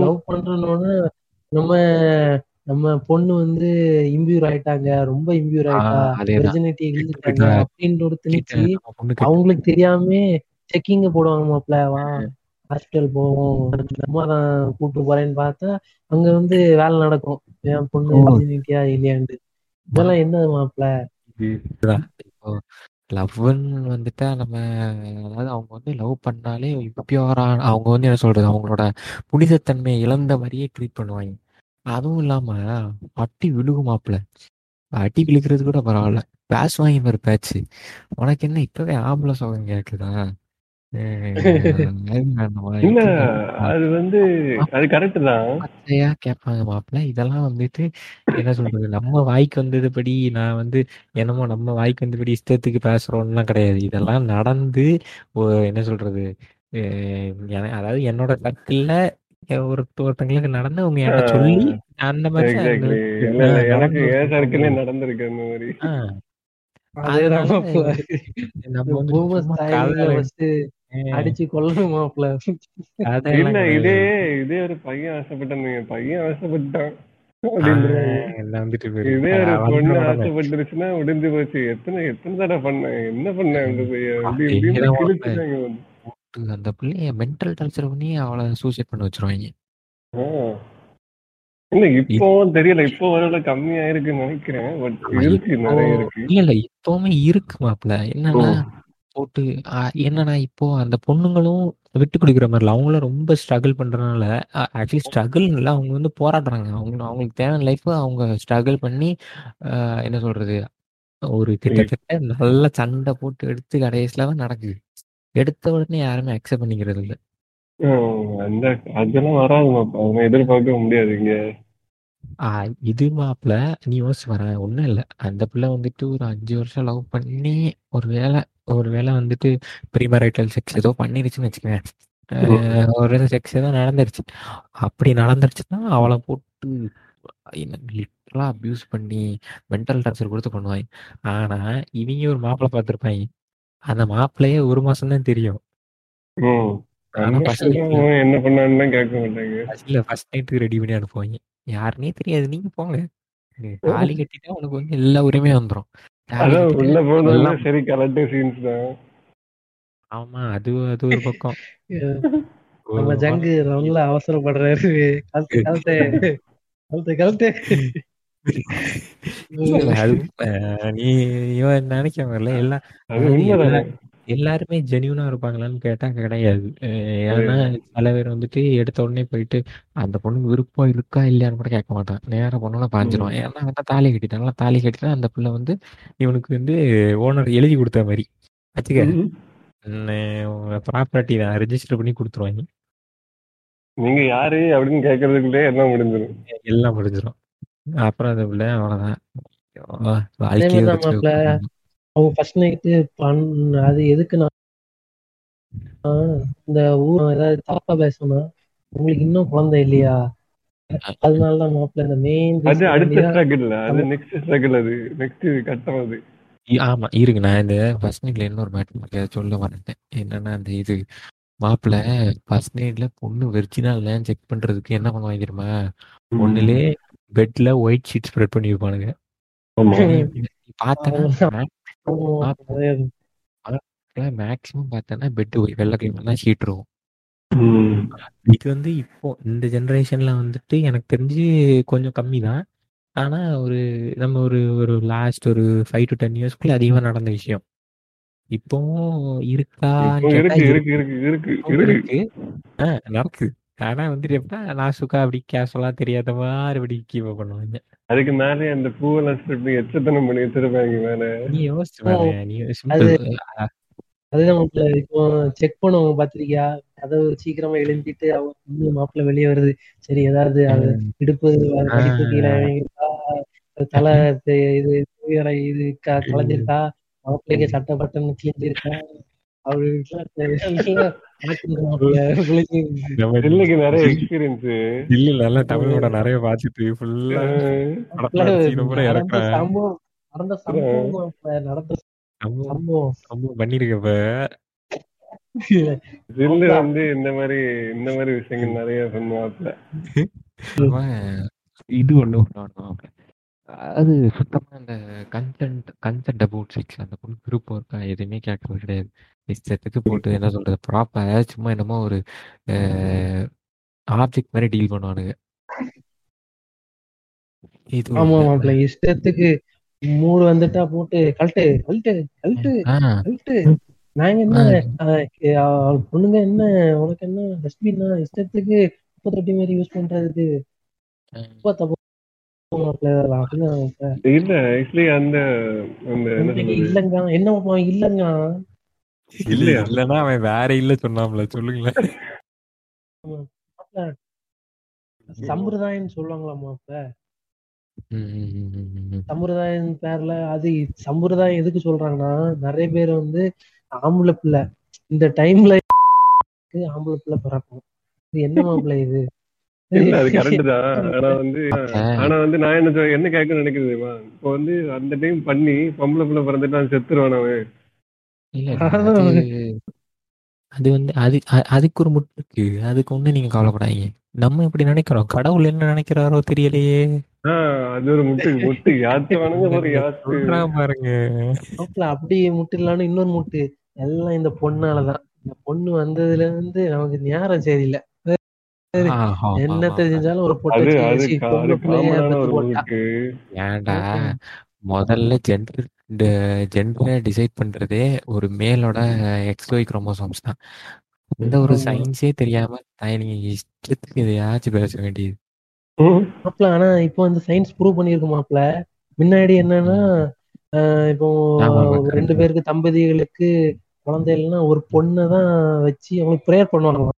லவ் பண்றோன்னு நம்ம நம்ம பொண்ணு வந்து இம்பியூர் ஆயிட்டாங்க ரொம்ப இம்பியூர் ஆயிட்டா. வெர்ஜினிட்டி இழுந்துட்டாங்க கிட்ட- அப்படின்ற ஒரு திணிச்சு அவங்களுக்கு தெரியாம செக்கிங் போடுவாங்க மாப்பிள்ள வா. ஹாஸ்பிட்டல் போவோம் அம்மா தான் கூப்பிட்டு போறேன்னு பார்த்தா அங்க வந்து வேலை நடக்கும். என் பொண்ணு. வெர்ஜினிட்டியா இல்லையாண்டு இதெல்லாம் என்ன மாப்பிள்ள லவ்ன்னு வந்துட்டா நம்ம அதாவது அவங்க வந்து லவ் பண்ணாலே பியூரா அவங்க வந்து என்ன சொல்றது அவங்களோட புனிதத்தன்மையை இழந்த மாதிரியே ட்ரீட் பண்ணுவாங்க. அதுவும் இல்லாம அட்டி விழுகுமாப்ல அட்டி விழுக்கிறது கூட பரவாயில்ல. பேஸ் வாங்கி மாதிரி பேச்சு. உனக்கு என்ன இப்பவே ஆம்பளை சோகம் வேணுமா? இல்ல? அது வந்து அது கரெக்ட் தான். பச்சையா கேட்பாங்க மாப்பிள்ள. இதெல்லாம் வந்துட்டு என்ன சொல்றது நம்ம வாய்க்கு வந்ததுபடி நான் வந்து என்னமோ நம்ம வாய்க்கு வந்தபடி இஷ்டத்துக்கு பேசுறோம்லாம் கிடையாது. இதெல்லாம் நடந்து என்ன சொல்றது அதாவது என்னோட சர்க்கிள்ல ஒரு ஒருத்தங்களுக்கு நடந்து அவங்க என்கிட்ட சொல்லி அந்த மாதிரி எனக்கு நடந்து ஏன் சர்க்கிளே நடந்திருக்கு அந்த மாதிரி. மாப்பிள்ள அடிச்சு கொல்லணும் மாப்பிள்ள. இல்ல. இதே இதே ஒரு பையன் ஆசைப்பட்டான் பையன் ஆசைப்பட்டான். இதே ஒரு பொண்ணு ஆசைப்பட்டுருச்சுன்னா முடிஞ்சு போச்சு. எத்தனை எத்தனை தடவை பண்ணேன்? என்ன பண்ணேன் அந்த பையன் அந்த பிள்ளைய மென்டல் டார்ச்சர் பண்ணி அவளை சூசைட் பண்ண வச்சிருவாங்க. இல்ல இப்போ தெரியல. இப்போ ஓரளவு கம்மியா இருக்குன்னு நினைக்கிறேன். பட் இருக்கு நிறைய இருக்கு. இல்ல இல்ல இப்பவுமே இருக்கு மாப்ள என்னன்னா. போட்டு ஆ, என்னன்னா இப்போ அந்த பொண்ணுங்களும் விட்டு கொடுக்குற மாதிரி இல்ல அவங்களும் ரொம்ப ஸ்ட்ரகிள் பண்றதுனால ஆக்சுவலி ஸ்ட்ரகிள் இல்ல. அவங்க வந்து போராடுறாங்க. அவங்க அவங்களுக்கு தேவையான லைஃப் அவங்க ஸ்ட்ரகிள் பண்ணி ஆ, என்ன சொல்றது ஒரு கிட்டத்தட்ட நல்ல சண்டை போட்டு எடுத்து கடைசியில தான் நடக்குது. எடுத்த உடனே யாருமே அக்செப்ட் பண்ணிக்கிறது இல்ல. ம், அந்த அதெல்லாம் வராது மாப்பா அதெல்லாம் எதிர்பார்க்க முடியாது இங்க. ஆ, இது மாப்பிள்ள நீ யோசிச்சு வரேன் ஒண்ணும் இல்ல. அந்த பிள்ளை வந்துட்டு ஒரு அஞ்சு வருஷம் லவ் பண்ணி ஒரு வேளை ஒரு வேளை வந்துட்டு ப்ரீமரைட்டல் செக்ஸ் ஏதோ பண்ணிருச்சுன்னு வச்சுக்கவேன் அஹ் ஒரு செக்ஸ் ஏதோ நடந்துருச்சு. அப்படி நடந்துருச்சுன்னா அவளை போட்டு லிட்டரலா அபியூஸ் பண்ணி மென்டல் டார்ச்சர் கொடுத்து பண்ணுவாங்க ஆனா இவங்க ஒரு மாப்பிள்ளை பார்த்திருப்பாங்க. அந்த மாப்பிள்ளையே ஒரு மாசம் தான் தெரியும். என்ன பண்ணான்னு கேட்க மாட்டாங்க. இல்ல ஃபர்ஸ்ட் நைட்டுக்கு ரெடி பண்ணி அனுப்புவாங்க. யாருனே தெரியாது. நீங்க போங்க. தாலி கட்டிட்டா உனக்கு வந்து எல்லா உரிமையும் வந்துரும். தாலி அதான் உள்ள எல்லாம் சரி கரெக்ட் சீன்ஸ் தான். ஆமா அது அது ஒரு பக்கம். நம்ம ஜங்கு ரொம்ப அவசரப்படுறாரு. இல்ல அது அஹ், நீ இவன் நினைக்கிறவங்கல்ல எல்லாம் எல்லாருமே ஜெனியூனா இருப்பாங்களான்னு கேட்டா கிடையாது. அஹ் ஏன்னா சில பேர் வந்துட்டு எடுத்த உடனே போயிட்டு அந்த பொண்ணுக்கு விருப்பம் இருக்கா இல்லையான்னு கூட கேட்க மாட்டான். நேரா பொண்ணோட பாஞ்சிருவான். ஏன்னா அவன் தாலி கட்டிட்டாங்களா தாலி கட்டினா அந்த பிள்ளை வந்து இவனுக்கு வந்து ஓனர் எழுதி கொடுத்த மாதிரி. வச்சுக்க. ப்ராப்பர்ட்டி தான் ரெஜிஸ்டர் பண்ணி கொடுத்துருவாங்க நீங்க யாரு அப்படின்னு கேட்கறதுக்குள்ளே எல்லாம் முடிஞ்சிடும் எல்லாம் முடிஞ்சிடும் அப்புறம் அந்த பிள்ளை அவ்வளவுதான். அதே அவங்க ஃபர்ஸ்ட் நைட்டு பண் அது எதுக்கு நான் இந்த ஊர் ஏதாவது தப்பா பேசணும் உங்களுக்கு இன்னும் குழந்தை இல்லையா? அதனாலதான் மாப்பிள்ள இந்த மெயின் அது அடுத்த ஸ்ட்ரகிள் அது நெக்ஸ்ட் ஸ்ட்ரகிள் அது. நெக்ஸ்ட் கட்டம் அது. ஆமா இருங்க நான் இந்த ஃபர்ஸ்ட் நைட்ல இன்னொரு மேட்டர் சொல்ல மாட்டேன் என்னன்னா அந்த இது மாப்பிள்ள ஃபர்ஸ்ட் நைட்ல பொண்ணு வெர்ஜினா இல்லையான்னு செக் பண்றதுக்கு என்ன பண்ணுவாங்க தெரியுமா? ஒண்ணுலே பெட்ல ஒயிட் ஷீட் ஸ்ப்ரெட் பண்ணி வைப்பானுங்க. மேக்ஸிமம் பார்த்தனா பெட் வெள்ளை கலர் தான் ஷீட் இருக்கும். இது வந்து இப்போ இந்த ஜெனரேஷன்ல வந்துட்டு எனக்கு தெரிஞ்சு கொஞ்சம் கம்மி தான். ஆனா ஒரு நம்ம ஒரு ஒரு லாஸ்ட் ஒரு ஃபைவ் டு டென் இயர்ஸ்க்குள்ள அதிகமா நடந்த விஷயம். இப்போவும் இப்போ இருக்கு இருக்கு. இருக்கு இருக்கு இப்பவும் இருக்கு. இருக்கு. ஆ நடக்குது ஆனா வந்துட்டு எப்படின்னா நாசுக்கா அப்படி கேஷுவலா தெரியாத மாதிரி இப்படி கீப் பண்ணுவாங்க அதுக்கு மேலே அந்த பூவெல்லாம் ஸ்ட்ரிப் எச்சத்தனம் பண்ணி வச்சிருப்பாங்க மேல நீ யோசிச்சு பாரு நீ அது அதுதான் இப்போ செக் பண்ணுவாங்க பாத்திருக்கியா கதவு சீக்கிரமா எழுந்திட்டு அவங்க பொண்ணு மாப்பிள்ள வெளியே வருது சரி ஏதாவது அது இடுப்பு அது கீழே அது தலை இது இது கலைஞ்சிருக்கா மாப்பிள்ளைக்கு சட்டை பட்டன் கிழிஞ்சிருக்கா நிறைய எக்ஸ்பீரியன்ஸ் இல்ல இல்ல தமிழ் படம் நிறைய பார்த்துட்டு ஃபுல்லா பண்ணிருக்கப்ப. ஜில்லு வந்து இந்த மாதிரி இந்த மாதிரி விஷயங்கள் நிறைய பண்ணுவாப்ல இது ஒண்ணு பண்ணுவான் அது சுத்தமா அந்த கன்சென்ட் கன்சென்ட் அபவுட் செக்ஸ் அந்த பொண்ணு விருப்பம் இருக்கா எதுவுமே கேட்கறது கிடையாது. இஷ்டத்துக்கு போட்டு என்ன சொல்றது ப்ராப்பர் சும்மா என்னமோ ஒரு ஆப்ஜெக்ட் மாதிரி டீல் பண்ணுவானுங்க. இது ஆமா. மாப்பிள்ள. இஷ்டத்துக்கு மூடு வந்துட்டா போட்டு கழட்டு கழட்டு கழட்டு கழட்டு. நாங்க என்ன பொண்ணுங்க என்ன உனக்கு என்ன டஸ்ட்பின்னா இஷ்டத்துக்கு குப்பை தொட்டி மாதிரி யூஸ் பண்றதுக்கு ஆ. ரொம்ப தப்பு இல்லங்க என்ன இல்லங்க. இல்ல? இல்லன்னா அவன் வேற இல்ல சொன்னாம்ல சொல்லுங்களேன். சம்பிரதாயம் சொல்லுவாங்களா மாப்பிள்ள ம், ம், ம், ம், ம். சம்பிரதாயம் பேர்ல அது சம்பிரதாயம் எதுக்கு சொல்றாங்கன்னா நிறைய பேர் வந்து ஆம்பளை பிள்ளை இந்த டைம்ல ஆம்பளை பிள்ளை பிறக்கும். இது என்ன மாப்பிள்ளை இது? இல்ல அது கரெக்ட் தான். ஆனா வந்து அப்ப. ஆனா வந்து நான் என்ன என்ன கேட்க நினைக்கிறது தெரியுமா? இப்போ வந்து அந்த டைம் பண்ணி பொம்பளை பிள்ளை பிறந்துட்டு அவன் செத்துருவான் அவன். இல்ல இல்ல, அது அது வந்து அது அ- அதுக்கு ஒரு முட்டு இருக்கு. அதுக்கு ஒண்ணு நீங்க கவலைப்படாதீங்க. நம்ம இப்படி நினைக்கிறோம்? கடவுள் என்ன நினைக்கிறாரோ தெரியலையே. ஆஹ் அது ஒரு முட்டு முட்டு. யாத்து வேணுங்க ஒரு யாத்து. சொல்றான் பாருங்க. அப்படி முட்டு இல்லாம இன்னொரு முட்டு. எல்லாம் இந்த பொண்ணாலதான் இந்த பொண்ணு வந்ததுல இருந்து நமக்கு நேரம் சரியில்லை. ஆஹா, என்ன ஆமா. தெரிஞ்சாலும் ஒரு பொட்டை அது வச்சு அது வச்சு கா- பொம்பளை அது பிள்ளைய காமனான பெத்து ஒரு போட்டா. முறுக்கு ஏன்டா? முதல்ல ஜெண்டர் இந்த ஜெண்டரை டிசைட் பண்றதே ஒரு மேலோட எக்ஸ்ஒய் குரோமோசோம்ஸ் தான் இந்த ஒரு. சயின்ஸே தெரியாம நீங்க இஷ்டத்துக்கு எதையாச்சும் பேச வேண்டியது ம். மாப்பிள்ள ஆனா இப்போ அந்த சயின்ஸ் ப்ரூவ் பண்ணிருக்கு மாப்பிள்ள முன்னாடி என்னன்னா இப்போ ரெண்டு. பேருக்கு தம்பதிகளுக்கு குழந்தை இல்லைன்னா ஒரு பொண்ணை தான் வச்சு அவங்களுக்கு ப்ரேயர் பண்ணுவாங்க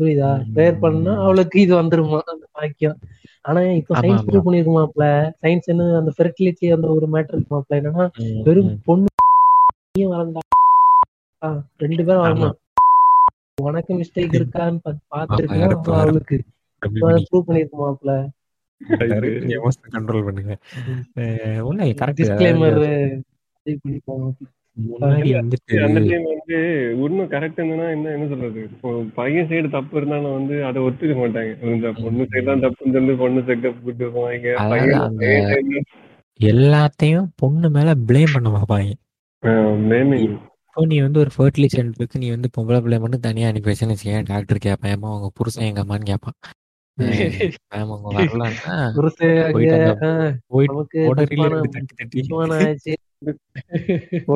புரியுதா. ப்ரேயர் பண்ணா அவளுக்கு இது வந்துருமா அந்த பாக்கியம் ஆனா இப்போ சயின்ஸ். ப்ரூவ் பண்ணிருக்கு மாப்பிள்ள சயின்ஸ் என்ன அந்த ஃபெர்டிலிட்டி அந்த ஒரு மேட்டர் இருக்கு மாப்பிள்ள என்னன்னா வெறும். பொண்ணு வளர்ந்தா ரெண்டு பேரும். வரணும் உனக்கு மிஸ்டேக் இருக்கான்னு பா- பார்த்துருக்குன்னா அடுத்து அப்ப வர- அவளுக்கு. ப்ரூவ் பண்ணிருக்கு மாப்பிள்ள எமோஷன் கண்ட்ரோல் பண்ணுங்க. உண்மை கரெக்ட் டிஸ்க்ளைமர் முன்னாடி வந்துட்டு அந்த டைம் வந்து உண்மை கரெக்ட் இருந்ததுன்னா என்ன என்ன சொல்றது? இப்போ பையன் சைடு தப்பு இருந்தாலும் வந்து அதை ஒத்துக்க மாட்டாங்க. இந்த பொண்ணு சைடு தான் தப்புன்னு சொல்லி பொண்ணு கூட்டு போவாங்க. எல்லாத்தையும் பொண்ணு மேல ப்ளேம் பண்ண பார்ப்பாங்க. இப்போ நீ வந்து ஒரு ஃபர்டிலி சென்டருக்கு நீ வந்து பொம்பளை பிள்ளை மட்டும் தனியா அனுப்பி வச்சேன்னு வச்சுக்கேன் டாக்டர் கேட்பேன். ஏமா உங்க புருஷன் எங்கம்மான்னு கேட்பான். மேம் வரலன்னா போயிட்டு போயிட்டு தட்டி தட்டி.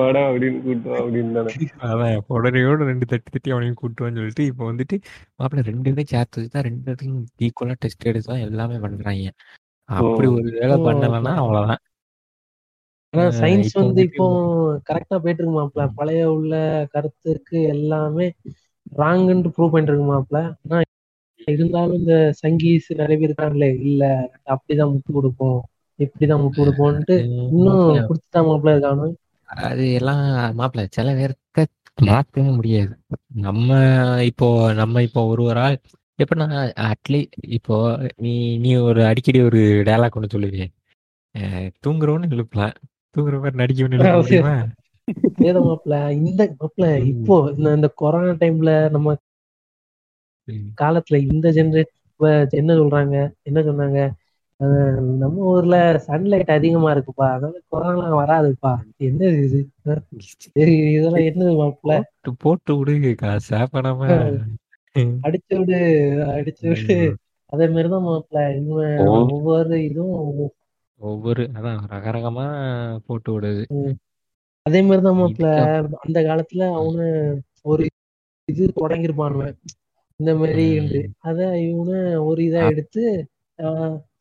வாடா அப்படின்னு கூட்டு வா அப்படின்னு தானே. அதான் உடனேயோட ரெண்டு தட்டி தட்டி அவனையும் கூட்டுவான்னு சொல்லிட்டு இப்போ வந்துட்டு மாப்பிள்ள ரெண்டு இதையும் சேர்த்து தான் ரெண்டு இடத்தையும் ஈக்குவலா டெஸ்ட் எடுத்து தான் எல்லாமே பண்றாங்க. அப்படி ஒரு வேலை. பண்ணலன்னா அவ்வளவுதான். ஆனா சயின்ஸ் வந்து இப்போ கரெக்டா போயிட்டு இருக்கு மாப்ள பழைய உள்ள கருத்துக்கு எல்லாமே ராங்குன்னு ப்ரூவ் பண்ணிட்டு இருக்கு மாப்ள ஆனா இருந்தாலும் இந்த சங்கீஸ் நிறைய பேர் இருக்காங்களே இல்ல அப்படிதான் முட்டு கொடுப்போம் இப்படிதான் முட்டு கொடுப்போம்ட்டு இன்னும் குடுத்துதான் மாப்ள இருக்கானு? அது எல்லாம் மாப்பிள்ள சில பேர்த்த மாற்றவே முடியாது. நம்ம இப்போ நம்ம இப்போ ஒரு ஒரு ஆள் எப்படின்னா அட்லீ இப்போ நீ நீ ஒரு அடிக்கடி ஒரு டயலாக் ஒன்று சொல்லுவியே. அஹ் தூங்குறவன்னு எழுப்பலாம் தூங்குற மாதிரி நடிக்கணும்னு எழுப்ப முடியுமா? ஏதோ மாப்ள இந்த மாப்ள இப்போ இந்த கொரோனா டைம்ல நம்ம. காலத்துல இந்த ஜென்ரேட் என்ன சொல்றாங்க? என்ன சொன்னாங்க? நம்ம ஊர்ல சன்லைட் அதிகமா இருக்குப்பா. அதனால கொரோனா வராதுப்பா. என்ன இது? சரி இதெல்லாம் என்னது மாப்ள போட்டு போட்டு விடு காசா பணமா அடிச்சு விடு அடிச்சு விடு. அதே மாதிரிதான் இவன் ஓ. ஒவ்வொரு இதுவும் ஒவ்வொரு அதான் ரகரகமா போட்டு விடுது. அதே மாதிரிதான் இதுக்கு அந்த காலத்துல அவனு ஒரு இது தொடங்கிருப்பானுவன் இந்த மாதிரி. அத இவனு ஒரு இதா எடுத்து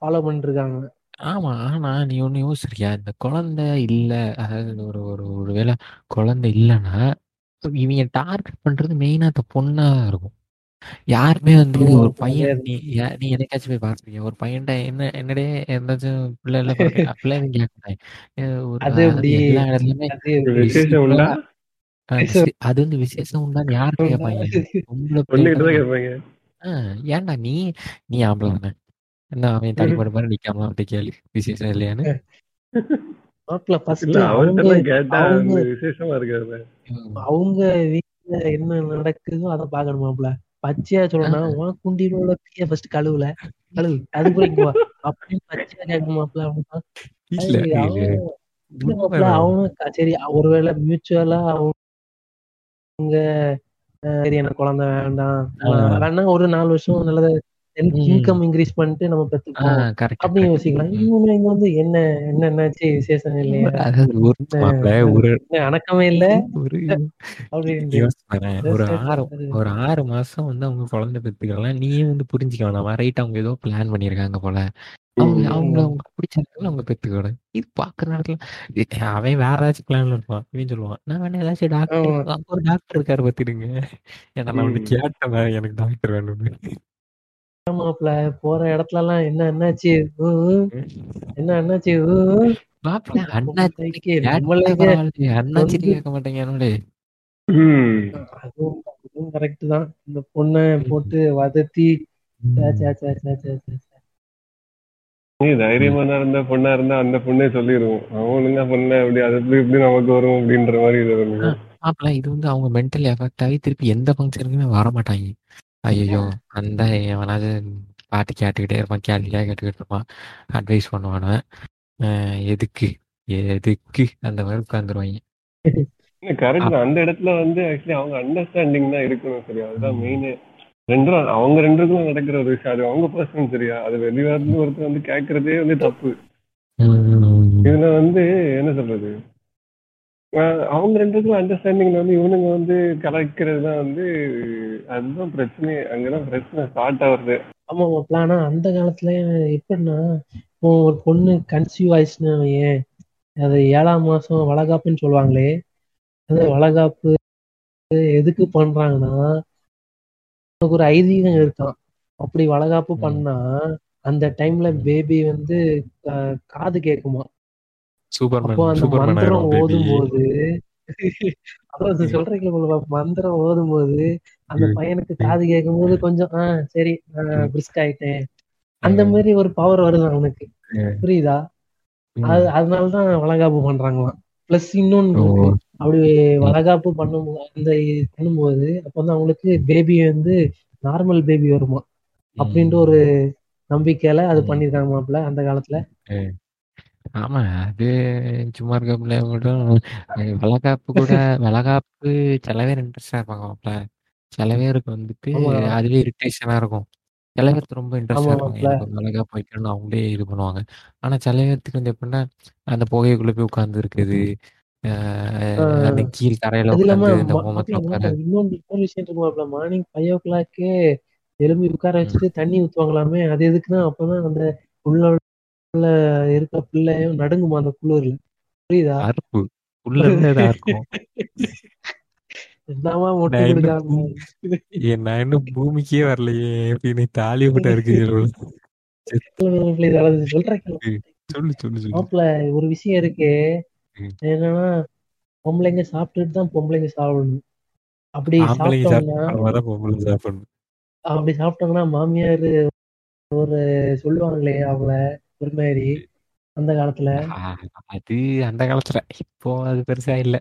ஃபாலோ பண்ணிட்டு இருக்காங்க ஆமா ஆனா நீ ஒண்ணு யோசிச்சிருக்கியா? இந்த குழந்தை இல்ல அதாவது ஒரு ஒரு ஒருவேளை குழந்தை இல்லைன்னா இவங்க டார்கெட் பண்றது மெயினா அந்த பொண்ணா இருக்கும். யாருமே வந்து ஒரு பையன் நீ நீ என்னைக்காச்சும் போய் பார்த்துருக்கியா? ஒரு பையன்ட்ட என்ன என்னடே எந்தாச்சும் பிள்ளை எல்லாம் பிறக்க அப்படிலாம் எதுவும் கேட்க மாட்டாங்க அஹ் ஒரு அது வந்து விசேஷம் உண்டான்னு யார்கிட்ட கேட்பாங்க? பொம்பளை ஏன்டா நீ நீ ஆம்பளை என்ன அவன் தடிப்பட மாதிரி நிக்காம அப்படி கேளு. விசேஷம் இல்லையான்னு. அவர்கிட்ட அவங்க அவங்க அது விசேஷமா இருக்காது அவங்க வீட்டுல என்ன நடக்குதோ அதை பாக்கணும் மாப்பிள்ள பச்சையா சொல்லணும் உன் குண்டினோட பைய ஃபர்ஸ்ட் கழுவுல. கழுவு அது கூட இங்க வா. அப்படின்னு பச்சையா கேட்க மாப்பிள்ள அவன் இல்ல அது இது அவன் இல்ல மாப்பிள்ள உண்மைதான். அவனும் சரி ஒருவேளை மியூச்சுவலா அவங்க சரி எனக்கு குழந்தை வேண்டாம். வேணா ஒரு நாலு வருஷம் நல்லது. இன்கம் இன்க்ரீஸ் பண்ணிட்டு நம்ம கரெக்ட் அப்படின்னு யோசிக்கலாம். இவங்க இங்க வந்து என்ன என்ன என்னாச்சு விசேஷம் இல்லையா? ஒரு அணக்கமே இல்ல. ஒரு ஆறு. ஒரு ஆறு மாசம் வந்து அவங்க குழந்தை பெத்துக்கலாம் நீயே வந்து புரிஞ்சுக்க வேணாமா. ரைட் அவங்க ஏதோ பிளான் பண்ணிருக்காங்க போல. அவங்க. அவங்க அவங்க பிடிச்ச நேரத்துல அவங்க பெத்துக்கணும் இது பாக்குற நேரத்துல அவன் வேற ஏதாச்சும் பிளான்ல இருப்பான் இவன் சொல்லுவான். நான் வேணா ஏதாச்சும் டாக்டர் ஒரு டாக்டர் இருக்காரு பாத்துடுங்க ஏன்னா நான். கேட்டேன் எனக்கு டாக்டர் வேணும்னு. போற இடத்துல எல்லாம் என்ன என்னாச்சு? என்ன என்னாச்சு. அதுவும் கரெக்ட் தான். இந்த பொண்ணை போட்டு வதத்தி. சே, சே, சே, சே, சே, சே. நீ தைரியமான இருந்த பொண்ணா இருந்தா அந்த பொண்ணே சொல்லிரும் அவனுங்க பொண்ணு அப்படி அது எப்படி இப்படி நமக்கு வரும் அப்படின்ற மாதிரி இது இது வந்து அவங்க மென்டல் எஃபெக்ட் ஆகி திருப்பி எந்த ஃபங்க்ஷனுக்குமே வர மாட்டாங்க. ஐயோ அந்த எவனாவது பாட்டு கேட்டுக்கிட்டே இருப்பான் கேள்வியாக கேட்டுக்கிட்டு இருப்பான் அட்வைஸ் பண்ணுவானு எதுக்கு எதுக்கு அந்த மாதிரி உட்காந்துருவாங்க கரெக்ட் தான். அந்த இடத்துல வந்து ஆக்சுவலி அவங்க அண்டர்ஸ்டாண்டிங் தான் இருக்கணும் சரியா? அதுதான் மெயின் ரெண்டும் அவங்க ரெண்டுக்கும் நடக்கிற ஒரு விஷயம். அது அவங்க பர்சன் சரியா? அது வெளியாருந்து ஒருத்தர் வந்து கேட்கறதே வந்து தப்பு. இதுல வந்து என்ன சொல்றது? அவங்க ரெண்டுக்கும் அண்டர்ஸ்டாண்டிங்ல வந்து இவனுங்க வந்து கலக்கிறது தான் வந்து அதுதான் பிரச்சனை. அங்கதான் பிரச்சனை ஸ்டார்ட் ஆகுறது ஆமா ஆனா அந்த காலத்துல எப்படின்னா இப்போ ஒரு பொண்ணு கன்சீவ் ஆயிடுச்சுன்னா ஏன் அது ஏழாம் மாசம் வளகாப்புன்னு சொல்லுவாங்களே அது வளகாப்பு எதுக்கு பண்றாங்கன்னா ஒரு ஐதீகம் இருக்கான். அப்படி வளகாப்பு. பண்ணா அந்த டைம்ல பேபி வந்து காது அப்போ சூப்பர்மேன் சூப்பர்மேன் ஓதும் போது அதான் சொல்றீங்க மந்திரம் ஓதும் போது அந்த. பையனுக்கு காது கேட்கும் போது கொஞ்சம் ஆஹ் சரி பிரிஸ்க் ஆயிட்டேன். அந்த மாதிரி ஒரு பவர் வருது அவனுக்கு. புரியுதா? அது அதனாலதான் வளகாப்பு பண்றாங்களாம். பிளஸ் இன்னொன்னு. அப்படி வளகாப்பு பண்ணும்போது அந்த பண்ணும்போது அப்ப வந்து அவங்களுக்கு பேபி வந்து நார்மல் பேபி வருமா? அப்படின்ட்டு ஒரு நம்பிக்கையில அது. பண்ணிருக்காங்க மாப்பிள்ள அந்த காலத்துல. ஆமா அது சும்மா இருக்க பிள்ளைய மட்டும் வளகாப்பு கூட வளகாப்பு சில பேர் இன்ட்ரெஸ்டா இருப்பாங்க மாப்ள சில பேருக்கு வந்துட்டு ஆமா. அதுவே இரிட்டேஷனா இருக்கும். சில பேருக்கு ரொம்ப இன்ட்ரெஸ்டா ஆமா இருப்பாங்க மாப்ள. எனக்கு ஒரு வளகாப்பு வைக்கணும்னு அவங்களே இது பண்ணுவாங்க. ஆனா சில பேர்த்துக்கு வந்து எப்படின்னா அந்த புகைக்குள்ள போய் உட்கார்ந்து இருக்குது. அந்த கீழ் தரையில அது இல்லாம உட்காந்து இந்த மா- ஹோமத்துல மாப்ள, உட்கார இன்னொரு விஷயம் இருக்கு மாப்ள மார்னிங் ஃபைவ் ஓ கிளாக்கே எழும்பி உட்கார வச்சுட்டு தண்ணி ஊத்துவாங்களாமே அது எதுக்குன்னா அப்பதான் அந்த உள்ள உள்ள இருக்க பிள்ளையும் நடுங்குமா அந்த குளிர்ல? புரியுதா? அறுப்பு. என்னமா மொட்டை நான் இன்னும் கொடுக்காம? ஏ, நான் இன்னும் பூமிக்கே வரலையே. நீ தாலி இருக்கு சொல்றேன் சொல்லு சொல்லு ஒரு விஷயம் இருக்கு. என்னன்னா பொம்பளைங்க சாப்பிட்டுட்டு தான் பொம்பளைங்க சாப்பிடணும். அப்படி சாப்பிட்டோம்னா அப்படி சாப்பிட்டோம்னா மாமியார் ஒரு சொல்லுவாங்களே ஒரு மாதிரி அந்த காலத்துல. அது அந்த காலத்துல. இப்போ அது பெருசா இல்ல.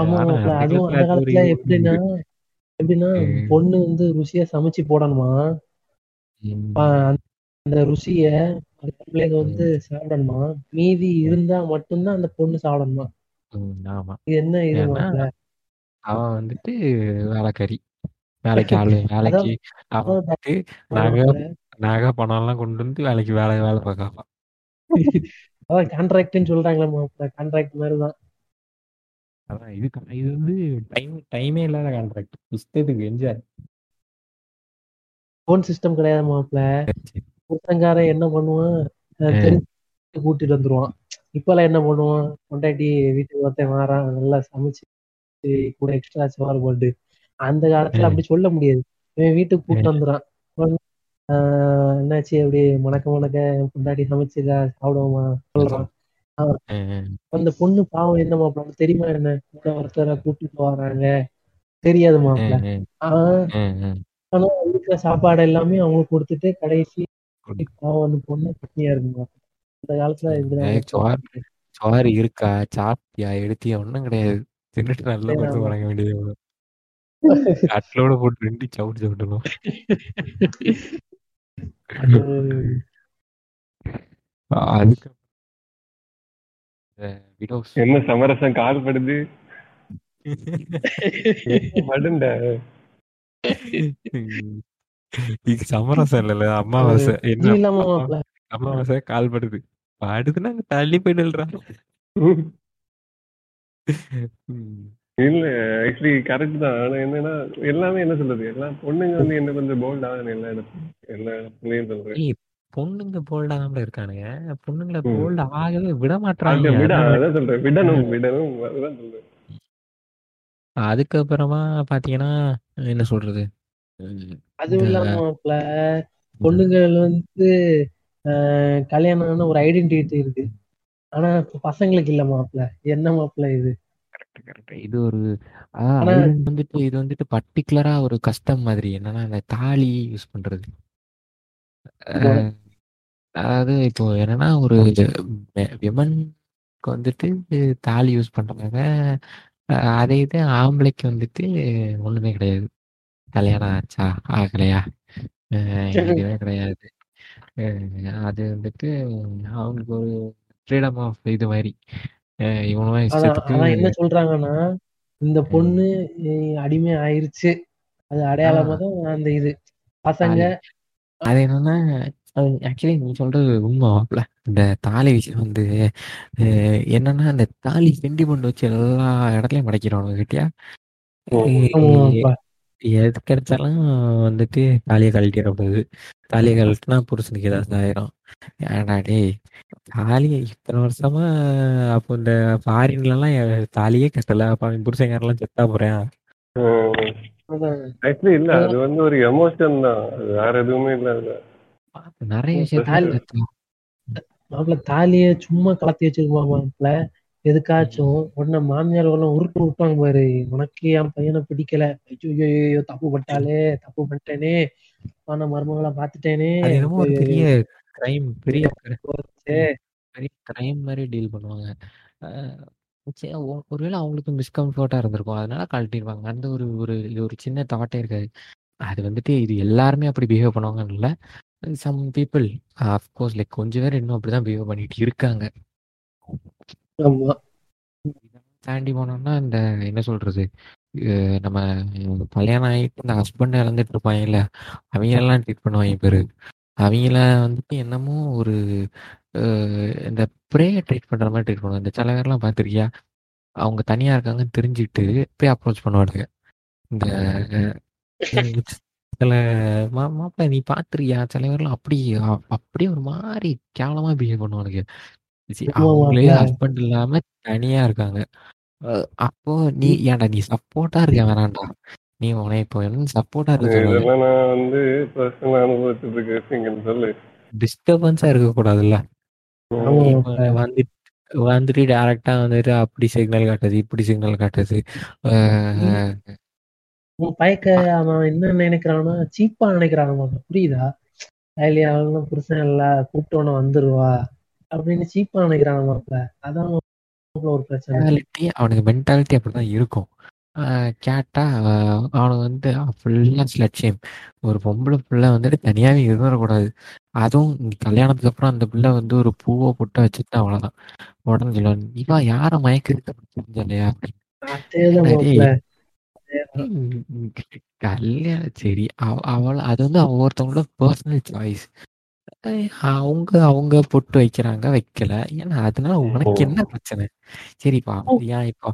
ஆமா அதுவும் அந்த ஒரு காலத்துல எப்படின்னா. எப்படின்னா. பொண்ணு வந்து ருசியா சமைச்சு போடணுமா? அந்த ருசிய அந்த பிள்ளைங்க வந்து சாப்பிடணுமா? மீதி இருந்தா மட்டும்தான் அந்த பொண்ணு சாப்பிடணுமா? இது என்ன இது அவன் வந்துட்டு வேலைக்காரி வேலைக்கு ஆளு வேலைக்கு அவன் நகை பணம் எல்லாம் கொண்டு வந்து வேலைக்கு வேலை வேலை பார்க்கலாம் அதான் கான்ட்ராக்ட்னு சொல்றாங்களே மாப்பிள்ள கான்ட்ராக்ட் மாதிரி தான் அதான் இது இது வந்து டைம் டைமே இல்லாத கான்ட்ராக்ட் இஷ்டத்துக்கு என்ஜாய் போன் சிஸ்டம் கிடையாது மாப்பிள்ள. புருஷங்காரன் என்ன பண்ணுவான்? கூட்டிட்டு வந்துருவான். இப்பெல்லாம் என்ன பண்ணுவான்? பொண்டாட்டி வீட்டுக்கு ஒருத்தன் வாரான். நல்லா சமைச்சு கூட எக்ஸ்ட்ரா சோறு போட்டு அந்த காலத்துல அப்படி சொல்ல முடியாது. இவன் வீட்டுக்கு கூட்டு வந்துறான் ஆஹ் என்னாச்சு? அப்படி மணக்க மணக்க பொண்டாட்டி சமைச்சுக்கா சாப்பிடுவோமா? சொல்றான் அந்த பொண்ணு பாவம் என்ன மாப்பிள்ள தெரியுமா என்ன? கூட ஒருத்தரை கூட்டிட்டு வராங்க தெரியாது மாப்பிள்ள ஆனா வீட்டுல சாப்பாடு எல்லாமே அவங்களுக்கு கொடுத்துட்டு கடைசி பாவம் அந்த பொண்ணு பட்னியா இருக்குமா அந்த காலத்துல சோறு சோறு இருக்கா? சாப்பிட்டியா? எடுத்தியா? ஒண்ணும் கிடையாது. தின்னுட்டு நல்ல படுத்து வழங்க வேண்டியது. கட்டிலோட போட்டு ரெண்டு சவுட்டு சவுட்டணும் அதுக்கு என்ன சமரசம் கால் படுது சமரசம் இல்ல அமாவாசை. இது என்ன? அமாவாசை கால் படுது படுதுன்னா தள்ளி போயிடுறா இல்ல ஆக்சுவலி கரெக்ட் தான். ஆனா என்னன்னா எல்லாமே என்ன சொல்றது? எல்லா பொண்ணுங்க வந்து என்ன கொஞ்சம் போல்ட் ஆகணும் எல்லா இடத்துலயும் எல்லா இடத்துலயும் சொல்றேன் ஏய் பொண்ணுங்க போல்டா தான் இருக்கானுங்க. பொண்ணுங்களை ம். போல்ட் ஆகவே விட அது மாட்டாங்க விட அதான் சொல்றேன். விடணும் விடணும். அதுதான் சொல்றேன். அதுக்கப்புறமா பாத்தீங்கன்னா என்ன சொல்றது? ம், அதுவும் இந்த- இல்லாம மாப்பிள்ள பொண்ணுங்கள் வந்து ஆஹ் கல்யாணம் ஆன ஒரு ஐடென்டிட்டி இருக்கு. ஆனா இப்ப பசங்களுக்கு இல்ல மாப்பிள்ள. என்ன மாப்பிள்ள இது? Correct. இது ஒரு வந்துட்டு இது வந்துட்டு பர்டிகுலரா ஒரு கஷ்டம் மாதிரி. என்னன்னா இந்த தாலி யூஸ் பண்றது. அதாவது இப்போ என்னன்னா ஒரு விமன்க்கு வந்துட்டு தாலி யூஸ் பண்றாங்க அதே இது ஆம்பளைக்கு வந்துட்டு ஒண்ணுமே கிடையாது. கல்யாணம் ஆச்சா? ஆகலையா? இதுவே கிடையாது. அது வந்துட்டு அவங்களுக்கு ஒரு ஃப்ரீடம் ஆஃப் இது மாதிரி. அஹ், இவனும் அதான் இஷ்டத்துக்கு அதான் என்ன சொல்றாங்கன்னா இந்த பொண்ணு அஹ் அடிமை ஆயிருச்சு. அது அடையாளமா தான் அந்த இது. பசங்க அது என்னன்னா அது ஆக்சுவலி நீ சொல்றது உண்மை மாப்ள இந்த தாலி விஷயம் வந்து அஹ், என்னன்னா அந்த தாலி சென்டிமெண்ட் வச்சு எல்லா இடத்துலயும் மடைக்கிறவங்க கிட்டயா? ஆமாப்பா. எது கிடைச்சாலும் வந்துட்டு தாலியை கழட்டிடக்கூடாது தாலியை கழட்டினா புருஷனுக்கு ஏதாவது ஆயிரும் ஏன்டா டேய் தாலியை இத்தனை வருஷமா அப்போ இந்த ஃபாரின்லாம் தாலியே கட்டல. அப்ப அவன் புருஷன்காரெல்லாம் செத்தா போறேன். ஆக்சுவலி இல்ல. அது வந்து ஒரு எமோஷன் தான். வேற எதுவுமே இல்ல நிறைய தாலி- விஷயத்த மாப்பிள்ள தாலிய சும்மா கலத்தி வச்சிருக்குமா மாப்பிள்ள? எதுக்காச்சும் உடனே மாமியார் எல்லாம் உருட்டு விட்டாங்க பாரு. உனக்கு என் பையனை பிடிக்கல. ஐயோ தப்பு பண்ணிட்டாலே தப்பு பண்ணிட்டேனே. ஆனா மருமகளை பாத்துட்டேனே பெரிய கிரைம் பெரிய. பெரிய கிரைம் மாதிரி டீல் பண்ணுவாங்க. ஒருவேளை அவங்களுக்கு மிஸ்கம்ஃபர்ட்டா இருந்திருக்கும். அதனால கழட்டிடுவாங்க அந்த ஒரு ஒரு ஒரு சின்ன தாட்டே இருக்காது. அது வந்துட்டு இது எல்லாருமே அப்படி பிஹேவ் பண்ணுவாங்கன்னு இல்லை. சம் பீப்புள் அஃப்கோர்ஸ் லைக் கொஞ்சம் பேர் இன்னும் அப்படிதான் பிஹேவ் பண்ணிட்டு இருக்காங்க. ஆமா. தாண்டி போனோம்னா இந்த என்ன சொல்றது நம்ம கல்யாணம் ஆகிட்டு இந்த ஹஸ்பண்ட் இறந்துட்டு இருப்பாங்கல்ல அவங்களெல்லாம் ட்ரீட் பண்ணுவாங்க பேரு அவங்கள வந்துட்டு என்னமோ ஒரு அஹ் இந்த ப்ரேயை ட்ரீட் பண்ற மாதிரி ட்ரீட் பண்ணுவாங்க. இந்த சில பேர்லாம் பார்த்துருக்கியா? அவங்க தனியா இருக்காங்கன்னு தெரிஞ்சுட்டு போய் அப்ரோச் பண்ணுவானுங்க. இந்த சில மா மாப்பிள்ள நீ பாத்துருக்கியா சில பேர்லாம் அப்படி அ- அப்படியே ஒரு மாதிரி கேவலமா பிஹேவ் பண்ணுவானுங்க. ஆமா அவங்களே. ஹஸ்பண்ட் இல்லாம தனியா இருக்காங்க. அஹ் அப்போ நீ ஏன்டா நீ சப்போர்ட்டா இருக்க வேணாம்டா. நீ உன இப்போ என்ன சப்போர்ட்டா இருக்க இதெல்லாம் நான் வந்து பர்சனல் அனுபவத்துக்கு இருக்க விஷயங்கள் சொல்லு. டிஸ்டர்பன்ஸா இருக்க கூடாதுல்ல. வந்துட்டு வந்துட்டு டேரக்டா வந்துட்டு அப்படி சிக்னல் காட்டுது இப்படி சிக்னல் காட்டுது. பயக்க அவன் என்ன நினைக்கிறான்னா சீப்பா நினைக்கிறான். புரியுதா? வேலையை அவளும் புருஷன் இல்ல கூப்பிட்டோன்னு வந்துருவா. அப்படின்னு சீப்பா நினைக்கிறான் மாப்ள அதான் ஒரு பிரச்சனை. அவனுக்கு மென்டாலிட்டி அப்படிதான் இருக்கும். கேட்டா அவனுக்கு வந்து ஃபுல்லா ஸ்லட் ஷேம் ஒரு பொம்பளை பிள்ளை வந்துட்டு தனியாவே இருந்துடக்கூடாது. அதுவும் கல்யாணத்துக்கு அப்புறம் அந்த பிள்ளை வந்து ஒரு பூவை பொட்டை வச்சுட்டு அவ்வளவுதான். உடனே சொல்லுவான் இவா யார மயக்கிறது தெரிஞ்சலையா அப்படின்னு. கல்யாணம் சரி. அவ- அவள் அது வந்து ஒவ்வொருத்தவங்களோட பர்சனல் சாய்ஸ் அவங்க அவங்க பொட்டு வைக்கிறாங்க வைக்கல. ஏன்னா அதனால உனக்கு என்ன பிரச்சனை? சரிப்பா ஏன் இப்போ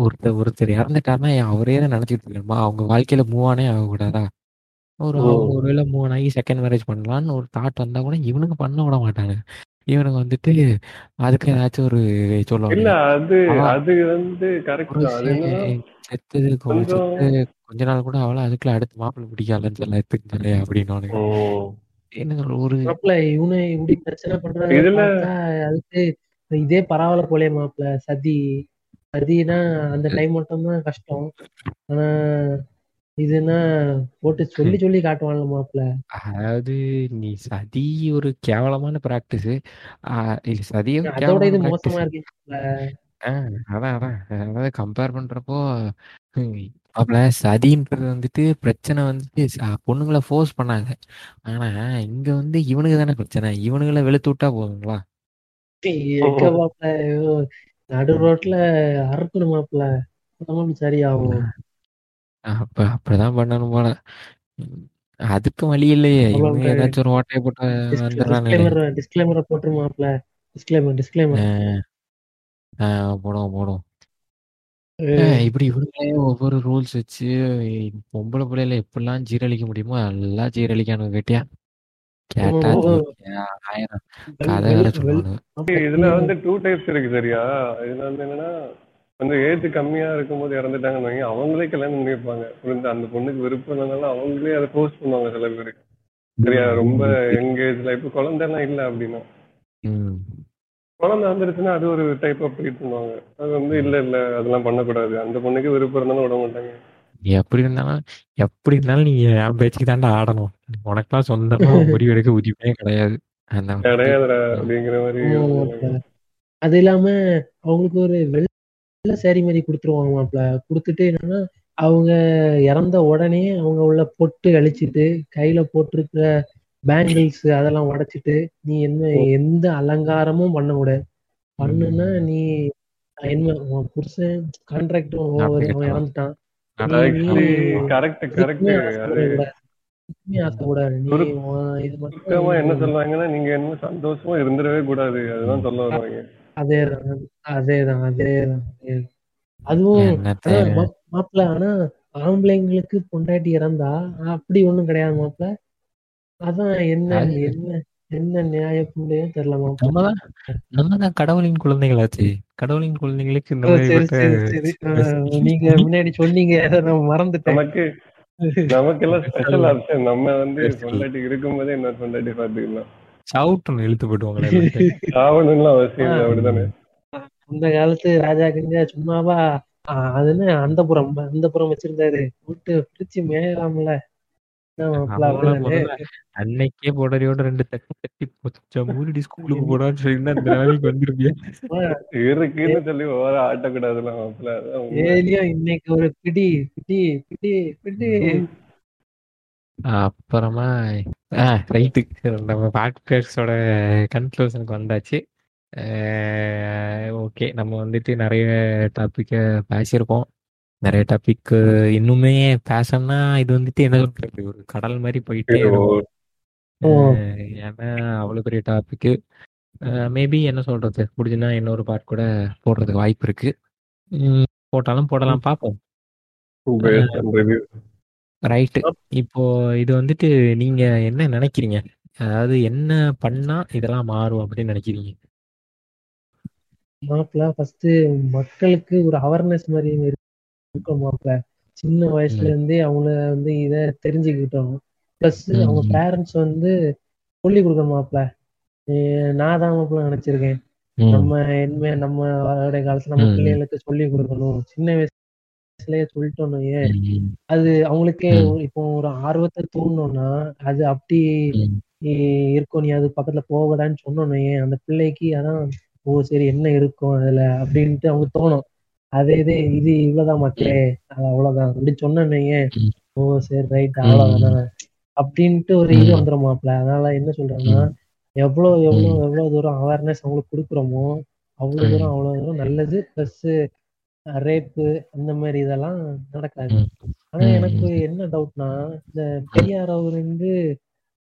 ஒருத்தர் ஒருத்தர் இறந்துட்டாருன்னா அவரே தான் நினைச்சிட்டு இருக்கணுமா அவங்க வாழ்க்கையில மூவ் ஆனே ஆகக்கூடாதா? ஒரு ஒருவேளை மூவ் ஆகி செகண்ட் மேரேஜ் பண்ணலாம்னு ஒரு தாட் வந்தா கூட இவனுக்கு பண்ண விட மாட்டாங்க. இவனுக்கு வந்துட்டு அதுக்கு ஏதாச்சும் ஒரு இல்ல சொல்லுவாங்க அது அவ- அது வந்து கரெக்ட் அது செத்தது கொஞ்ச நாள் கூட அவள அதுக்குள்ள அடுத்து மாப்பிள்ளை பிடிக்கலன்னு சொல்ல எத்துக்கு அப்படின்னு. என்ன சொல்ற ஒரு இவனு இப்படி பிரச்சனை பண்றத இதுல அதுக்கு இதே பரவாயில்ல போலே மாப்பிள சதி. சதினா அந்த டைம் மட்டும் தான் கஷ்டம். ஆனா இதுனா போட்டு சொல்லி சொல்லி காட்டுவான்ல மாப்பிள. அதாவது நீ சதி ஒரு கேவலமான பிராக்டிஸ் இது சதியும் அதோட இது மோசமா இருக்கு. அதான் அதான். அதாவது கம்பேர் பண்றப்போ அப்பல சதின்றது வந்துட்டு பிரச்சனை வந்துட்டு ச- பொண்ணுங்களை ஃபோர்ஸ் பண்ணாங்க. ஆனா இங்க வந்து இவனுக்கு தானே பிரச்சனை. இவனுங்களை வெளுத்து விட்டா போதுங்களா எங்க மாப்பிள ஐயோ, நடு ரோட்ல அறுக்கணும் மாப்பிள. அப்பதான் சரியாகும். அப்ப அப்படிதான் பண்ணணும் போல. உம், அதுக்கும் வழி இல்லையே. இவனுங்க ஏதாச்சும் ஒரு ஓட்டையை போட்டு வந்துடுறானுங்களே. டிஸ்கிளைமர் டிஸ்கிளைமரை போட்டு மாப்பிள. டிஸ்கிளைமர் டிஸ்கிளைமர் ஆஹ் போடுவோம் போடுவோம். இப்படி இவனுங்களே ஒவ்வொரு ரூல்ஸ் வச்சு பொம்பளை பிள்ளைல எப்படிலாம் ஜீரழிக்க முடியுமோ எல்லாம் ஜீரழிக்கானு கேட்டியா? கேட்டா ஆயிரம். கதை வேற சொல்லுவானுங்க இதுல வந்து டூ டைப்ஸ் இருக்கு சரியா இதுல வந்து என்னன்னா வந்து ஏஜ் கம்மியா இருக்கும்போது இறந்துட்டாங்கன்னு வைங்க, அவங்களே கல்யாணம் பண்ணி வைப்பாங்க புரியுதா? அந்த பொண்ணுக்கு விருப்பம் இல்லைனாலும் அவங்களே அதை போஸ்ட் பண்ணுவாங்க சில பேர் சரியா? ரொம்ப யங் ஏஜ்ல இப்ப குழந்தை எல்லாம் இல்ல அப்படின்னா. ம். குழந்தை வந்துருச்சுன்னா அது ஒரு டைப் ஆஃப் ட்ரீட் பண்ணுவாங்க அது வந்து இல்ல இல்ல அதெல்லாம் பண்ணக்கூடாது. அந்த பொண்ணுக்கு விருப்பம் இருந்தாலும் விட மாட்டாங்க. நீ எப்படி இருந்தாலும் எப்படி இருந்தாலும் நீ என் பேச்சுக்கு தாண்டா ஆடணும். உனக்கெல்லாம் சொந்தமா முடிவு எடுக்க உரிமையே கிடையாது. கிடையாதுடா அப்படிங்கிற மாதிரி. அது இல்லாம அவங்களுக்கு ஒரு வெள்ளை சேரி மாதிரி கொடுத்துருவாங்க மாப்ள கொடுத்துட்டு என்னன்னா அவங்க இறந்த உடனே அவங்க உள்ள பொட்டு அழிச்சிட்டு கையில போட்டிருக்கிற பேங்கிள்ஸ் அதெல்லாம் உடைச்சிட்டு நீ என்ன எந்த அலங்காரமும் பண்ண கூடாது பண்ணுனா நீ என்ன உன் புருஷன் கான்ட்ராக்ட் இறந்துட்டான். என்ன சொல்லுவாங்கன்னா நீங்க என்ன சந்தோஷமா இருந்துடவே கூடாது. அதுதான் சொல்ல வருவாங்க. அதேதான் அதேதான் அதேதான். அதுவும் என்னத்த? ஆனா மா- மாப்பிள ஆனா ஆம்பளைங்களுக்கு பொண்டாட்டி இறந்தா அப்படி ஒண்ணும் கிடையாது மாப்பிள. அதான் என்ன அது- என்ன என்ன நியாயப்புண்டையோ தெரியல மாப்பிள நம்ம தான் நம்ம தான் கடவுளின் குழந்தைகளாச்சு. கடவுளின் குழந்தைகளுக்கு இந்த ஓ, மாதிரி சரி பட்ட சரி சரி. ஆ, நீங்க முன்னாடி சொன்னீங்க அதை நான் மறந்துட்டேன். நமக்கு நமக்கெல்லாம் ஸ்பெஷல் Special. ஆப்ஷன் நம்ம வந்து. பொண்டாட்டி இருக்கும்போதே இன்னொரு பொண்டாட்டி பாத்துக்கலாம் சவுட்டுன்னு இழுத்து போட்டுவாங்களே ஆவணும்லாம் அவசியம் இல்லை அப்படிதானே அந்த காலத்து ராஜாக்குங்க சும்மாவா ஆ, அது என்ன அந்த புறம் அந்த புறம் வச்சிருந்தாரு. விட்டு பிடிச்சு மேயலாம்ல. அன்னைக்கே போடறியோட ரெண்டு தட்டி தட்டி பொச்ச மூடி ஸ்கூலுக்கு போடான்னு சொல்லியிருந்தா இந்த நிலைமைக்கு வந்திருப்பியா. இருக்குன்னு சொல்லி ஓர இன்னைக்கு ஒரு பிடி பிடி பிடி பிடி. அப்புறமா ரைட்டு. நம்ம பாட்காஸ்டோட கன்க்ளூஷனுக்கு வந்தாச்சு. ஓகே நம்ம வந்துட்டு நிறைய டாப்பிக்கை பேசியிருக்கோம். நிறைய டாபிக் இன்னுமே பேசணும்னா இது வந்துட்டு என்ன ஒரு கடல் மாதிரி போயிட்டே ஏன்னா அவ்வளவு பெரிய டாபிக் மேபி என்ன சொல்றது? முடிஞ்சுன்னா இன்னொரு பார்ட் கூட போடுறதுக்கு வாய்ப்பு இருக்கு. உம், போட்டாலும் போடலாம் பார்ப்போம். review. ரைட்டு இப்போ இது வந்துட்டு நீங்க என்ன நினைக்கிறீங்க? அதாவது என்ன பண்ணா இதெல்லாம் மாறும் அப்படின்னு நினைக்கிறீங்க? மாப்பிள்ள ஃபர்ஸ்ட் மக்களுக்கு ஒரு அவேர்னஸ் மாதிரி இருக்கும் மாப்பிள்ள சின்ன வயசுல இருந்தே அவங்கள வந்து இத தெரிஞ்சுக்கிட்டோம். ப்ளஸ் அவங்க. பேரண்ட்ஸ் வந்து சொல்லி கொடுக்கணும் மாப்பிள்ள நான் தான் மாப்பிள்ள நினைச்சிருக்கேன். நம்ம என்ன நம்ம வர காலத்துல நம்ம. பிள்ளைகளுக்கு சொல்லி கொடுக்கணும். சின்ன வயசுலயே சொல்லிட்டோம் ஏன் அது அவங்களுக்கே இப்போ ஒரு ஆர்வத்தை தூண்டணும்னா அது அப்படி இருக்கும் நீ அது பக்கத்துல போகடான்னு சொன்னோன்னே அந்த பிள்ளைக்கு அதான் ஓ சரி என்ன இருக்கும் அதுல அப்படின்ட்டு அவங்க தோணும். அதே இது இது இவ்வளவுதான் மக்களே. அது அவ்வளவுதான். அப்படி சொன்னோன்னே ம். ஓ சரி ரைட் அவ்வளவுதானா. அப்படின்ட்டு ஒரு இது. வந்துடும் மாப்பிள்ள அதனால என்ன சொல்றேன்னா எவ்வளவு எவ்வளவு எவ்வளவு தூரம் அவேர்னஸ் அவங்களுக்கு கொடுக்குறோமோ அவ்வளவு. தூரம் அவ்வளவு தூரம் நல்லது. பிளஸ் ரேப்பு அந்த மாதிரி இதெல்லாம் நடக்காது. ஆனா. எனக்கு என்ன டவுட்னா இந்த பெரியார் அவர் வந்து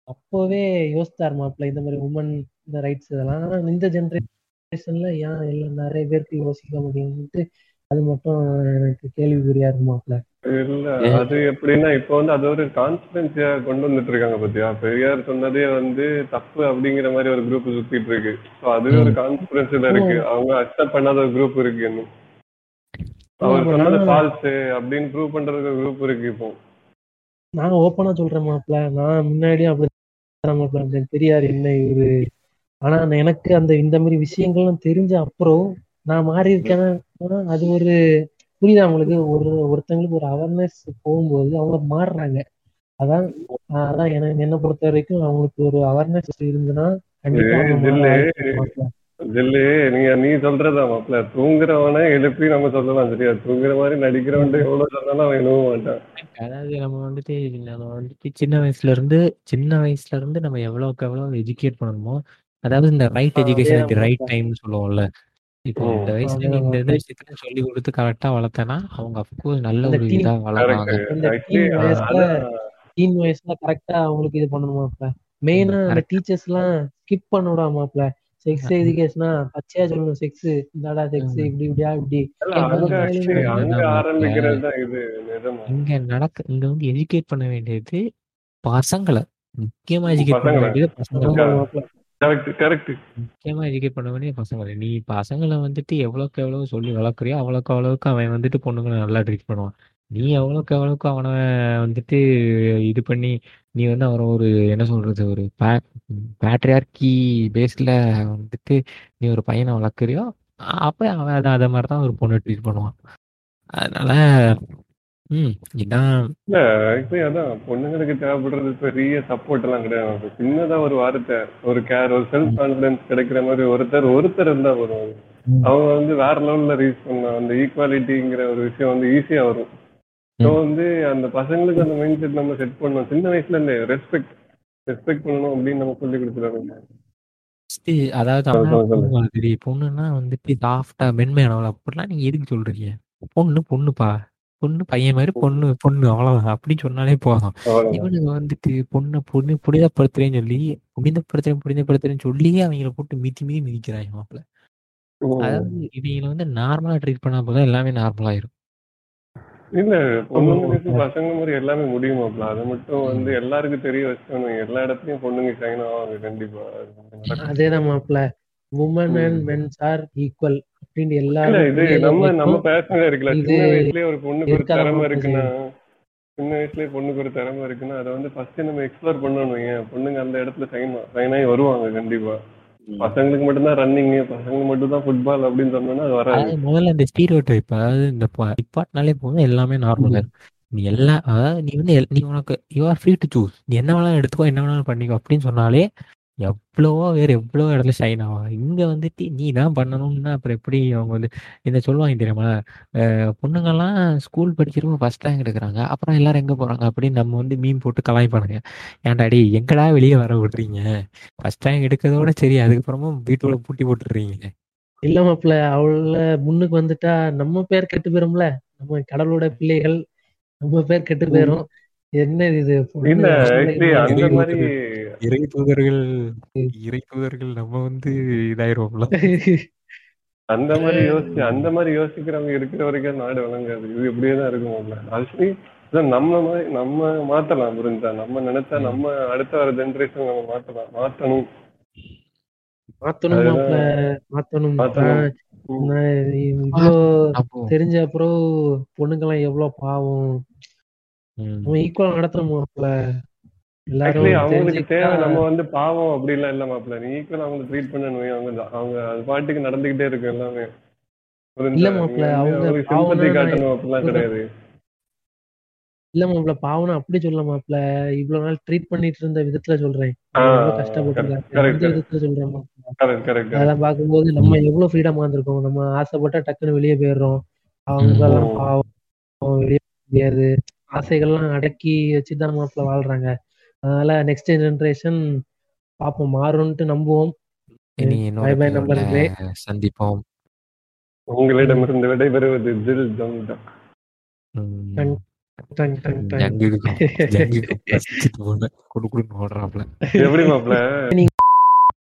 அப்போவே யோசித்தார் மாப்பிள்ள இந்த மாதிரி உமன் இந்த ரைட்ஸ் இதெல்லாம். ஆனா இந்த ஜென்ரேஷன்ல ஏன் எல்லாம் நிறைய பேருக்கு யோசிக்க முடியும்ட்டு அது மட்டும் எனக்கு கேள்விக்குறியா இருக்கு மாப்பிள்ள இல்ல அது எப்படின்னா இப்ப வந்து அது ஒரு கான்ஸ்பிடன்சியா கொண்டு வந்துட்டு இருக்காங்க பாத்தியா? பெரியார் சொன்னதே வந்து தப்பு அப்படிங்கிற மாதிரி ஒரு குரூப் சுத்திட்டு இருக்கு சோ அதுவே ஒரு கான்ஸ்பிடன்சில இருக்கு. அவங்க அக்செப்ட் பண்ணாத ஒரு குரூப் இருக்கு இன்னும். அவர் சொன்னது ஃபால்ஸ் அப்படின்னு ப்ரூவ் பண்றதுக்கு குரூப் இருக்கு இப்போ. நான் ஓப்பனா சொல்றேன் மாப்பிள்ள நான் முன்னாடியே அப்படி பெரியார் என்ன இவரு? ஆனா எனக்கு அந்த இந்த மாதிரி விஷயங்கள்லாம் தெரிஞ்ச அப்புறம் நான் மாறி இருக்கேன்னா அது ஒரு புரியுதா உங்களுக்கு? ஒரு ஒருத்தங்களுக்கு ஒரு அவேர்னஸ் போகும்போது அவங்க மாறுறாங்க. அதான் அதான் என்ன என்னை பொறுத்த வரைக்கும் அவங்களுக்கு ஒரு அவேர்னஸ் இருந்ததுன்னா ஜில்லு, மாப்பிள்ள. நீங்க நீ சொல்றதா மாப்ள? தூங்குறவனை எழுப்பி நம்ம சொல்லலாம் சரியா? தூங்குற மாதிரி நடிக்கிறவன் எவ்வளவு சொன்னாலும் அவன் எழுவ மாட்டான். அதாவது நம்ம வந்துட்டு நம்ம வந்துட்டு சின்ன வயசுல இருந்து சின்ன வயசுல இருந்து நம்ம எவ்வளவுக்கு எவ்வளவு எஜுகேட் பண்ணணுமோ அதாவது இந்த ரைட் எஜுகேஷன் ரைட் மாப்பிள்ள. டைம்னு சொல்லுவோம்ல இப்போ. இந்த வயசுல நீ இந்த இந்த. விஷயத்துல சொல்லி கொடுத்து கரெக்டா வளர்த்தனா அவங்க அப்கோர்ஸ் நல்ல அந்த ஒரு teen இதா வளருவாங்க. கரெக்ட் இந்த ஆக்சுவலி teen வயசுல அதான் டீன் வயசுல கரெக்டா அவங்களுக்கு இது பண்ணணுமாப்ல மெயினா அந்த correct. டீச்சர்ஸ் எல்லாம் ஸ்கிப் பண்ண விடாமாப்ல செக்ஸ் எஜுகேஷனா பச்சையா சொல்லணும் செக்ஸ் இந்தாடா செக்ஸ் ம். இப்படி இப்படியா இப்படி. இல்ல, இங்க அங்க வந்து actually actually அங்க என்னன்னா மாப்ள ஆரம்பிக்கிறது தான் இது நிஜமா. இங்க நடக்க இங்க வந்து எஜுகேட் பண்ண வேண்டியது பசங்களை. முக்கியமா எஜுகேட் பண்ண பசங்களை. வேண்டியது பசங்களை. ஆமா மாப்ள கரெக்ட் கரெக்ட் முக்கியமா எஜுகேட் பண்ண வேண்டிய பசங்களை நீ பசங்களை வந்துட்டு எவ்வளவுக்கு எவ்வளவு சொல்லி வளர்க்குறியோ அவ்வளவுக்கு அவ்வளவுக்கு அவன் வந்துட்டு பொண்ணுங்களை நல்லா ட்ரீட் பண்ணுவான். நீ எவ்வளவுக்கு எவ்வளவுக்கு அவனை வந்துட்டு இது பண்ணி நீ வந்து அவரை ஒரு என்ன சொல்றது ஒரு பேட்ரியார்கி பேஸ்ல வந்துட்டு நீ ஒரு பையனை வளர்க்குறியோ அப்ப அவன் அதை அதை மாதிரி தான் ஒரு பொண்ணு ட்ரீட் பண்ணுவான். அதனால ம் இதான். இல்ல ஆக்சுவலி அதான் பொண்ணுங்களுக்கு தேவைப்படுறது பெரிய சப்போர்ட் எல்லாம் கிடையாது. சின்னதா ஒரு வார்த்தை ஒரு கேர் ஒரு செல்ஃப் கான்பிடன்ஸ் கிடைக்கிற மாதிரி ஒருத்தர் ஒருத்தர் இருந்தா வரும் ம். அவங்க வந்து வேற லெவல்ல ரீச் பண்ணலாம் அந்த ஈக்குவாலிட்டிங்கிற ஒரு விஷயம் வந்து ஈஸியா வரும். ஸோ வந்து அந்த பசங்களுக்கு அந்த மைண்ட் செட் நம்ம செட் பண்ணணும். சின்ன வயசுல இருந்தே ரெஸ்பெக்ட் ரெஸ்பெக்ட் பண்ணணும் அப்படின்னு நம்ம சொல்லி கொடுத்துருவாங்க ஃபர்ஸ்ட் அதாவது சொல்லு, அண்ணா சொல்லு, சொல்லு. பொண்ணு மாதிரி பொண்ணுன்னா வந்துட்டு சாஃப்டா மென்மையானவள் அப்படிலாம் நீங்க எதுக்கு சொல்றீங்க? பொண்ணு பொண்ணுப்பா. பொண்ணு பையன் மாதிரி பொண்ணு பொண்ணு அவ்வளவுதான். அப்படின்னு சொன்னாலே போதும். இவனுங்க வந்துட்டு பொண்ணை பொண்ணு புனிதப்படுத்துறேன்னு சொல்லி புனிதப்படுத்துறேன் புனிதப்படுத்துறேன்னு சொல்லியே அவங்கள போட்டு மிதி மிதி மிதிக்கிறாங்க மாப்பிள்ள. அதாவது இவங்களை வந்து நார்மலா ட்ரீட் பண்ணா போதும் எல்லாமே நார்மல் ஆயிரும் இல்ல பொண்ணுங்களுக்கு பசங்க மாதிரி எல்லாமே முடியுமாப்ல அதை மட்டும் வந்து எல்லாருக்கும் தெரிய வச்சணும் எல்லா இடத்துலயும் பொண்ணுங்க ஷைன் ஆவாங்க கண்டிப்பா. அதேதான் மாப்ள woman and mens are equal அப்படின்னு எல்லாரும் இது நம்ம நம்ம. பேசவே இருக்குல்ல. சின்ன வயசுலயே ஒரு பொண்ணுக்கு ஒரு திறமை இருக்குன்னா சின்ன வயசுலயே பொண்ணுக்கு ஒரு திறமை இருக்குன்னா அதை வந்து ஃபர்ஸ்ட் நம்ம எக்ஸ்ப்ளோர் பண்ணணும் ஏன் பொண்ணுங்க அந்த இடத்துல சைன் சைன் ஆகி வருவாங்க கண்டிப்பா. பசங்களுக்கு மட்டும்தான் ரன்னிங் பசங்களுக்கு மட்டும் தான் ஃபுட்பால் அப்படின்னு சொன்னோம்னா அது வராது. முதல்ல இந்த ஸ்டீரியோ டைப் அதாவது இந்த டிபார்ட்னாலே போதும் எல்லாமே நார்மல் இருக்கும் நீ எல்லா அதாவது நீ வந்து நீ உனக்கு you are free to choose நீ என்ன வேணாலும் எடுத்துக்கோ என்ன வேணாலும் பண்ணிக்கோ அப்படின்னு சொன்னாலே எவ்வளவோ வேற எவ்வளோ இடத்துல ஷைன் ஆகும் இங்க வந்துட்டு நீ தான் பண்ணணும்னா அப்புறம் எப்படி அவங்க வந்து இந்த சொல்லுவாங்க தெரியுமா? அஹ் பொண்ணுங்கெல்லாம் ஸ்கூல் படிக்கிறப்போ ஃபர்ஸ்ட் ரேங்க் எடுக்கிறாங்க. அப்புறம் எல்லாரும் எங்க போறாங்க? அப்படின்னு நம்ம வந்து மீன் போட்டு கலாய்ப்பானுங்க ஏன்டா டேய் எங்கடா வெளியே வர விடுறீங்க? ஃபர்ஸ்ட் ரேங்க் எடுக்கிறதோட சரி அதுக்கப்புறமா வீட்டுல பூட்டி போட்டுடுறீங்க இல்ல மாப்பிள்ள அவள முன்னுக்கு வந்துட்டா நம்ம பேர் கெட்டு போயிரும்ல. நம்ம கடவுளோட பிள்ளைகள் நம்ம பேர் கெட்டு போயிரும். என்ன இது? இல்ல அந்த இறை மாதிரி இறை தூதர்கள் இறை தூதர்கள் நம்ம வந்து இதாயிருவோம்ல. அந்த மாதிரி யோசிச்சு அந்த மாதிரி யோசிக்கிறவங்க இருக்கிற வரைக்கும் நாடு வழங்காது இது இப்படியே தான் இருக்கும் ஆக்சுவலி நம்ம மாதிரி நம்ம மாத்தலாம் புரிஞ்சா நம்ம நினைச்சா நம்ம அடுத்த வர ஜெனரேஷன் நம்ம மாத்தலாம். மாத்தணும். மாத்தணும் மாத்தணும். தெரிஞ்ச அப்புறம் பொண்ணுங்கெல்லாம் எவ்வளவு பாவம். நம்ம ஈக்குவலா மாப்பிள்ள. எல்லாரும் ஆக்சுவலி அவங்களுக்கு தேவை நம்ம வந்து பாவம் அப்படி எல்லாம் இல்ல மாப்பிள்ள. நீ ஈக்குவல் அவங்க ட்ரீட் பண்ணணும் அவங்க அவங்க அது பாட்டுக்கு நடந்துகிட்டே இருக்கு எல்லாமே? இல்ல வந்து அவங்க நான் காட்டணும் அப்படிலாம் கிடையாது. இல்ல மாப்பிள்ள பாவம் அப்படி சொல்ல மாப்பிள்ள. இவ்வளவு நாள் ட்ரீட் பண்ணிட்டு இருந்த விதத்துல சொல்றேன். விதத்துல சொல்றேன் மாப்பிள்ள. கரெக்ட் கரெக்ட் அதெல்லாம் பார்க்கும்போது நம்ம எவ்வளவு ஃப்ரீடமா இருந்திருக்கோம். நம்ம ஆசைப்பட்டா டக்குன்னு வெளியே போயிடுறோம். அவங்க எல்லாம். பாவம் வெளியே முடியாது. ஆசைகள்லாம் அடக்கி வச்சுதான் மாப்பிள்ள வாழ்றாங்க. அதனால நெக்ஸ்ட் ஜெனரேஷன் பாப்போம். மாறும்ட்டு நம்புவோம். சந்திப்போம். உங்களிடமிருந்து விடைபெறுவது ஜில் ஜம்தா ம். டங் டங் டங் டங் ஜங்குக்கு ஜங்குக்கு பசிச்சுட்டு போன குடு குடுன்னு ஓடுறாப்ல. எப்படி மாப்பிள்ள?